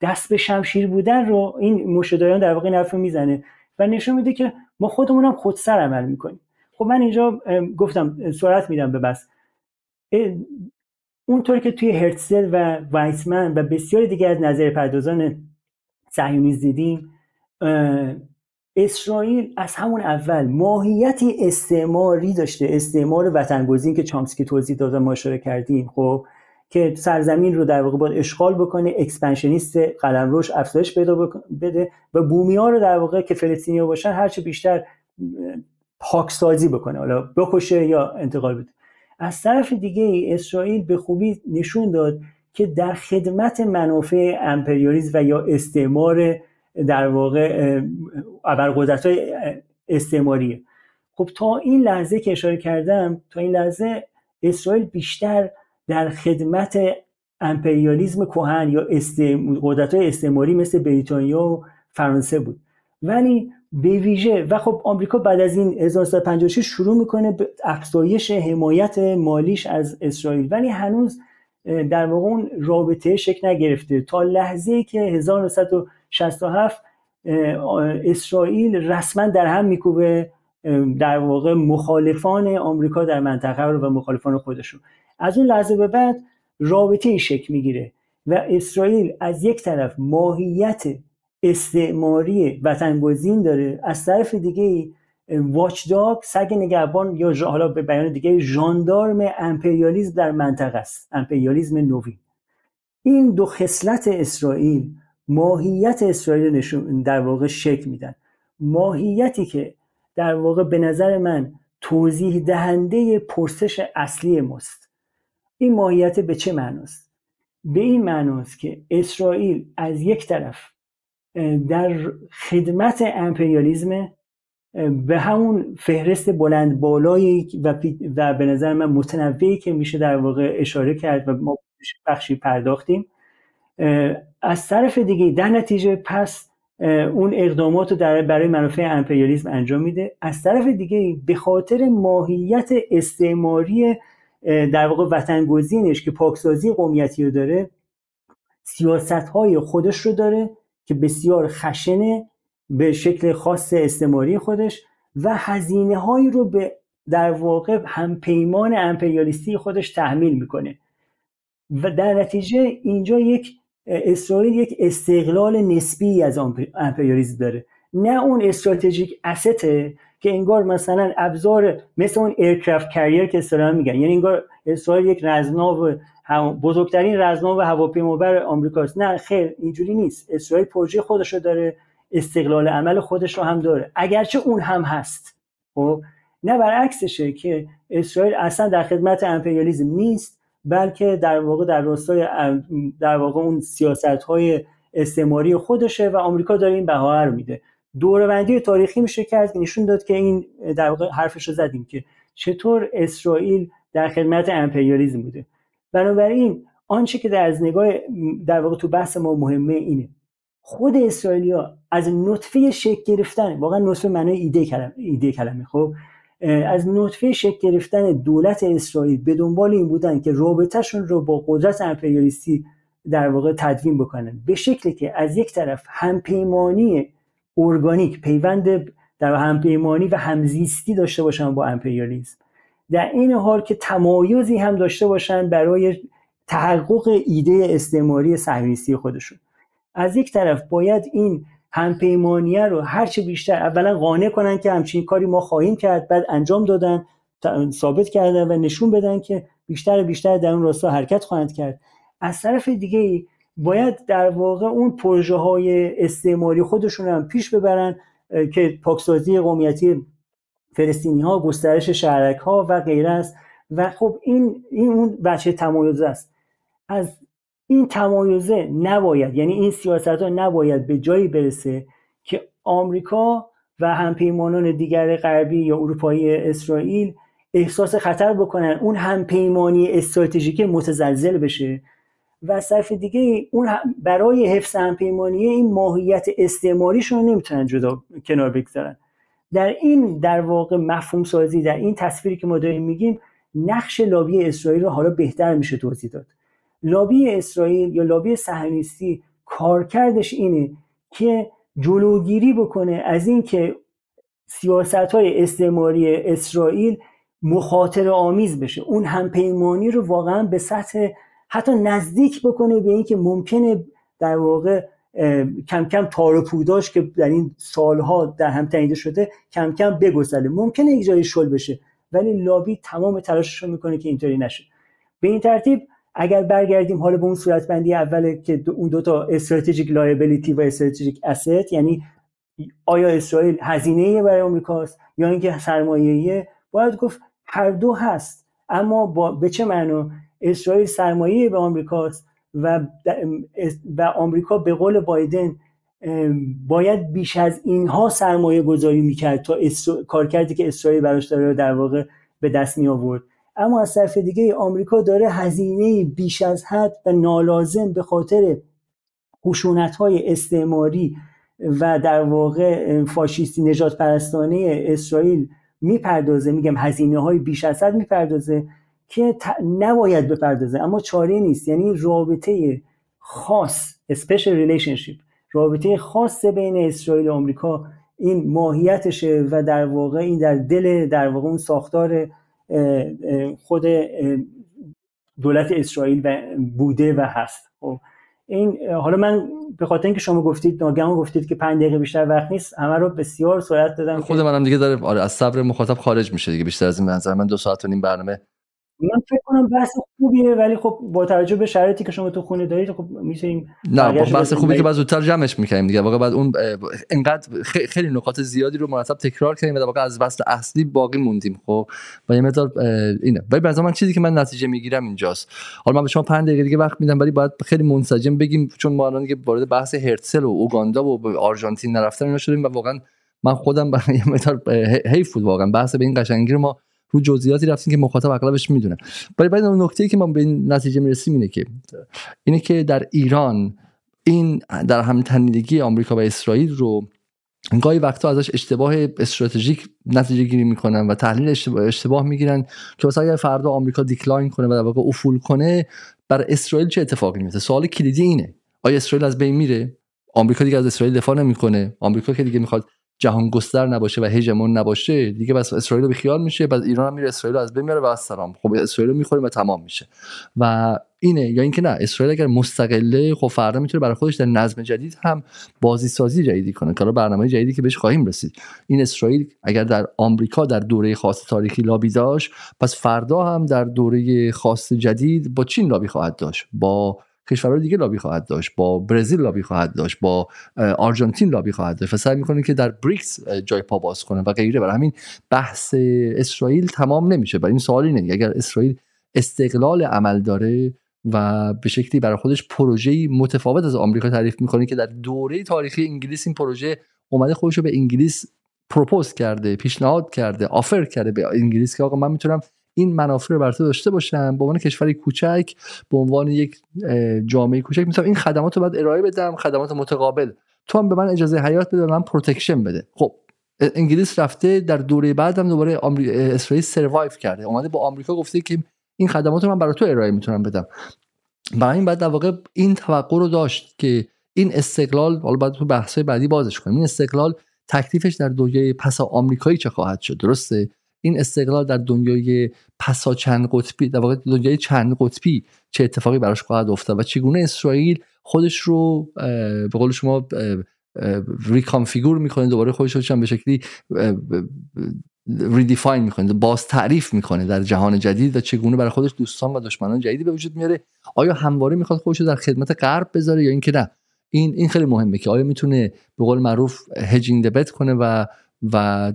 دست به شمشیر بودن رو این مشدایان در واقع نفر می‌زنه و نشون میده که ما خودمون هم خودسر عمل می‌کنیم. خب من اینجا گفتم سرعت میدم به بحث. اونطوری که توی هرتزل و وایسمن و بسیاری دیگه از نظر پردازان صهیونیست دیدیم اسرائیل از همون اول ماهیتی استعماری داشته استعمار وطن‌گزین که چامسکی توضیح داده ما اشاره کردیم خب که سرزمین رو در واقع باید اشغال بکنه expansionist روش افزایش پیدا بده و بومی ها رو در واقع که فلسطینی باشن هرچه بیشتر پاکسازی بکنه حالا بکشه یا انتقال بده. از طرف دیگه اسرائیل به خوبی نشون داد که در خدمت منافع امپریالیسم و یا استعمار در واقع ابرقدرت های استعماریه. خب تا این لحظه که اشاره کردم تا این لحظه اسرائیل بیشتر در خدمت امپریالیزم کهن یا قدرت های استعماری مثل بریتانیا و فرانسه بود. ولی به ویژه و خب آمریکا بعد از این 1956 شروع می‌کنه به افزایش حمایت مالیش از اسرائیل. ولی هنوز در واقع اون رابطه شکل نگرفته. تا لحظه که 1967 اسرائیل رسما در هم میکوبه در واقع مخالفان آمریکا در منطقه رو و مخالفان خودشون. از اون لحظه به بعد رابطه ای شکل می‌گیره و اسرائیل از یک طرف ماهیت استعماری وطنگزین داره از طرف دیگه واچداگ سگ نگهبان یا حالا به بیان دیگه ژاندارم امپریالیزم در منطقه است امپریالیزم نوین. این دو خصلت اسرائیل ماهیت اسرائیل نشون در واقع شکل میدن. ماهیتی که در واقع به نظر من توضیح دهنده پرسش اصلی ماست. این ماهیت به چه معناست؟ به این معناست که اسرائیل از یک طرف در خدمت امپریالیزم به همون فهرست بلند بالایی و, و به نظر من متنوعی که میشه در واقع اشاره کرد و ما بخشی پرداختیم از طرف دیگه در نتیجه پس اون اقدامات رو در برای منافع امپریالیزم انجام میده. از طرف دیگه به خاطر ماهیت استعماری در واقع وطن گزینش که پاکسازی قومیتی رو داره سیاست های خودش رو داره که بسیار خشنه به شکل خاص استعماری خودش و هزینه هایی رو به در واقع همپیمان امپریالیستی خودش تحمیل می‌کنه. و در نتیجه اینجا یک اسرائیل یک استقلال نسبی از امپریالیسم داره. نه اون استراتژیک استه که انگار مثلا ابزار مثل اون ایرکرافت کریر که اصطلاحا میگن. یعنی انگار اسرائیل یک رزمناو بزرگترین رزمناو هواپیمابر آمریکاست. نه خیر اینجوری نیست. اسرائیل پروژه خودش رو داره استقلال عمل خودش رو هم داره. اگرچه اون هم هست. خب نه برعکسشه که اسرائیل اصلا در خدمت امپریالیزم نیست. بلکه در واقع در راستای در واقع اون سیاست های استعماری خودشه و آمریکا داره این بهانه رو میده. دوربندی تاریخی میشه کرد نشون داد که این در واقع حرفش رو زدیم که چطور اسرائیل در خدمت امپریالیسم بوده. بنابراین آنچه که در از نگاه در واقع تو بحث ما مهمه اینه. خود اسرائیلیا از نطفه شکل گرفتن واقعا نطفه معنای ایده کلمه ایده کلمه خب؟ از نطفه شکل گرفتن دولت اسرائیل به دنبال این بودن که رابطهشون رو با قدرت امپریالیستی در واقع تدوین بکنن. به شکلی که از یک طرف همپیمانی ارگانیک پیوند در همپیمانی و همزیستی داشته باشن با امپریالیسم. در این حال که تمایزی هم داشته باشن برای تحقق ایده استعماری صهیونیستی خودشون. از یک طرف باید این همپیمانیه رو هرچه بیشتر اولا قانع کنن که همچین کاری ما خواهیم کرد بعد انجام دادن ثابت کردن و نشون بدن که بیشتر و بیشتر در اون راستا حرکت خواهند کرد. از طرف دیگه باید در واقع اون پروژه های استعماری خودشون هم پیش ببرن که پاکسازی قومیتی فلسطینی ها گسترش شهرک ها و غیره است. و خب این این اون بچه تمایز است. از این تمایزه نباید یعنی این سیاست ها نباید به جایی برسه که آمریکا و همپیمانان دیگر غربی یا اروپایی اسرائیل احساس خطر بکنن اون همپیمانی استراتژیک متزلزل بشه و صرف دیگه اون برای حفظ همپیمانی این ماهیت استعماریشون رو نمی‌تونن جدا کنار بگذارن. در این در واقع مفهوم سازی در این تصویری که ما داریم میگیم نقش لابی اسرائیل رو حالا بهتر میشه توضیح داد. لابی اسرائیل یا لابی صهیونیستی کارکردش اینه که جلوگیری بکنه از اینکه سیاست های استعماری اسرائیل مخاطر آمیز بشه. اون همپیمانی رو واقعا به سطح حتی نزدیک بکنه به اینکه ممکنه در واقع کم کم تار که در این سالها در هم تنیده شده کم کم بگسله ممکنه یک جایی شل بشه ولی لابی تمام تلاشش رو می‌کنه که اینطوری نشه. به این ترتیب اگر برگردیم حالا به اون صورتبندی اول که اون دوتا استراتژیک لایبیلیتی و استراتژیک اسید یعنی آیا اسرائیل هزینه برای آمریکاست یا اینکه سرمایه‌ایه؟ باید گفت هر دو هست. اما با به چه معنا؟ اسرائیل سرمایه به آمریکاست و و آمریکا به قول بایدن باید بیش از اینها سرمایه گذاری می‌کرد تا کارکردی که اسرائیل براش داره در واقع به دست می آورد اما از طرف دیگه آمریکا داره هزینه بیش از حد و نالازم به خاطر خشونت های استعماری و در واقع فاشیستی نجات پرستانه اسرائیل می‌پردازه. میگم هزینه های بیش از حد می‌پردازه که نباید بپردازه. اما چاره نیست. یعنی رابطه خاص special relationship رابطه خاص بین اسرائیل و آمریکا این ماهیتشه و در واقع این در دل در واقع اون ساختار خود دولت اسرائیل بوده و هست. خب این حالا من به خاطر اینکه شما گفتید ناگهان گفتید که 5 دقیقه بیشتر وقت نیست همه رو بسیار سرعت دادم خود منم دیگه داره آره از صبر مخاطب خارج میشه دیگه بیشتر از این منظر. من دو ساعت و نیم برنامه من فکر کنم بحث خوبیه ولی خب با توجه به شرایطی که شما تو خونه دارید خب می‌تونیم نه با بحث خوبی که بعد زودتر جمعش می‌کنیم دیگه. واقعا بعد اون انقدر خیلی نکات زیادی رو مرتب تکرار کردیم و در واقع از بحث اصلی باقی موندیم. خب و یه مقدار اینه. ولی بعضا من چیزی که من نتیجه می‌گیرم اینجاست. حالا من به شما 5 دقیقه دیگه وقت میدم ولی باید خیلی منسجم بگیم چون ما الان دیگه وارد بحث هرتسل و اوگاندا و آرژانتین نرفتن اینا شدیم و واقعا من خودم برای یه مقدار حیف بود واقعا. بحث به این قشنگی رو ما رو جزئیاتی رفتیم که مخاطب اغلبش می‌دونه ولی بعد اون نکته ای که ما به این نتیجه می‌رسیم اینه که اینه که در ایران این در هم تنیدگی آمریکا و اسرائیل رو گاهی وقتا ازش اشتباه استراتژیک نتیجه گیری می‌کنن و تحلیل اشتباه, اشتباه می‌گیرن که مثلا اگر فردا آمریکا دیکلاین کنه و در واقع افول کنه بر اسرائیل چه اتفاقی میفته سوال کلیدی اینه. آیا اسرائیل از بین میره؟ آمریکا دیگه از اسرائیل دفاع نمی‌کنه. آمریکا که دیگه می‌خواد جهان گستر نباشه و هژمون نباشه دیگه بس اسرائیل به خیال میشه بعد ایران هم میره اسرائیل از بین میاره و سلام خب اسرائیل می‌خوریم و تمام میشه. و اینه یا اینکه نه اسرائیل اگر مستقله خب فردا می‌تونه برای خودش در نظم جدید هم بازی سازی جدیدی کنه. کارا برنامه جدیدی که بهش خواهیم رسید. این اسرائیل اگر در آمریکا در دوره خاص تاریخی لابی داشت پس فردا هم در دوره خاص جدید با چین لابی خواهد داشت. با کشورهای دیگه لابی خواهد داشت با برزیل لابی خواهد داشت با آرژانتین لابی خواهد داشت و سعی می‌کنه که در بریکس جای پا باز کنه و غیره. برای همین بحث اسرائیل تمام نمیشه. برای این سوال اینه اگر اسرائیل استقلال عمل داره و به شکلی برای خودش پروژه‌ای متفاوت از آمریکا تعریف می‌کنه که در دوره تاریخی انگلیس این پروژه اومده خودش رو به انگلیس propose کرده پیشنهاد کرده offer کرده به انگلیس که آقا من می‌تونم این منافع رو بر داشته باشم. به عنوان کشوری کوچک به عنوان یک جامعه کوچک. می‌تونم این خدمات رو باید ارائه بدم خدمات متقابل. تو هم به من اجازه حیات بده من protection بده. خب انگلیس رفته در دوره بعد هم دوباره اسرائیل سروایو کرده. اومده با آمریکا گفته که این خدمات رو من برای تو ارائه می‌تونم بدم. برای این بعد در واقع این توقع رو داشت که این استقلال حالا بعد تو بحث بعدی بازش کنیم. این استقلال تکلیفش در دنیای پسا آمریکایی چه خواهد شد؟ درسته؟ این استقلال در دنیای پسا چند قطبی در واقع دنیای چند قطبی چه اتفاقی براش خواهد افتاد و چگونه اسرائیل خودش رو به قول شما reconfigure می‌کنه دوباره خودش رو به شکلی redefine می‌کنه باز تعریف می‌کنه در جهان جدید و چگونه برای خودش دوستان و دشمنان جدیدی به وجود میاره. آیا همواره می‌خواد خودش رو در خدمت غرب بذاره یا اینکه نه؟ این این خیلی مهمه که آیا می‌تونه به قول معروف hedging the bet کنه و و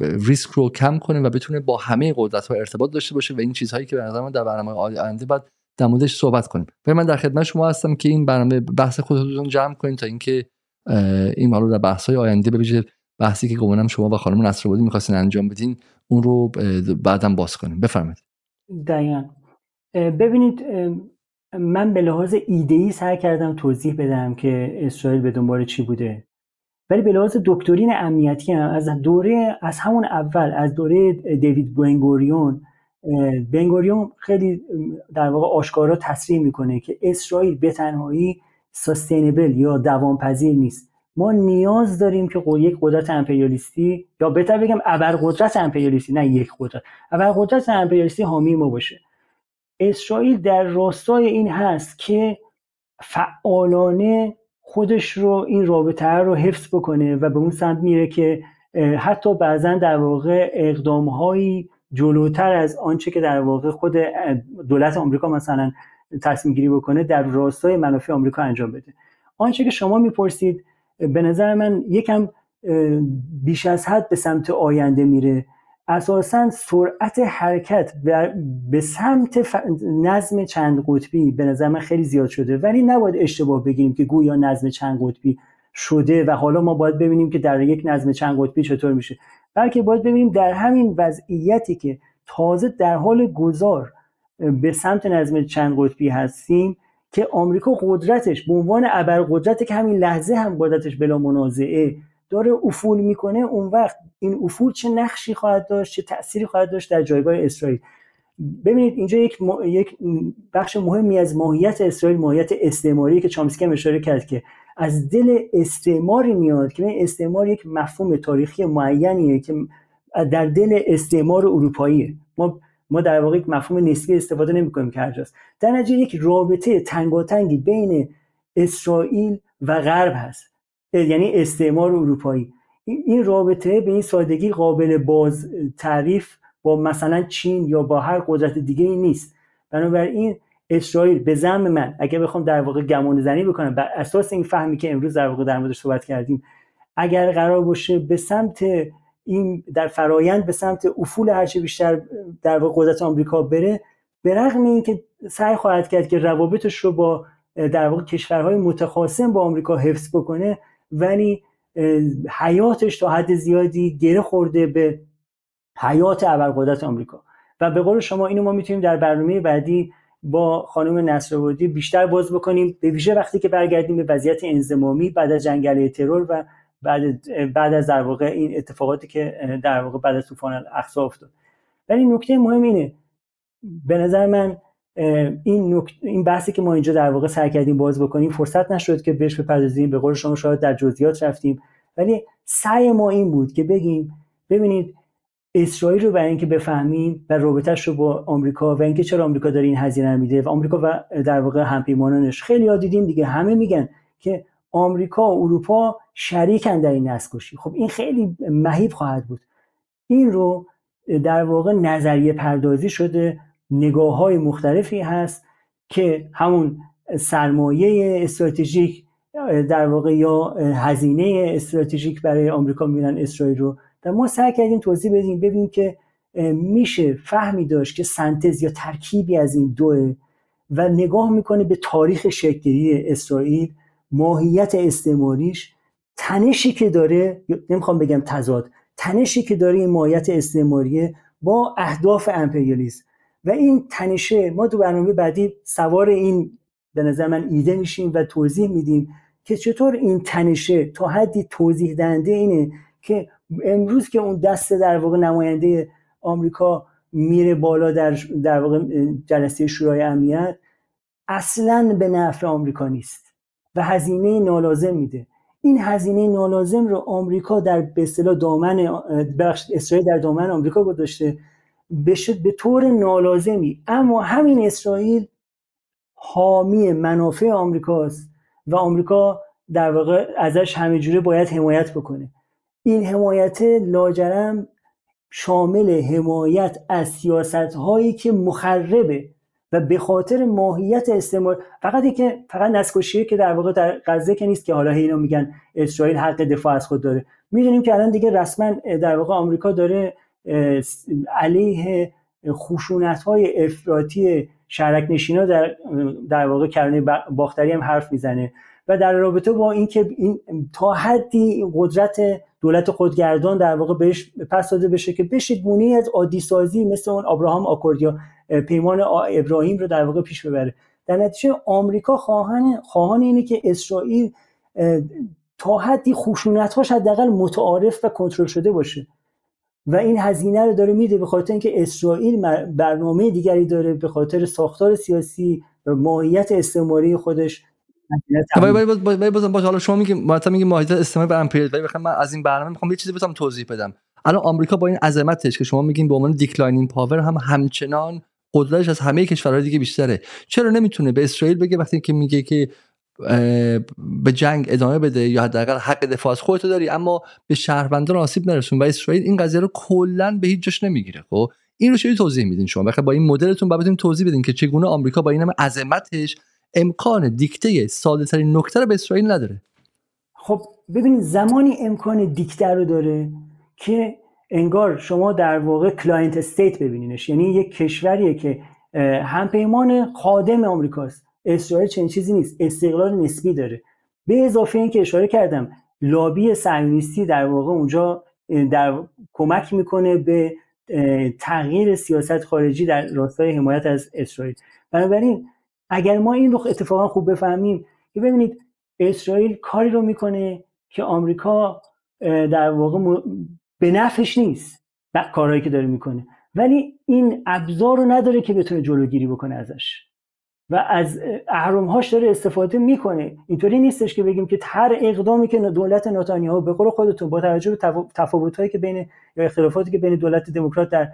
ریسک رو کم کنه و بتونه با همه قدرت ها ارتباط داشته باشه و این چیزهایی که به نظر من در برنامه آینده باید در موردش صحبت کنیم. و من در خدمت شما هستم که این برنامه بحث خودتون جمع کنید تا اینکه این حالا در بحث های آینده به بحثی که گمانم شما و خانم نصرآبادی می‌خواستین انجام بدین اون رو بعدم باز کنیم. بفرمایید. دقیقا. ببینید من به لحاظ ایدهی سعی کردم توضیح بدم که اسرائیل به دنبال چی بوده. ولی به لحاظ دکترین امنیتی هم از دوره از همون اول از دوره دیوید بنگوریون بنگوریون خیلی در واقع آشکارا تصریح می‌کنه که اسرائیل به تنهایی سستینبل یا دوامپذیر نیست. ما نیاز داریم که یک قدرت امپریالیستی یا بهتر بگم ابرقدرت امپریالیستی نه یک قدرت. ابرقدرت امپریالیستی حامی ما باشه. اسرائیل در راستای این هست که فعالانه خودش رو این رابطه رو حفظ بکنه و به اون سمت میره که حتی بعضا در واقع اقدام هایی جلوتر از آنچه که در واقع خود دولت آمریکا مثلا تصمیم گیری بکنه در راستای منافع آمریکا انجام بده. آنچه که شما می‌پرسید به نظر من یکم بیش از حد به سمت آینده میره. اساسا سرعت حرکت به سمت نظم چند قطبی به نظر من خیلی زیاد شده. ولی نباید اشتباه بگیریم که گویا نظم چند قطبی شده و حالا ما باید ببینیم که در یک نظم چند قطبی چطور میشه. بلکه باید ببینیم در همین وضعیتی که تازه در حال گذار به سمت نظم چند قطبی هستیم که آمریکا قدرتش به عنوان ابرقدرتی که همین لحظه هم قدرتش بلا منازعه داره افول می‌کنه اون وقت این افول چه نقشی خواهد داشت چه تأثیری خواهد داشت در جایگاه اسرائیل. ببینید اینجا یک, یک بخش مهمی از ماهیت اسرائیل ماهیت استعماری که چامسکی هم اشاره کرد که از دل استعماری میاد که استعمار یک مفهوم تاریخی معینیه که در دل استعمار اروپاییه. ما ما در واقع یک مفهوم نسبی استفاده نمی‌کنیم که هرجاست در نتیجه یک رابطه تنگاتنگی بین اسرائیل و غرب هست. یعنی استعمار اروپایی. این رابطه به این سادگی قابل باز تعریف با مثلا چین یا با هر قدرت دیگه ای نیست. بنابراین اسرائیل به زم من اگر بخوام در واقع گمان زنی بکنم بر اساس این فهمی که امروز در واقع در موردش صحبت کردیم اگر قرار باشه به سمت این در فرایند به سمت افول هرچه بیشتر در واقع قدرت آمریکا بره به رغم اینکه سعی خواهد کرد که روابطش رو با در واقع کشورهای متخاصم با آمریکا حفظ بکنه ولی حیاتش تا حد زیادی گره خورده به حیات ابرقدرت آمریکا. و به قول شما اینو ما می‌تونیم در برنامه بعدی با خانم نصرآبادی بیشتر باز بکنیم به ویژه وقتی که برگردیم به وضعیت انزمامی بعد از جنگل ترور و بعد بعد از در واقع این اتفاقاتی که در واقع بعد از طوفان الاقصا افتاد. ولی نکته مهم اینه به نظر من این این بحثی که ما اینجا در واقع سعی کردیم باز بکنیم فرصت نشد که بهش بپردازیم. به قول شما شاید در جزئیات رفتیم. ولی سعی ما این بود که بگیم ببینید اسرائیل رو برای اینکه بفهمیم و رابطش رو با آمریکا و اینکه چرا آمریکا داره این هزینه میده و آمریکا و در واقع همپیمانانش خیلی ها دیدیم دیگه همه میگن که آمریکا و اروپا شریکن در این نسل خب این خیلی مهیب خواهد بود. این رو در واقع نظریه پردازی شده نگاه های مختلفی هست که همون سرمایه استراتژیک در واقع یا هزینه استراتژیک برای آمریکا میرن اسرائیل رو. و ما سعی کردیم توضیح بدیم ببینیم که میشه فهمی داشت که سنتز یا ترکیبی از این دوه و نگاه می‌کنه به تاریخ شکلی اسرائیل ماهیت استعماریش. تنشی که داره نمی‌خوام بگم تضاد تنشی که داره این ماهیت استعماریه با اهداف امپریالیسم. و این تنشه ما تو برنامه بعدی سوار این به نظر من ایده میشیم و توضیح میدیم که چطور این تنشه تا حدی توضیح دهنده اینه که امروز که اون دست در واقع نماینده آمریکا میره بالا در در واقع جلسه شورای امنیت اصلا به نفع آمریکا نیست و هزینه نالازم میده. این هزینه نالازم رو آمریکا در به اصطلاح دامن بخش اسرائیل در دامن آمریکا گذاشته به طور نالازمی. اما همین اسرائیل حامی منافع آمریکاست و آمریکا در واقع ازش همه جوره باید حمایت بکنه. این حمایت لاجرم شامل حمایت از سیاست هایی که مخربه و به خاطر ماهیت استعمار فقط که فقط نسکشیه که در واقع در غزه که نیست که حالا اینا میگن اسرائیل حق دفاع از خود داره. می‌دونیم که الان دیگه رسما در واقع آمریکا داره علیه خشونت های افراطی شرک نشینا در در واقع کرانه باختری هم حرف می‌زنه. و در رابطه با اینکه این تا حدی قدرت دولت خودگردان در واقع بهش پس داده بشه که بشه گونه از عادی سازی مثل اون ابراهام آکوردیا پیمان ابراهیم رو در واقع پیش ببره. در نتیجه آمریکا خواهان خواهان اینه که اسرائیل تا حدی خشونت‌هاش حداقل متعارف و کنترل شده باشه. و این هزینه رو داره میده به خاطر اینکه اسرائیل برنامه دیگری داره به خاطر ساختار سیاسی و ماهیت استعماری خودش. ولی ولی بازم باشه حالا شما میگی مرتب میگی ماهیت استعماری و امپریالیسم ولی من از این برنامه می‌خوام یه چیزی بزنم توضیح بدم. الان آمریکا با این عظمتش که شما میگین به عنوان declining power هم همچنان قدرتش از همه کشورهای دیگه بیشتره. چرا نمی‌تونه به اسرائیل بگه وقتی که میگه که به جنگ ادامه بده یا حداقل حق دفاع از خودتو داری اما به شهروندان آسیب نرسون. و اسرائیل این قضیه رو کلا به هیچ جاش نمی‌گیره. خب این رو چه توضیح میدین شما؟ بخاطر با این مدلتون بعد توضیح بدین که چگونه آمریکا با این همه عظمتش امکان دیکته ساده ترین نکته رو به اسرائیل نداره. خب ببینید زمانی امکان دیکته رو داره که انگار شما در واقع client state ببینینش. یعنی یک کشوریه که همپیمان خادم آمریکاست. اسرائیل چنین چیزی نیست. استقلال نسبی داره. به اضافه اینکه اشاره کردم لابی صهیونیستی در واقع اونجا در کمک می‌کنه به تغییر سیاست خارجی در راستای حمایت از اسرائیل. بنابراین اگر ما این رو اتفاقا خوب بفهمیم که ببینید اسرائیل کاری رو می‌کنه که آمریکا در واقع به نفعش نیست کارهایی که داره می‌کنه. ولی این ابزار رو نداره که بتونه جلوگیری بکنه ازش. و از اهرمهاش داره استفاده می‌کنه. اینطوری نیستش که بگیم که هر اقدامی که دولت نتانیاهو به قول خودتون با توجه به تفاوت‌هایی که بین یا اختلافاتی که بین دولت دموکرات در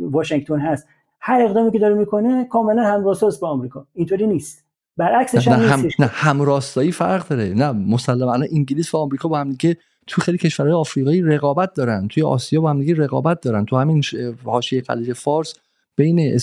واشنگتن هست هر اقدامی که داره می‌کنه کاملا همراستاست با آمریکا. اینطوری نیست. برعکسش هم, هم نه همراستایی فرق داره. نه مسلما انگلیس و آمریکا با هم دیگه تو خیلی کشورهای آفریقایی رقابت دارن. توی آسیا با هم دیگه رقابت دارن. تو همین حاشیه خلیج فارس بین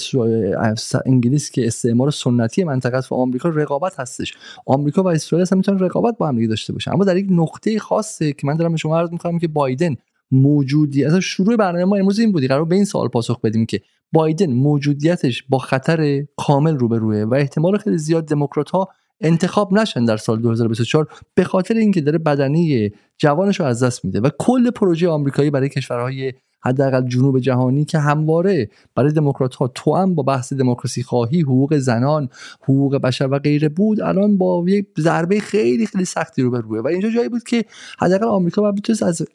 انگلیس که استعمار سنتی منطقه و آمریکا رقابت هستش. آمریکا و اسرائیل اصلا می‌تونن رقابت با هم داشته باشن. اما در یک نقطه خاصه که من دارم به شما عرض می‌کنم که بایدن موجودی اصلا شروع برنامه ما امروز این بودی. قرار به این سوال پاسخ بدیم که بایدن موجودیتش با خطر کامل روبروه و احتمال خیلی زیاد دموکرات ها انتخاب نشن در سال 2024 به خاطر اینکه داره بدنی جوانش رو از دست میده و کل پروژه آمریکایی برای کشورهای حداقل جنوب جهانی که همواره برای دموکرات ها تو هم با بحث دموکراسی خواهی حقوق زنان حقوق بشر و غیره بود الان با یک ضربه خیلی خیلی سختی رو روبروه و اینجا جایی بود که حداقل آمریکا باید بتونه از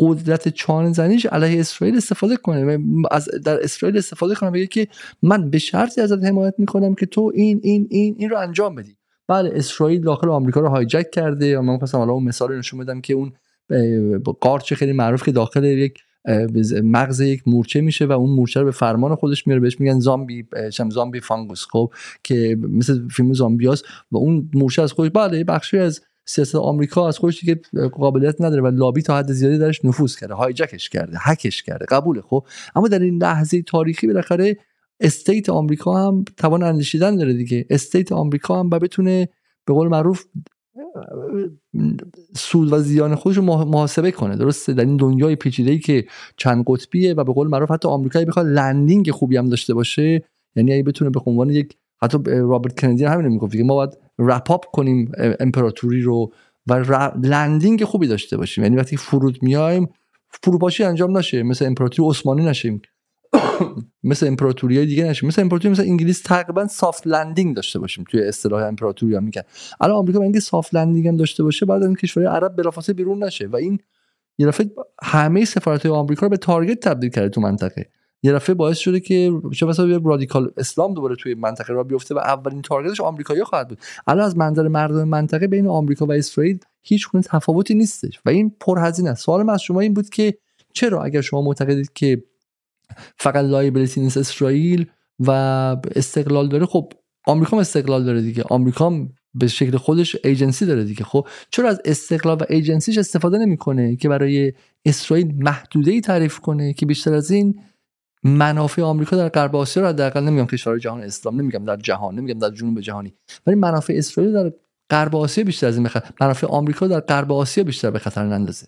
قدرت چان زنیش علیه اسرائیل استفاده کنه از در اسرائیل استفاده کنه بگه که من به شرطی ازت حمایت می‌کنم که تو این این این این رو انجام بدی. بله اسرائیل داخل آمریکا رو هایجک کرده من خواستم حالا اون مثال نشون بدم که اون قارچ خیلی معروف که داخل یک مغز یک مورچه میشه و اون مورچه رو به فرمان خودش میاره بهش میگن زامبی چم زامبی فانگوس. خب که مثل فیلم زامبیاس و اون مورچه از خودش بله بخشی از سیاست آمریکا از خودش دیگه قابلیت نداره و لابی تا حد زیادی درش نفوذ کرده hijack ش کرده هکش کرده قبوله. خب اما در این لحظه تاریخی بالاخره state آمریکا هم توان اندیشیدن داره دیگه. state آمریکا هم بتونه به قول معروف سود و زیان خودش رو محاسبه کنه درسته؟ در این دنیای پیچیده ای که چند قطبیه و به قول معروف حتی آمریکایی بخواد landing خوبی هم داشته باشه یعنی اگه بتونه به عنوان یک حتی رابرت کندی همین می‌گفت که ما باید wrap up کنیم امپراتوری رو و landing خوبی داشته باشیم. یعنی وقتی فرود میایم فروپاشی انجام نشه مثل امپراتوری عثمانی نشیم. مثل امپراتوری دیگه نشه مثل امپراتوری مثل انگلیس تقریبا soft landing داشته باشیم توی اصطلاح امپراتوری ها میگن. الان آمریکا اینکه soft landing هم داشته باشه بعد این کشورهای عرب بلافاصله بیرون نشه. و این یه همه سفارت های آمریکا رو به target تبدیل کرده تو منطقه. یه دفعه باعث شده که چه مثلا radical Islam دوباره توی منطقه را بیفته و اولین target ش آمریکایی خواهد بود. الان از منظر مردم منطقه بین آمریکا و اسرائیل هیچ گونه تفاوتی نیستش و این پرهزینه سوال من از شما این بود که چرا اگر شما معتقدید که فقط liability نیست اسرائیل و استقلال داره. خب آمریکا هم استقلال داره دیگه. آمریکا به شکل خودش ایجنسی داره دیگه. خب چرا از استقلال و ایجنسیش استفاده نمی‌کنه که برای اسرائیل محدوده ای تعریف کنه که بیشتر از این منافع آمریکا در غرب آسیا رو حداقل نمیگم کشور جهان اسلام نمیگم در جهان نمیگم در جنوب جهانی ولی منافع اسرائیل در غرب آسیا بیشتر از این بخاطر منافع آمریکا در غرب آسیا بیشتر به خطر نندازه.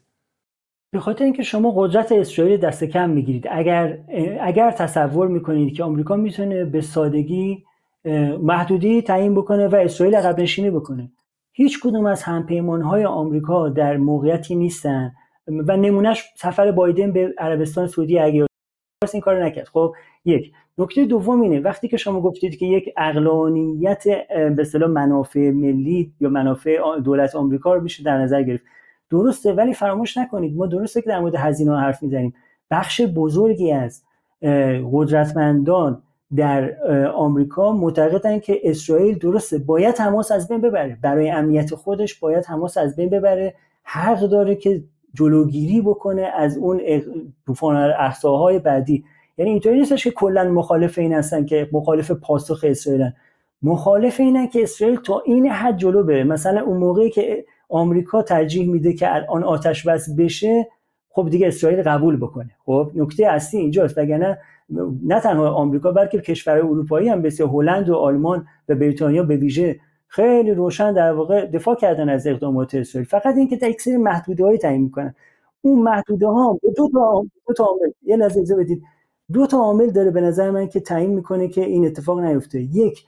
به خاطر اینکه شما قدرت اسرائیل دست کم می‌گیرید. اگر اگر تصور می‌کنید که آمریکا می‌تونه به سادگی محدودی تعیین بکنه و اسرائیل عقب نشینی بکنه. هیچ کدوم از همپیمان های آمریکا در موقعیتی نیستن و نمونهش سفر بایدن به عربستان سعودی اگه این کار نکرد. خب یک. نکته دوم اینه وقتی که شما گفتید که یک اقلانیت به منافع ملی یا منافع دولت آمریکا رو میشه در نظر گرفت. درسته ولی فراموش نکنید. ما درسته که در مورد هزینه حرف می‌زنیم. بخش بزرگی از قدرتمندان در آمریکا معتقدن که اسرائیل درسته باید تماس از بین ببره. برای امنیت خودش باید تماس از بین ببره. حق داره که جلوگیری بکنه از اون طوفان احساهای بعدی. یعنی اینطوری نیستش که کلا مخالف این هستن که مخالف پاسخ اسرائیلن. مخالف اینن که اسرائیل تا این حد جلو بره. مثلا اون موقعی که آمریکا ترجیح میده که الان آتش بس بشه خب دیگه اسرائیل قبول بکنه. خب نکته اصلی اینجاست وگرنه نه تنها آمریکا بلکه کشورهای اروپایی هم مثل هلند و آلمان و بریتانیا به ویژه خیلی روشن در واقع دفاع کردن از اقدامات اسرائیل. فقط اینکه یک سری محدوده هایی تعیین می‌کنن. اون محدوده ها دو تا دو تا عامل یه لحظه بدید. دو تا عامل داره به نظر من که تعیین می‌کنه که این اتفاق نیفته. یک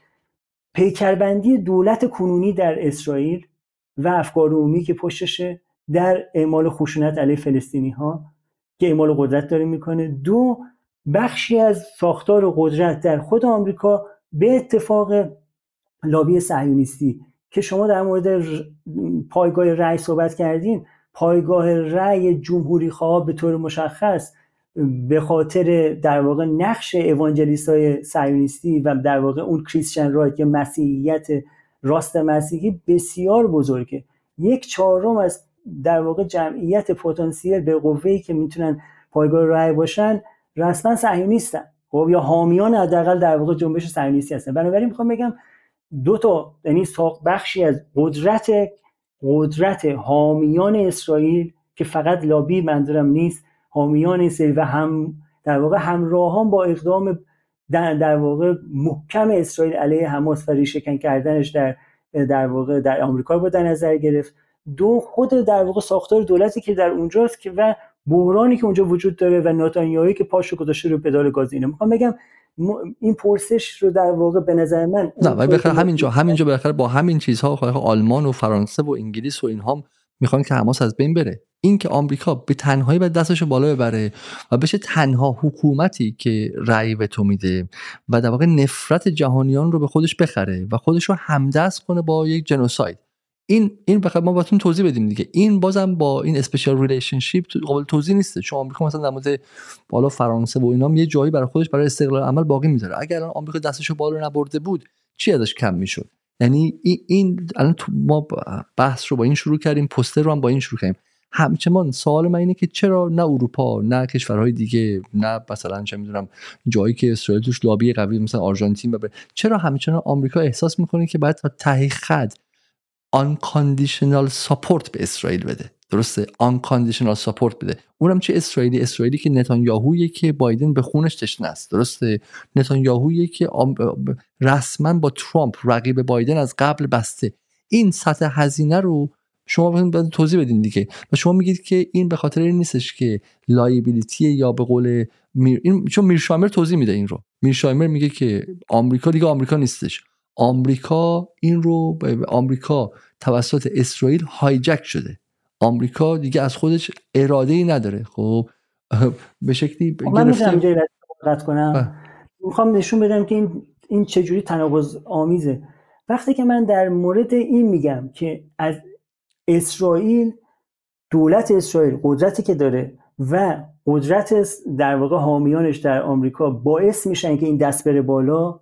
پیکربندی دولت کنونی در اسرائیل. و افکار عمومی که پشتشه در اعمال خشونت علیه فلسطینی ها که اعمال قدرت داره می‌کنه. دو بخشی از ساختار قدرت در خود آمریکا به اتفاق لابی صهیونیستی که شما در مورد پایگاه رأی صحبت کردین پایگاه رأی جمهوری خواه به طور مشخص به خاطر در واقع نقش اوانجلیست های سیونیستی و در واقع اون کریسچن رایت که مسیحیت راست مسیحی بسیار بزرگه. یک چهارم از در واقع جمعیت پتانسیل به قوه‌ای که می‌تونن پایگاه رأی باشن رسما صهیونیستن. خب یا حامیان حداقل در واقع جنبش صهیونیستی هستن. بنابراین می‌خوام بگم دو تا یعنی بخشی از قدرت قدرت حامیان اسرائیل که فقط لابی منظورم نیست حامیان اسرائیل و هم در واقع همراهان با اقدام در, در واقع محکم اسرائیل علیه حماس و ریشهکن کردنش در در واقع در آمریکا رو در نظر گرفت. دو خود در واقع ساختار دولتی که در اونجاست که و بحرانی که اونجا وجود داره و ناتانیاهی که پاشو گذاشته رو پدال گاز اینه می‌خوام بگم این پرسش رو در واقع به نظر من نه ولی بخیر همینجا همینجا بخیر با همین چیزها آلمان و فرانسه و انگلیس و اینها می‌خوان که حماس از بین بره. این که آمریکا به تنهایی به دستش بالا ببره و بشه تنها حکومتی که رأی به تو میده و در واقع نفرت جهانیان رو به خودش بخره و خودش رو همدست کنه با یک genocide. این این بخاطر ما باتون توضیح بدیم دیگه. این بازم با این special relationship قابل توضیح نیست چون آمریکا مثلا در مورد بالا فرانسه و اینا یه جایی برای خودش برای استقلال عمل باقی می‌ذاره. اگر الان آمریکا دستشو بالا نبرده بود چی ازش کم می‌شد؟ یعنی این الان ما بحث رو با این شروع کردیم پوستر رو هم با این شروع کردیم. همچنان سوال من اینه که چرا نه اروپا نه کشورهای دیگه نه مثلا چه می‌دونم جایی که اسرائیل توش لابی قوی مثلا آرژانتین و چرا همچنان آمریکا احساس می‌کنه که باید تا ته خط unconditional support به اسرائیل بده؟ درسته؟ unconditional support بده. اونم چه اسرائیلی؟ اسرائیلی که نتانیاهویی که بایدن به خونش تشنه است. درسته؟ نتانیاهویی که رسما با ترامپ رقیب بایدن از قبل بسته. این سطح هزینه رو شما باید توضیح بدین دیگه. و شما میگید که این به خاطر این نیستش که لایبیلیتی یا به قول میر... این چون میرشایمر توضیح میده این رو. میرشایمر میگه که آمریکا دیگه آمریکا نیستش. آمریکا این رو به آمریکا توسط اسرائیل هایجک شده. آمریکا دیگه از خودش اراده ای نداره. خب به شکلی خب من گرفته کنم. می‌خوام نشون بدم که این این چجوری تناقض آمیزه. وقتی که من در مورد این میگم که از اسرائیل دولت اسرائیل قدرتی که داره و قدرت در واقع حامیانش در آمریکا باعث میشن که این دست بره بالا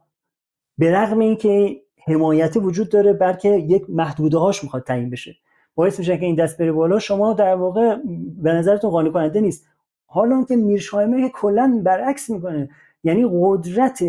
به رغم اینکه حمایت وجود داره بلکه یک محدوده هاش می‌خواد تعیین بشه. باعث میشه که این دست بره بالا. شما در واقع به نظرتون قانع کننده نیست. حالا که میرشایمه کلا برعکس می‌کنه یعنی قدرت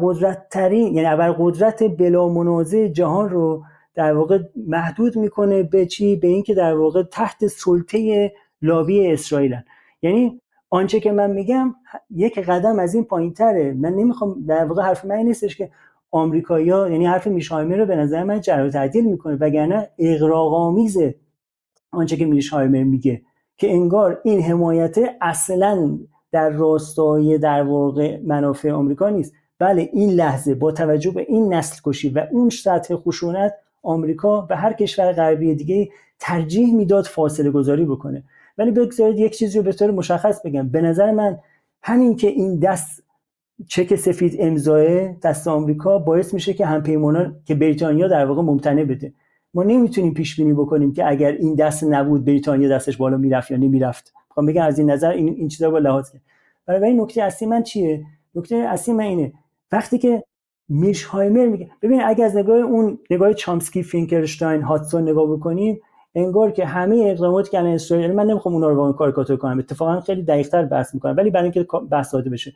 قدرت ترین یعنی قدرت بلا منازع جهان رو در واقع محدود می‌کنه به چی؟ به اینکه در واقع تحت سلطه لابی اسرائیلن. یعنی آنچه که من میگم یک قدم از این پایین تره من نمی‌خوام در واقع حرف من نیستش که آمریکایی‌ها یعنی حرف میشایمر رو به نظر من جر تعدیل می‌کنه وگرنه اغراق آمیزه آنچه که میشایمر میگه. که انگار این حمایت اصلا در راستای در واقع منافع آمریکا نیست. بله این لحظه با توجه به این نسل کشی و اون سطح خشونت آمریکا و هر کشور غربی دیگه ترجیح می‌داد فاصله گذاری بکنه. ولی بگذارید یک چیزی رو به طور مشخص بگم. به نظر من همین که این دست چک سفید امضای دست آمریکا باعث میشه که همپیمانان که بریتانیا در واقع ممتنع بده. ما نمی‌تونیم پیش بینی بکنیم که اگر این دست نبود بریتانیا دستش بالا می‌رفت یا نمی‌رفت. می‌خوام بگم از این نظر این این چیزا با لحاظ کرد. برای نکته اصلی من چیه؟ نکته اصلی من اینه. وقتی که هایمر میگه. ببین اگه از نگاه اون نگاه چامسکی فینکرشتاین هاتسون نگاه بکنیم انگار که همه اقداماتی که الان اسرائیل من نمی‌خوام اونا رو واقعا کاریکاتور کنم اتفاقا خیلی دقیق‌تر بحث می‌کنم ولی برای اینکه بحث ساده بشه.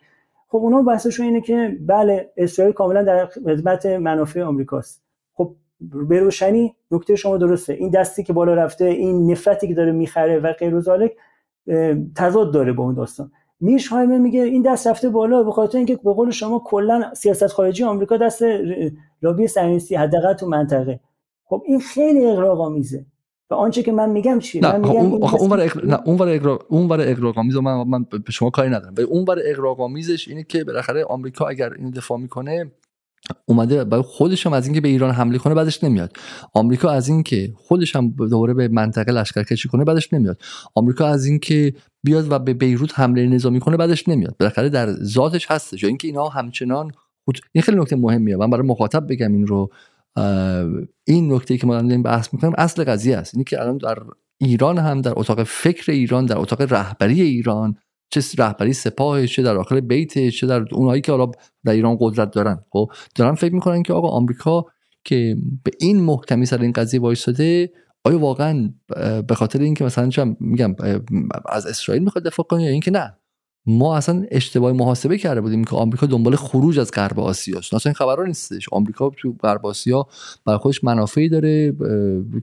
خب اونا بحثشون اینه که بله اسرائیل کاملا در خدمت منافع آمریکاست. خب به روشنی نکته شما درسته. این دستی که بالا رفته این نفرتی که داره می‌خره و غیر و تضاد داره با اون داستان. میش هایمه میگه این دست رفته بالا به خاطر اینکه به قول شما کلا سیاست خارجی آمریکا دست لابی صهیونیستی حداقل تو منطقه. خب این خیلی اغراق‌آمیزه. و آنچه که من میگم چیه؟ نه من میگم اون اون ور اقر... نه اون ور اقرا... اون ور اقراق‌آمیز من من به شما کاری ندارم. ولی اون ور اقراق‌آمیزش اینه که بالاخره آمریکا اگر این دفاع می‌کنه اومده برای خودش هم از اینکه به ایران حمله کنه بعدش نمیاد. آمریکا از اینکه خودش هم دوره به منطقه لشکرکشی کنه بعدش نمیاد. آمریکا از اینکه بیاد و به بیروت حمله نظامی کنه بعدش نمیاد. بالاخره در ذاتش هستش. یا اینکه اینا همچنان خود این خیلی نکته مهمیه. من برای مخاطب بگم این رو این نکته که ما داریم بحث می‌کنیم اصل قضیه است. اینی که الان در ایران هم در اتاق فکر ایران در اتاق رهبری ایران چه رهبری سپاه چه در داخل بیت چه در اونایی که حالا در ایران قدرت دارن. خب دارن فکر می‌کنن که آقا آمریکا که به این محکمی سر این قضیه وایساده آیا واقعا به خاطر اینکه مثلا میگم از اسرائیل می‌خواد دفاع کنه یا اینکه نه. ما اصلا اشتباه محاسبه کرده بودیم که آمریکا دنبال خروج از غرب آسیا است این خبرها نیستش. آمریکا تو غرب آسیا برای خودش منافعی داره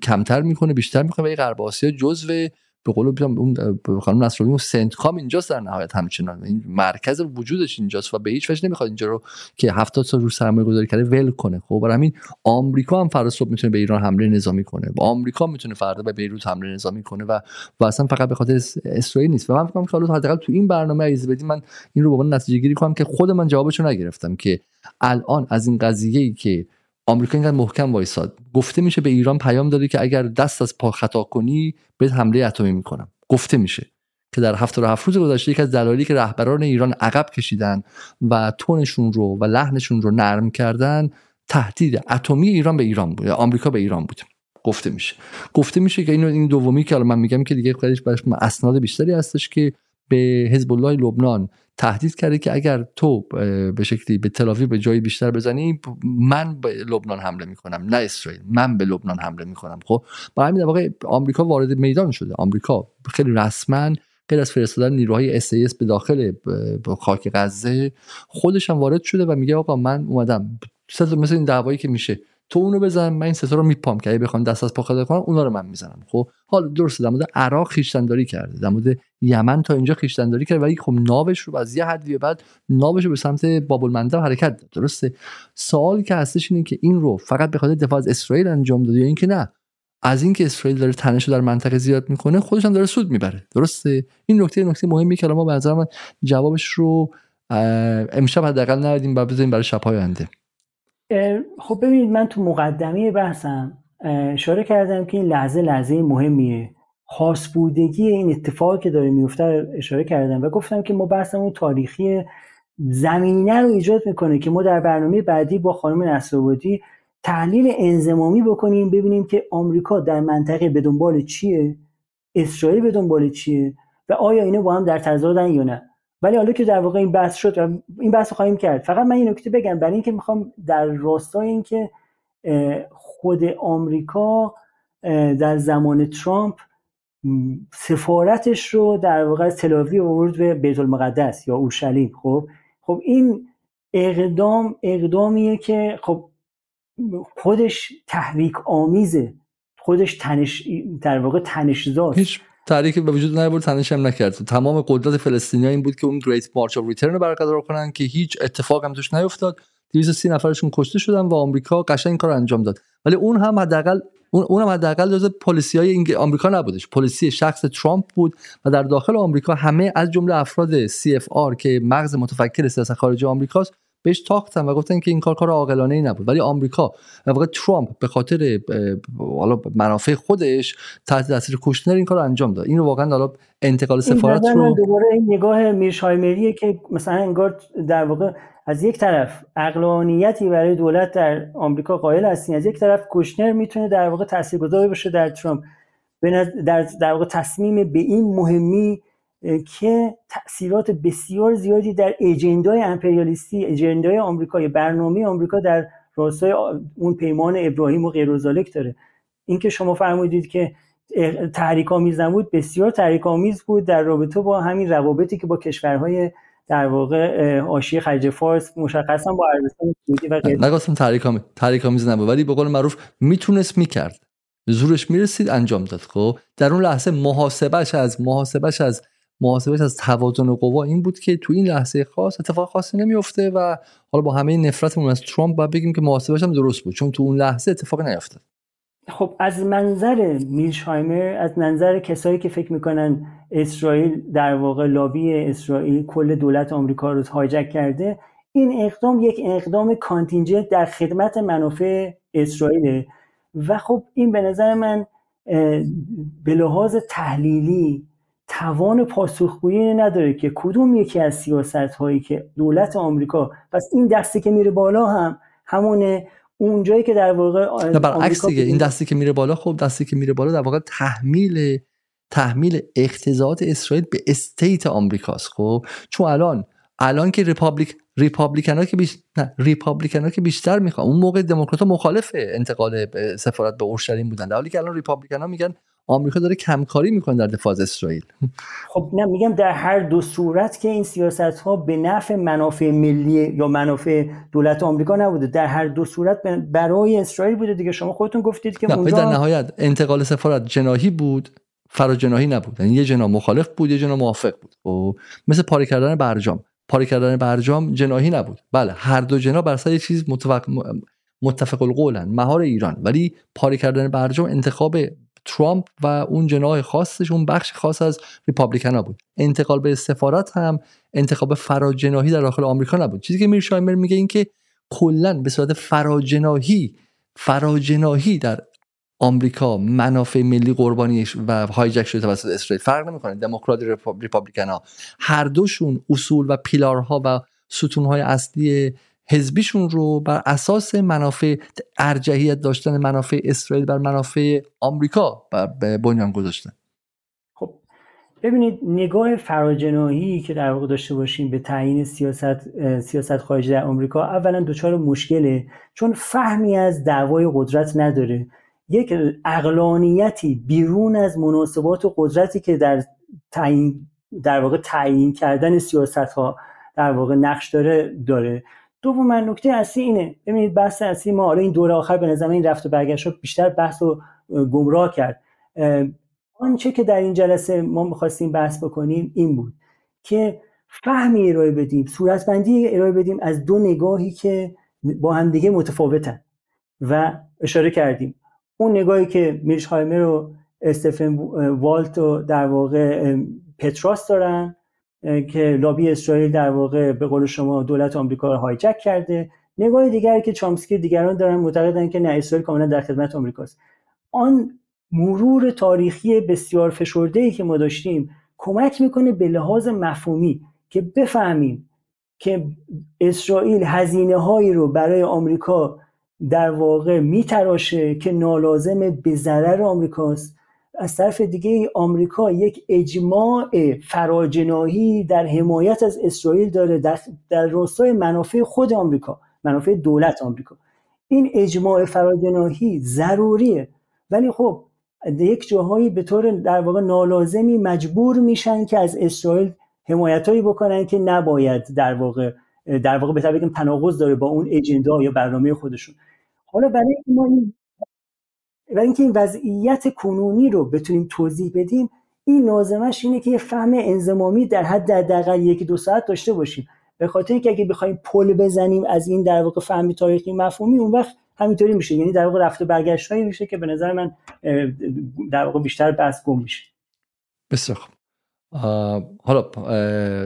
کمتر می‌کنه بیشتر می‌کنه و غرب آسیا جزو به قول اون خانم نصرالدین اون سنت کام اینجاست در نهایت همچنان. این مرکز وجودش اینجاست و به هیچ وجه نمی‌خواد اینجا رو که 70 سال رو سرمایه گذاری کرده ول کنه. خب برای همین آمریکا هم فردا صبح می‌تونه به ایران حمله نظامی کنه. و آمریکا می‌تونه فردا به بیروت حمله نظامی کنه و و اصلا فقط به خاطر اسرائیل نیست. و من فکر که حداقل تو این برنامه ایز بدیم من این رو به نتیجه گیری کنم که خود من جوابشو نگرفتم که الان از این قضیه ای که آمریکا اینقدر محکم وایساد. گفته میشه به ایران پیام داده که اگر دست از پا خطا کنی به حمله اتمی می‌کنم. گفته میشه که در هفته و هفت روز گذشته یک از دلایلی که رهبران ایران عقب کشیدن و تونشون رو و لحنشون رو نرم کردن تهدید اتمی ایران به ایران بود آمریکا به ایران بود. گفته میشه. گفته میشه که اینو این دومی که من میگم که دیگه خودش براش اسناد بیشتری هستش که به حزب الله لبنان تهدید کرده که اگر تو به شکلی به تلاوی به جایی بیشتر بزنی من به لبنان حمله می‌کنم نه اسرائیل. من به لبنان حمله می‌کنم. خب؟ با همین واقع آمریکا وارد میدان شده. آمریکا خیلی رسما غیر از فرستادن نیروهای SAS به داخل خاک غزه خودش هم وارد شده و میگه آقا من اومدم. مثل این دعوایی که میشه. تو اونو بزن من این ستا رو میپام که اگه بخوام دست از پا کنم اونا رو من می‌زنم. خب حالا درسته در مورد عراق خیشتنداری کرده در مورد یمن تا اینجا خیشتنداری کرده ولی خب ناوش رو از یه حدی بعد ناوش رو به سمت باب المندب حرکت داد. درسته؟ سوال که هستش اینه که این رو فقط به خاطر دفاع از اسرائیل انجام داده یا اینکه نه؟ از اینکه اسرائیل داره تنش در منطقه زیاد می‌کنه خودش هم داره سود می‌بره. درسته؟ این نکته نکته مهمی که ما به نظر من جوابش رو امشب حداقل ندادیم و بذاریم برای شب‌های آینده. خب ببینید من تو مقدمه بحثم اشاره کردم که این لحظه لحظه مهمیه. خاص بودگی این اتفاقی که داره میفته اشاره کردم و گفتم که ما بحثمون تاریخی زمینه رو ایجاد می‌کنه که ما در برنامه بعدی با خانم نصرآبادی تحلیل انزمامی بکنیم ببینیم که آمریکا در منطقه به دنبال چیه اسرائیل به دنبال چیه و آیا اینا با هم در تضادن یا نه. ولی حالا که در واقع این بحث شد این بحث رو خواهیم کرد. فقط من این نکته بگم برای اینکه می‌خوام در راستای اینکه خود آمریکا در زمان ترامپ سفارتش رو در واقع از تلاوی آورد به بیت المقدس یا اورشلیم. خب؟ خب این اقدام اقدامیه که خب خودش تحریک آمیزه خودش تنش در واقع تنشزاست. هیچ تحریک به وجود نیاورد تنش هم نکرد. تمام قدرت فلسطینیا این بود که اون Great March of Return رو برقرار کنن که هیچ اتفاق هم توش نیفتاد. 230 نفرشون کشته شدن و آمریکا قشنگ این کار انجام داد. ولی اون هم حداقل اون اونم حداقل جزء policy های آمریکا نبودش. policy شخص ترامپ بود و در داخل آمریکا همه از جمله افراد CFR که مغز متفکر سیاست خارجی آمریکاست بهش تاختن و گفتن که این کار کار عاقلانه ای نبود. ولی آمریکا و واقع ترامپ به خاطر حالا منافع خودش تحت تاثیر کوشنر این کار انجام داد. این رو واقعا حالا انتقال سفارت رو دوباره این نگاه میرشایمریه که مثلا انگار در واقع از یک طرف اقلانیتی برای دولت در آمریکا قائل هستین از یک طرف کوشنر می‌تونه در واقع تاثیرگذار باشه در ترامپ. در در واقع تصمیم به این مهمی که تاثیرات بسیار زیادی در اجندای امپریالیستی اجندای آمریکا برنامه آمریکا در راستای اون پیمان ابراهیم و غیر داره. اینکه شما فرمودید که تحریک آمیز نبود بسیار تحریک آمیز بود در رابطه با همین روابطی که با کشورهای در واقع آشی خلیج فارس مشخصا با عربستان سعودی و غیره. نگفتم تحریک آمیز تحریک آمیز نبود ولی به قول معروف می‌تونست می‌کرد. زورش می‌رسید انجام داد. خب؟ در اون لحظه محاسبش از محاسبش از محاسبش از توازن قوا این بود که تو این لحظه خاص اتفاق خاصی نمیفته و حالا با همه نفرتمون از ترامپ باید بگیم که محاسبش هم درست بود چون تو اون لحظه اتفاق نیفتاد. خب از منظر میلشایمر از نظر کسایی که فکر می‌کنن اسرائیل در واقع لابی اسرائیل کل دولت آمریکا رو هایجک کرده این اقدام یک اقدام کانتینجنت در خدمت منافع اسرائیل و خب این به نظر من به لحاظ تحلیلی توان پاسخگویی نداره که کدوم یکی از سیاست هایی که دولت آمریکا پس این دستی که میره بالا هم همونه اونجایی که در واقع برعکس دیگه. این دستی که میره بالا خب دستی که میره بالا در واقع تحمیل تحمیل اقتضائات اسرائیل به state آمریکاست خب؟ چون الان الان که Republic Republican ها که بیش... ریپابلیکن ها که بیشتر می‌خوان اون موقع دموکرات مخالف انتقال سفارت به اورشلیم بودن. در حالی که الان ریپابلیکن ها میگن آمریکا داره کمکاری می‌کنه در دفاع از اسرائیل. خب نه میگم در هر دو صورت که این سیاست ها به نفع منافع ملی یا منافع دولت آمریکا نبوده در هر دو صورت برای اسرائیل بوده دیگه. شما خودتون گفتید که اونجا در نهایت انتقال سفارت جناهی بود فراجناهی نبود. یعنی یه جناح مخالف بود یه جناح موافق بود. و خب، مثل پاره کردن برجام. پاره کردن برجام جناهی نبود. بله هر دو جناح بر یه چیز متفق متفق القولن مهار ایران. ولی پاره کردن برجام انتخاب ترامپ و اون جناح خاصش اون بخش خاص از ریپابلیکن بود. انتقال به سفارت هم انتخاب فراجناهی در داخل آمریکا نبود. چیزی که میرشایمر میگه این که کلا به صورت فراجناهی فراجناهی در آمریکا منافع ملی قربانیش و هایجک شده توسط اسرائیل. فرق نمی‌کنه. دموکرات ریپابلیکن ها هر دوشون اصول و پیلارها و ستونهای اصلی حزبیشون رو بر اساس منافع ارجحیت داشتن منافع اسرائیل بر منافع آمریکا به بنیان گذاشتن. خب ببینید نگاه فراجناهی که در واقع داشته باشیم به تعیین سیاست سیاست خارجی در آمریکا اولا دچار مشکله چون فهمی از دعوای قدرت نداره. یک اقلانیتی بیرون از مناسبات و قدرتی که در تعیین در واقع تعیین کردن سیاست ها در واقع نقش داره داره. دوم نکته اصلی اینه. ببینید بحث اصلی ما حالا این دوره آخر به نظر این رفت و برگشت بیشتر بحث رو گمراه کرد. آنچه که در این جلسه ما می‌خواستیم بحث بکنیم این بود که فهمی ارائه بدیم صورتبندی ارائه بدیم از دو نگاهی که با هم دیگه متفاوتن و اشاره کردیم. اون نگاهی که میرشهایمر و استفن والت و در واقع پتراس دارن که لابی اسرائیل در واقع به قول شما دولت آمریکا رو هایجک کرده. نگاه دیگری که چامسکی دیگران دارن معتقدن که نه اسرائیل کاملا در خدمت آمریکاست. آن مرور تاریخی بسیار فشرده ای که ما داشتیم کمک می‌کنه به لحاظ مفهومی که بفهمیم که اسرائیل هزینه هایی رو برای آمریکا در واقع میتراشه که نالازم به ضرر آمریکاست. از طرف دیگه آمریکا یک اجماع فراجناهی در حمایت از اسرائیل داره در, در راستای منافع خود آمریکا منافع دولت آمریکا. این اجماع فراجناهی ضروریه. ولی خب یک جاهایی به طور در واقع نالازمی مجبور میشن که از اسرائیل حمایتهایی بکنن که نباید در واقع در واقع بهتر بگم تناقض داره با اون اجندا یا برنامه خودشون. حالا برای ما این و اینکه این وضعیت کنونی رو بتونیم توضیح بدیم این لازمش اینه که یه فهم انزمامی در حد حداقل یکی دو ساعت داشته باشیم. به خاطر اینکه اگه بخوایم پل بزنیم از این در واقع فهمی تاریخی مفهومی اون وقت همینطوری میشه. یعنی در واقع رفت و هایی میشه که به نظر من در واقع بیشتر بحث گم میشه. بسیار خوب. حالا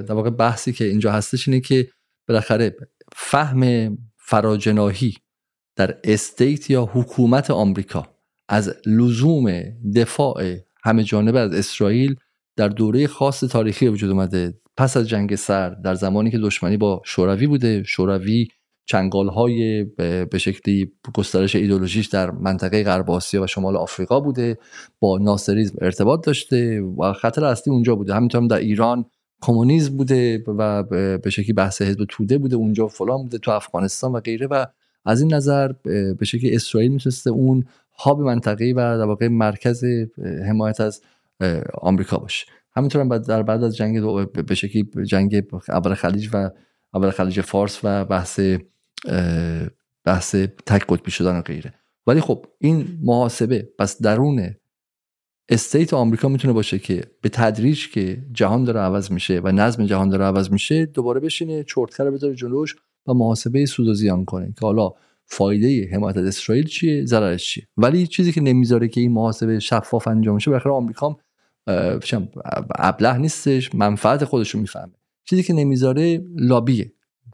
در واقع بحثی که اینجا هستش اینه که بالاخره فهم فراجناهی در استیت یا حکومت آمریکا از لزوم دفاع همه جانبه از اسرائیل در دوره خاص تاریخی وجود اومده. پس از جنگ سر در زمانی که دشمنی با شوروی بوده شوروی چنگال های به شکلی گسترش ایدولوژیش در منطقه غرب آسیا و شمال آفریقا بوده با ناصریزم ارتباط داشته و خطر اصلی اونجا بوده. همینطور در ایران کمونیسم بوده و به شکلی بحث حزب توده بوده اونجا فلان بوده تو افغانستان و غیره. و از این نظر به شکلی اسرائیل می‌تونسته اون هاب منطقه‌ای و در واقع مرکز حمایت از آمریکا باشه. همینطور هم در بعد از جنگ به شکلی جنگ اول خلیج و اول خلیج فارس و بحث بحث تک قطبی شدن و غیره. ولی خب این محاسبه پس درون استیت آمریکا می‌تونه باشه که به تدریج که جهان داره عوض میشه و نظم جهان داره عوض میشه دوباره بشینه چرتکه رو بذاره جلوش و محاسبه سود و زیان کنه که حالا فایده حمایت از اسرائیل چیه؟ ضررش چیه؟ ولی چیزی که نمی‌ذاره که این محاسبه شفاف انجام شه بالاخره آمریکا ابله نیستش منفعت خودش رو می‌فهمه. چیزی که نمی‌ذاره لابیه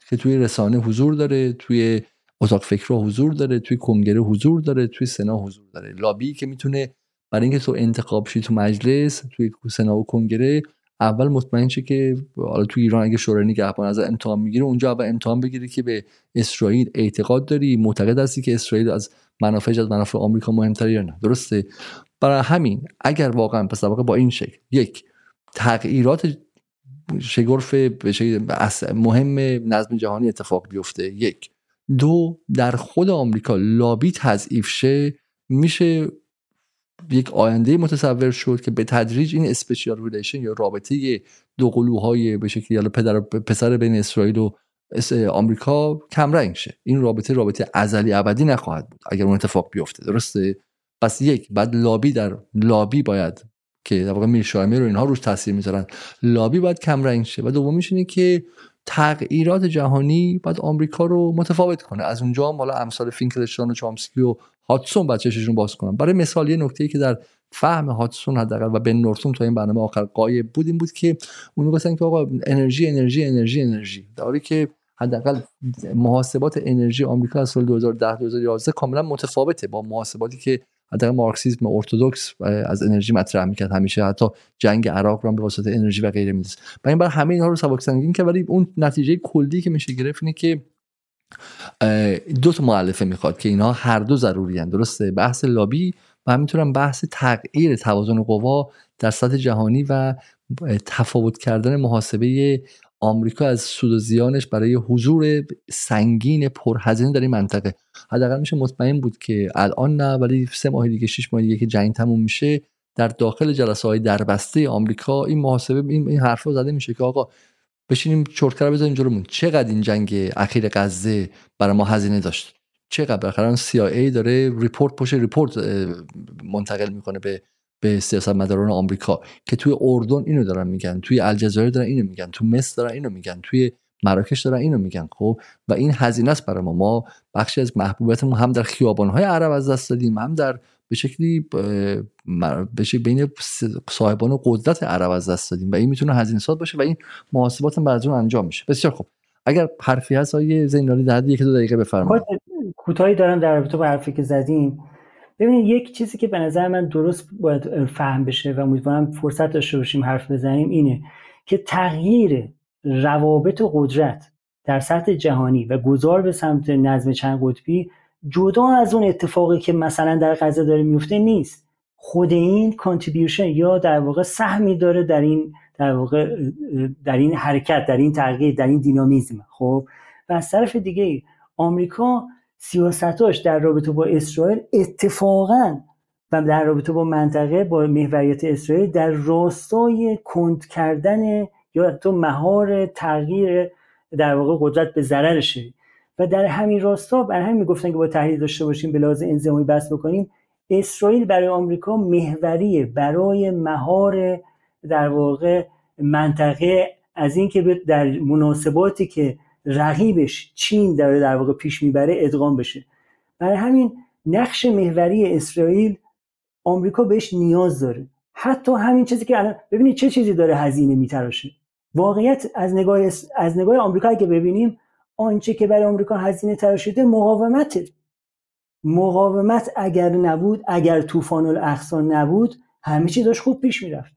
که توی رسانه حضور داره توی اتاق فکر حضور داره توی کنگره حضور داره توی سنا حضور داره. لابی که می‌تونه برای اینکه تو انتخاب شی تو مجلس توی سنا و کنگره اول مطمئن شه که حالا تو ایران اگه شورای نگهبان از امتحان می‌گیره اونجا اول امتحان بگیره که به اسرائیل اعتقاد داری. معتقد هستی که اسرائیل از منافع از منافع آمریکا مهمتره یا نه. درسته؟ برای همین اگر واقعا پس واقع با این شکل یک تغییرات شگرف مهم نظم جهانی اتفاق بیفته. یک. دو در خود آمریکا لابی تضعیف شه میشه یک آینده متصور شد که به تدریج این special relation یا رابطه دوقلویی به شکلی یا پدر پسر بین اسرائیل و آمریکا کمرنگ شه. این رابطه رابطه ازلی ابدی نخواهد بود اگر اون اتفاق بیفته. درسته؟ پس یک بعد لابی در لابی باید که در واقع میرشایمه رو اینها روش تاثیر می‌ذارن. لابی باید کمرنگ شه و دومیش اینه که تغییرات جهانی باید آمریکا رو متفاوت کنه. از اونجا هم حالا امثال فینکلشتان و چامسکی و هاتسون باید چششون باز کنن. برای مثال یه نکته ای که در فهم هاتسون حداقل و بن نورتون تا این برنامه آخر قایب بود این بود که اون می‌گفتن که آقا انرژی انرژی انرژی انرژی. در که حداقل محاسبات انرژی آمریکا از سال 2010 2011 کاملا متفاوته با محاسباتی که حداقل مارکسیسم ارتودکس از انرژی مطرح می‌کرد. همیشه حتی جنگ عراق رو به واسطه انرژی و غیره می‌دونست. و این بر همه اینها رو سبک سنگین که ولی اون نتیجه کلی که میشه گرفت اینه که دو تا معلفه می‌خواد که اینها هر دو ضروری هن. درسته بحث لابی و همینطورم بحث تغییر توازن قوا در سطح جهانی و تفاوت کردن محاسبه آمریکا از سود و زیانش برای حضور سنگین پرهزینه در این منطقه حداقل میشه مطمئن بود که الان نه ولی سه ماه دیگه شش ماه دیگه که جنگ تموم میشه در داخل جلسه های دربسته آمریکا این محاسبه این, حرفا زده میشه که آقا بشینیم چرتکه بزنیم جلومون. چقدر این جنگ اخیر غزه برای ما هزینه داشت؟ چقدر؟ بالاخره CIA داره report پشت report منتقل می‌کنه به به سیاست مداران آمریکا که توی اردن اینو دارن میگن توی الجزایر دارن اینو میگن توی مصر دارن اینو میگن توی مراکش دارن اینو میگن خب؟ و این هزینه است برای ما. ما بخشی از محبوبیتمون هم در خیابانهای عرب از دست دادیم هم در به شکلی به بین صاحبان قدرت عرب از دست دادیم و این می‌تونه هزینه ساز باشه و این محاسبات اون انجام میشه. بسیار خوب. اگر حرفی هست آیه زینالی در یک دو دقیقه بفرمایید. کوتاهی دارم در رابطه با حرفی که زدیم. ببینید یک چیزی که به نظر من درست باید فهم بشه و امیدوارم فرصت داشته باشیم حرف بزنیم اینه که تغییر روابط و قدرت در سطح جهانی و گذار به سمت نظم چند قطبی جدا از اون اتفاقی که مثلا در غزه داره میفته نیست. خود این کانتریبیوشن یا در واقع سهمی داره در این در واقع در این حرکت در این تغییر در این دینامیزم. خب؟ و از طرف دیگه آمریکا سیاستاش در رابطه با اسرائیل اتفاقا و در رابطه با منطقه با محوریت اسرائیل در راستای کند کردن یا تو مهار تغییر در واقع قدرت به ضررشه. و در همین راستا بر همین می‌گفتن که با تحلیل داشته باشیم به لحاظ انزمامی بس بکنیم. اسرائیل برای آمریکا محوریه برای مهار در واقع منطقه از اینکه در مناسباتی که رقیبش چین داره در واقع پیش می‌بره ادغام بشه. برای همین نقش محوری اسرائیل آمریکا بهش نیاز داره. حتی همین چیزی که الان ببینید چه چیزی داره هزینه میتراشه. واقعیت از نگاه از نگاه آمریکا اگه ببینیم آنچه که برای آمریکا هزینه تراشیده مقاومته. مقاومت اگر نبود اگر طوفان الاقصا نبود همه چی داشت خوب پیش می‌رفت.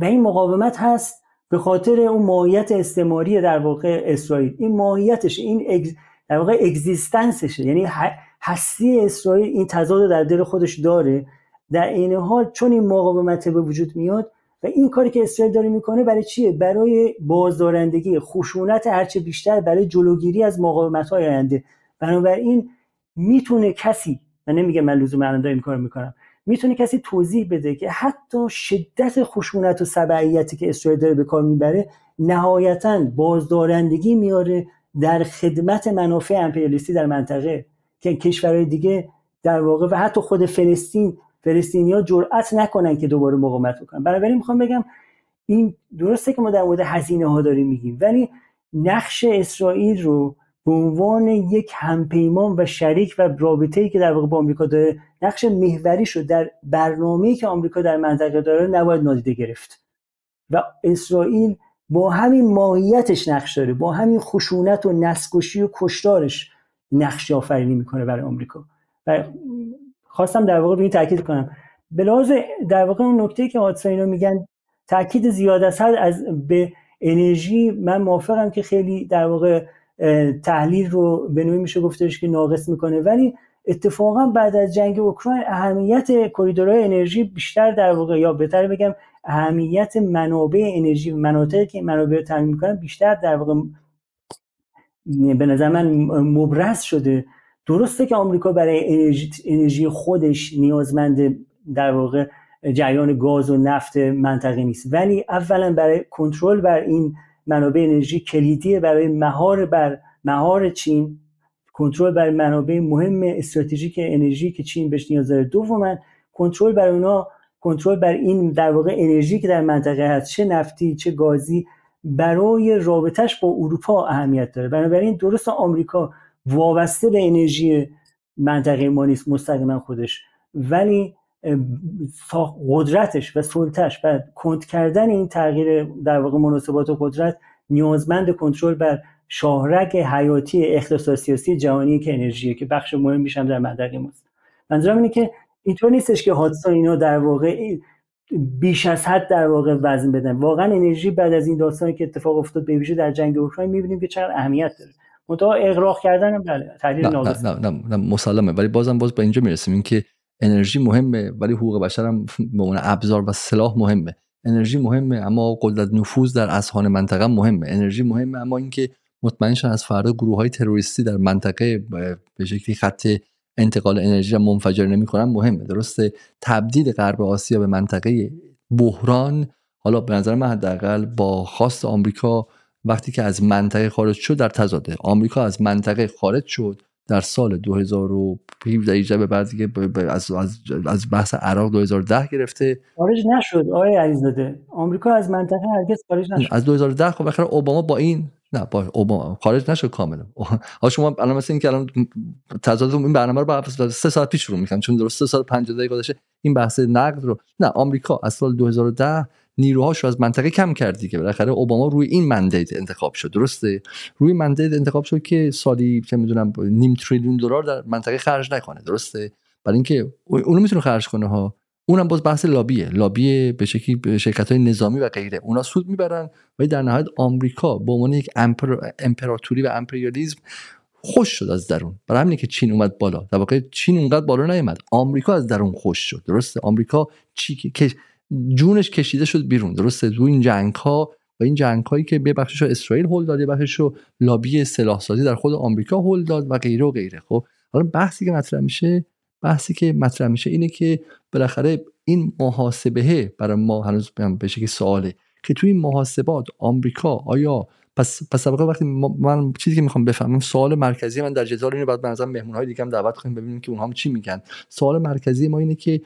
و این مقاومت هست به خاطر اون ماهیت استعماری در واقع اسرائیل. این ماهیتش این در واقع اگزیستنسشه. یعنی هستی اسرائیل این تضاد در دل خودش داره. در این حال چون این مقاومت به وجود میاد و این کاری که اسرائیل داره می‌کنه برای چیه برای بازدارندگی خشونت هرچه بیشتر برای جلوگیری از مقاومت های آینده. بنابراین می‌تونه کسی من نمیگم من لزوما الان این کار می‌کنم می‌تونه کسی توضیح بده که حتی شدت خشونت و سبعیتی که اسرائیل داره به کار می‌بره نهایتا بازدارندگی میاره در خدمت منافع امپریالیستی در منطقه که کشورهای دیگه در واقع و حتی خود فلسطین فلسطینیا جرأت نکنن که دوباره مقاومت بکنن. بنابراین می‌خوام بگم این درسته که ما در مورد هزینه ها داریم میگیم ولی نقش اسرائیل رو به عنوان یک همپیمان و شریک و رابطه‌ای که در واقع با آمریکا داره نقش محوری شد در برنامه‌ای که آمریکا در منطقه داره نباید نادیده گرفت. و اسرائیل با همین ماهیتش نقش داره با همین خشونت و نسکشی و کشتارش نقش آفرینی می‌کنه برای آمریکا. و خواستم در واقع روی تاکید کنم. به لحاظ در واقع اون نکته که حادثه اینا میگن تاکید زیاد از حد از به انرژی من موافقم که خیلی در واقع تحلیل رو به نوعی میشه گفتش که ناقص می‌کنه. ولی اتفاقا بعد از جنگ اوکراین اهمیت کریدورهای انرژی بیشتر در واقع یا بهتر بگم اهمیت منابع انرژی مناطقی که منابع رو تامین می‌کنن بیشتر در واقع به نظر من مبرز شده. درسته که آمریکا برای انرژی, انرژی خودش نیازمند در واقع جریان گاز و نفت منطقه نیست. ولی اولا برای کنترل بر این منابع انرژی کلیدی برای مهار بر مهار چین کنترل بر منابع مهم استراتژیک انرژی که چین بهش نیاز داره. دوما کنترل بر اونا کنترل بر این در واقع انرژی که در منطقه هست چه نفتی چه گازی برای رابطش با اروپا اهمیت داره. بنابراین درست آمریکا وابسته به انرژی منطقه ما نیست مستقیما خودش. ولی قدرتش و سلطش و کند کردن این تغییر در واقع مناسبات و قدرت نیازمند کنترل بر شاهرگ حیاتی اقتصاد سیاسی جهانی که انرژیه که بخش مهم میشم در منطقه ماست. منظورم اینه که اینطور نیستش که حادثه اینا در واقع بیش از حد در واقع وزن بدن. واقعا انرژی بعد از این داستانی که اتفاق افتاد به ویژه در جنگ اوکراین می‌بینیم که چقدر اهمیت داره. منتها اغراق کردن بله تحلیل نه, نه, نه, نه, نه, مسلمه. ولی بازم باز به اینجا می‌رسیم. اینکه انرژی مهمه ولی حقوق بشر هم به عنوان ابزار و سلاح مهمه. انرژی مهمه اما قدرت نفوذ در اذهان منطقه مهمه. انرژی مهمه اما اینکه مطمئن شن از فردا گروه های تروریستی در منطقه به شکلی خط انتقال انرژی را منفجر نمی‌کنن مهمه. درسته تبدیل غرب آسیا به منطقه بحران حالا به نظر من حداقل با خواست آمریکا وقتی که از منطقه خارج شد در تضاده. آمریکا از منطقه خارج شد در سال 2017 به بعد دیگه از, از, از بحث عراق 2010 گرفته. خارج نشد آقای علیزاده آمریکا از منطقه هرگز خارج نشد. از 2010 خب بخیر اوباما با این نه با اوباما خارج نشد کاملا. ها شما الان مثلا اینکه الان تضاد این برنامه رو با سه ساعت پیش شروع می‌کنن چون درست سه سال 50 دقیقه گذشته این بحث نقد رو نه آمریکا از سال 2010 نیروهاش رو از منطقه کم کرد دیگه بالاخره اوباما روی این مندیت انتخاب شد. درسته؟ روی مندیت انتخاب شد که سالی چه می‌دونم نیم تریلیون دلار در منطقه خرج نکنه. درسته؟ برای اینکه اونو می‌تونه خرج کنه ها. اونم باز بحث لابیه. لابی به شکلی شرکت های نظامی و غیره. اونا سود می‌برن ولی در نهایت آمریکا به عنوان یک امپراتوری و امپریالیسم خوش شد از درون. برای همینه که چین اومد بالا. در واقع چین اونقدر بالا نیومد. آمریکا از درون خوش شد. درسته؟ آمریکا چی که جونش کشیده شد بیرون. درسته؟ دو این جنگ ها و این جنگ هایی که به بخشش اسرائیل هول داد بخشش لابی سلاح سازی در خود آمریکا هول داد و غیره و غیره. خب حالا بحثی که مطرح میشه بحثی که مطرح میشه اینه که بالاخره این محاسبه برای ما هنوز به شکل سواله که توی این محاسبات آمریکا آیا پس پس وقتی من چیزی که می‌خوام بفهمم سوال مرکزی من در جدال اینه بعد به مهمون های دیگه هم دعوت کنیم ببینیم که اونها هم چی میگن. سوال مرکزی ما اینه که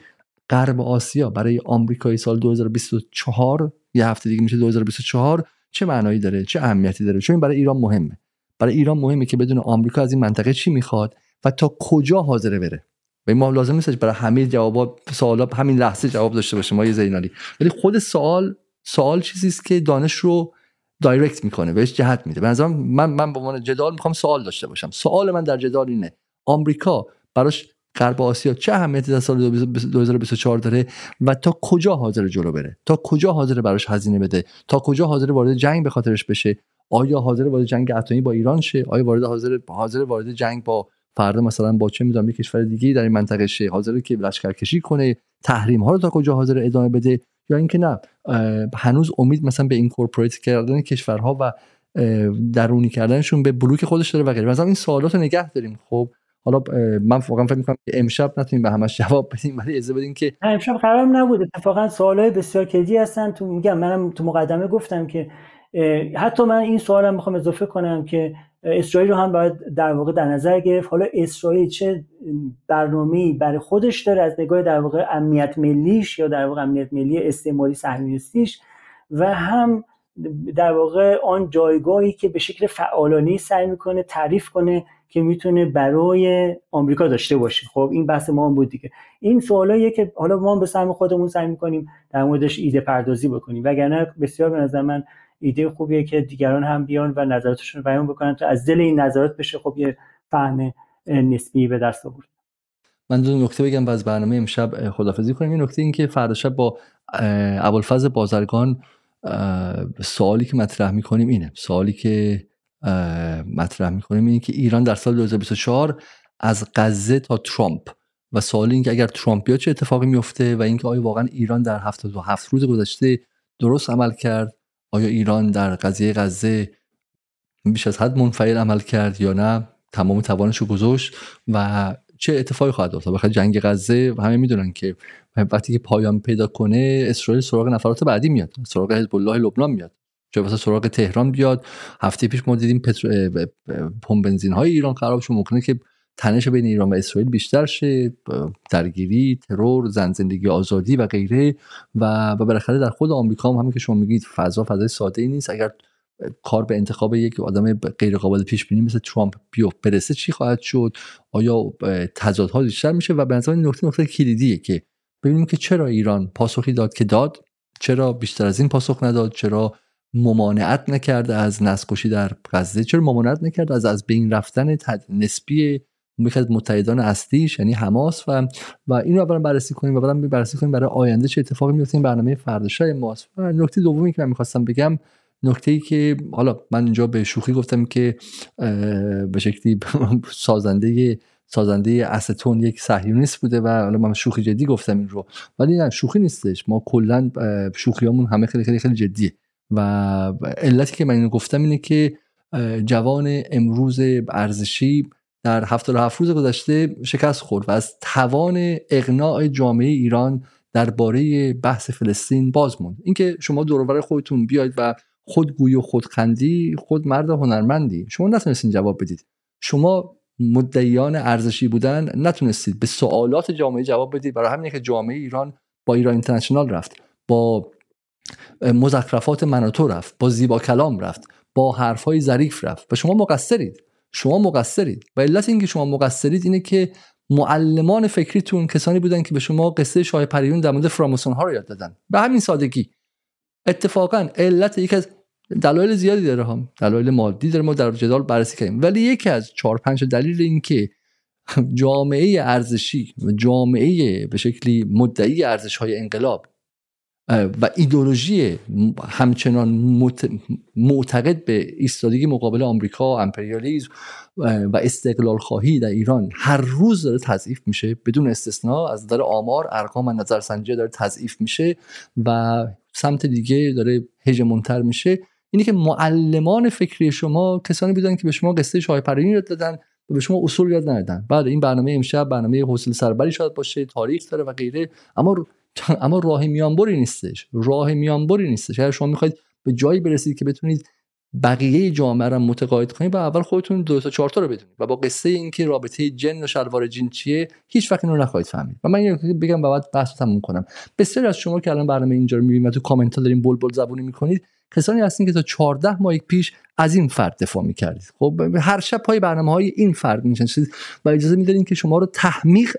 غرب آسیا برای آمریکای سال 2024 یه هفته دیگه میشه 2024 چه معنایی داره؟ چه اهمیتی داره؟ چون این برای ایران مهمه. برای ایران مهمه که بدون آمریکا از این منطقه چی می‌خواد و تا کجا حاضره بره. و ما لازم نیست برای همه جوابات سوالا همین لحظه جواب داشته باشه ما یه زینالی ولی خود سوال سوال چیزی است که دانش رو دایرکت می‌کنه بهش جهت میده. به من من به عنوان جدال می‌خوام سوال داشته باشم. سوال من در جدال اینه. آمریکا براش غرب آسیا چه اهمیتی در سال 2024 داره و تا کجا حاضر جلو بره؟ تا کجا حاضر براش هزینه بده؟ تا کجا حاضر وارد جنگ به خاطرش بشه؟ آیا حاضر وارد جنگ اتمی با ایران شه؟ آیا وارد حاضر حاضر وارد جنگ با فردا مثلا با چه می‌دونم یک کشور دیگه در این منطقه شه؟ حاضر که لشکرکشی کنه؟ تحریم ها رو تا کجا حاضر ادامه بده؟ یا اینکه نه هنوز امید مثلا به incorporate کردن کشورها و درونی کردنشون به بلوک خودش داره و غیره. مثلا این سوالات رو نگه داریم. خب حالا من واقعا فکر می‌کنم که امشب نتونیم به همش جواب بدیم ولی اجازه بدین که امشب قرار نبود. اتفاقا سوالای بسیار کلیدی هستن. تو میگم منم تو مقدمه گفتم که حتی من این سوالم می‌خوام اضافه کنم که اسرائیل رو هم باید در واقع در نظر گرفت. حالا اسرائیل چه برنامه‌ای برای خودش داره از نگاه در واقع امنیت ملیش یا در واقع امنیت ملی استعماری صهیونیستیش و هم در واقع آن جایگاهی که به شکل فعالانه سعی می‌کنه تعریف کنه که می‌تونه برای آمریکا داشته باشه. خب این بحث ما هم بود دیگه. این سوالاییه که حالا ما به سهم خودمون سعی می‌کنیم در موردش ایده پردازی بکنیم. وگرنه بسیار به نظر من ایده خوبیه که دیگران هم بیان و نظراتشون رو بیان بکنن تا از دل این نظرات بشه خب یه فهم نسبی به دست آورد. من دو نکته بگم از برنامه امشب خدافزی کنیم این نکته این که فردا شب با ابوالفضل بازرگان سوالی که مطرح می‌کنیم اینه. سوالی که مطرح می‌کنیم اینه که ایران در سال 2024 از غزه تا ترامپ. و سوال این که اگر ترامپ بیاد چه اتفاقی میفته و اینکه آیا واقعا ایران در 77 روز گذشته درست عمل کرد؟ آیا ایران در قضیه غزه بیش از حد منفعل عمل کرد یا نه؟ تمام توانش رو گذاشت و چه اتفاقی خواهد افتاد؟ بخاطر جنگ غزه همه می‌دونن که وقتی که پایان پیدا کنه اسرائیل سراغ نفرات بعدی میاد سراغ حزب الله لبنان میاد. چه واسه سراغ تهران بیاد. هفته پیش ما دیدیم پتر... پمپ بنزین های ایران خراب شد. ممکنه که تنش بین ایران و اسرائیل بیشتر شه. درگیری ترور زن زندگی آزادی و غیره. و و بالاخره در خود آمریکا هم همین که شما میگید فضا فضای ساده ای نیست. اگر کار به انتخاب یک آدم غیر قابل پیش بینی مثل ترامپ بیو برسه چی خواهد شد؟ آیا تضادها بیشتر میشه؟ و به نظر نکته نقطه کلیدیه که ببینیم که چرا ایران پاسخی داد که داد چرا بیشتر از این پاسخ نداد چرا ممانعت نکرده از نسخشی در غزه. چرا ممانعت نکرد از از بین رفتن نسبی از متحدان اصلیش یعنی حماس و و اینو اولا بررسی کنیم. و بعدم بررسی کنیم برای آینده چه اتفاقی میفته این برنامه فردشای ماست. و نکته دومی که من می‌خواستم بگم نکته ای که حالا من اینجا به شوخی گفتم که به شکلی سازنده سازنده استون یک صهیونیست بوده و حالا من شوخی جدی گفتم این رو. ولی نه شوخی نیستش. ما کلا شوخیامون همه خیلی خیلی خیلی جدیه. و علتی که من اینو گفتم اینه که جوان امروز ارزشی در 77 روز گذشته شکست خورد و از توان اقناع جامعه ایران درباره بحث فلسطین باز موند. اینکه شما دور خودتون بیاید و خودگویی و خودخندی خود مرد هنرمندی شما نتونستین جواب بدید. شما مدعیان ارزشی بودن نتونستید به سوالات جامعه جواب بدید. برای همینه که جامعه ایران با ایران اینترنشنال رفت. با مزخرفات مناتو رفت با زیبا کلام رفت با حرفهای ظریف رفت. و شما مقصرید. شما مقصرید. و علت اینکه شما مقصرید اینه که معلمان فکریتون کسانی بودن که به شما قصه شاه پریون در مورد فراموسون ها رو یاد دادن. به همین سادگی. اتفاقا علت یکی از دلایل زیادی داره هم دلایل مادی داره ما در جدال بررسی کردیم. ولی یکی از چهار پنج دلیل این که جامعه ارزشی و جامعه به شکلی مدعی ارزش های انقلاب و ایدولوژی همچنان معتقد به ایستادگی مقابل آمریکا امپریالیزم و استقلال خواهی در ایران هر روز داره تضعیف میشه. بدون استثنا از نظر آمار ارقام و نظرسنجی داره تضعیف میشه و سمت دیگه داره هژمونتر میشه. اینی که معلمان فکری شما کسانی بودن که به شما قصه شاه پرینی یاد دادن و به شما اصول یاد ندادن. بعد این برنامه امشب برنامه حوصله سربری شاید باشه تاریخ داره و غیره اما اما راه میانبری نیستش. راه میانبری نیستش. اگر شما می‌خواید به جایی برسید که بتونید بقیه جامعه را متقاعد کنید و اول خودتون دو تا چهار تا رو بدونید. و با قصه اینکه رابطه جن و شلوار جن چیه هیچ وقت اینو نخواهید فهمید. و من بگم بعد بحث تموم کنم. بسیاری از شما که الان برنامه اینجا رو می‌بینید و تو کامنت ها دارین بلبل زبونی می‌کنید کسانی هستین که تا 14 ماه پیش از این فرد دفاع می‌کردید. خب هر شب پای برنامه های این فرد میشنید و اجازه می‌دادین که شما رو تحمیق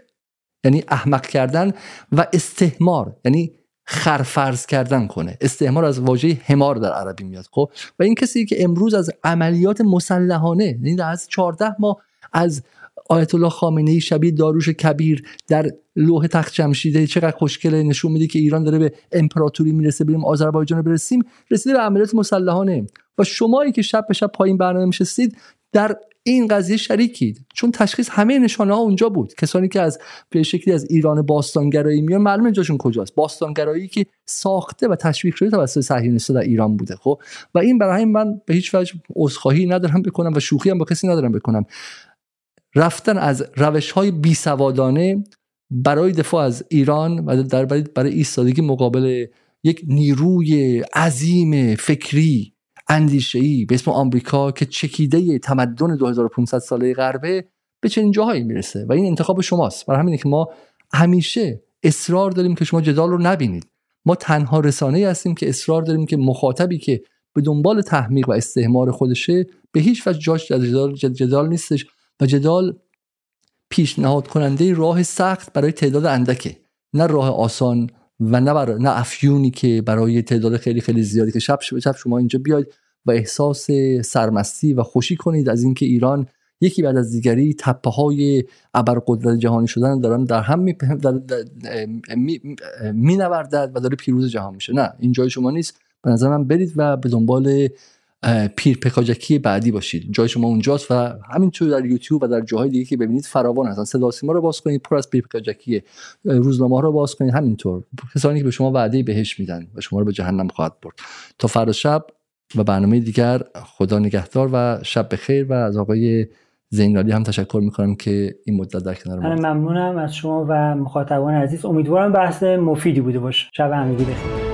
یعنی احمق کردن و استهمار یعنی خرفرز کردن کنه. استعمار از واژه حمار در عربی میاد خب؟ و این کسی که امروز از عملیات مسلحانه یعنی از 14 ماه از آیت الله خامنه ای شبیه داروش کبیر در لوح تخت جمشیده چقدر خوشگله نشون میده که ایران داره به امپراتوری می‌رسه بریم آذربایجان برسیم رسیده به عملیات مسلحانه. و شمایی که شب به شب پایین برنامه میشستید در این قضیه شریکید چون تشخیص همه نشانه ها اونجا بود. کسانی که از به شکلی از ایران باستانگرایی میان معلومه جاشون کجاست. باستانگرایی که ساخته و تشویق شده توسط صهیونیست‌ها در ایران بوده خب؟ و این برای من به هیچ وجه عذرخواهی ندارم بکنم و شوخی هم با کسی ندارم بکنم. رفتن از روش های بی سوادانه برای دفاع از ایران و در برای ایستادگی مقابل یک نیروی عظیم فکری ای به اسم آمریکا که چکیده تمدن 2500 ساله غربه به چنین جاهایی می‌رسه و این انتخاب شماست. برای همینه که ما همیشه اصرار داریم که شما جدال رو نبینید. ما تنها رسانه هستیم که اصرار داریم که مخاطبی که به دنبال تحمیق و استهمار خودشه به هیچ وجه جاش جدال, جدال نیستش و جدال پیشنهاد کننده راه سخت برای تعداد اندکه نه راه آسان و نه, برای نه افیونی که برای تعداد خیلی خیلی زیادی که شب شب شما اینجا بیاید و احساس سرمستی و خوشی کنید از اینکه ایران یکی بعد از دیگری تپه های ابرقدرت جهانی شدن دارن در هم می, می, می نوردد و داره پیروز جهان میشه. نه این جای شما نیست. به نظر من برید و به دنبال پیر پکاجکی بعدی باشید. جای شما اونجاست و همینطور در یوتیوب و در جاهای دیگه که ببینید فراوان هستن. صدا سیما رو باز کنید پر از پیر پکاجکی روزنامه رو باز کنید. همینطور. کسانی که به شما وعده بهش میدن و شما رو به جهنم خواهد برد. تا فردا شب و برنامه دیگر خدا نگهدار و شب بخیر و از آقای زینالی هم تشکر می‌کنم که این مدت در کنار ما ممنونم از شما و مخاطبان عزیز. امیدوارم بحث مفیدی بوده باشه. شب همگی بخیر.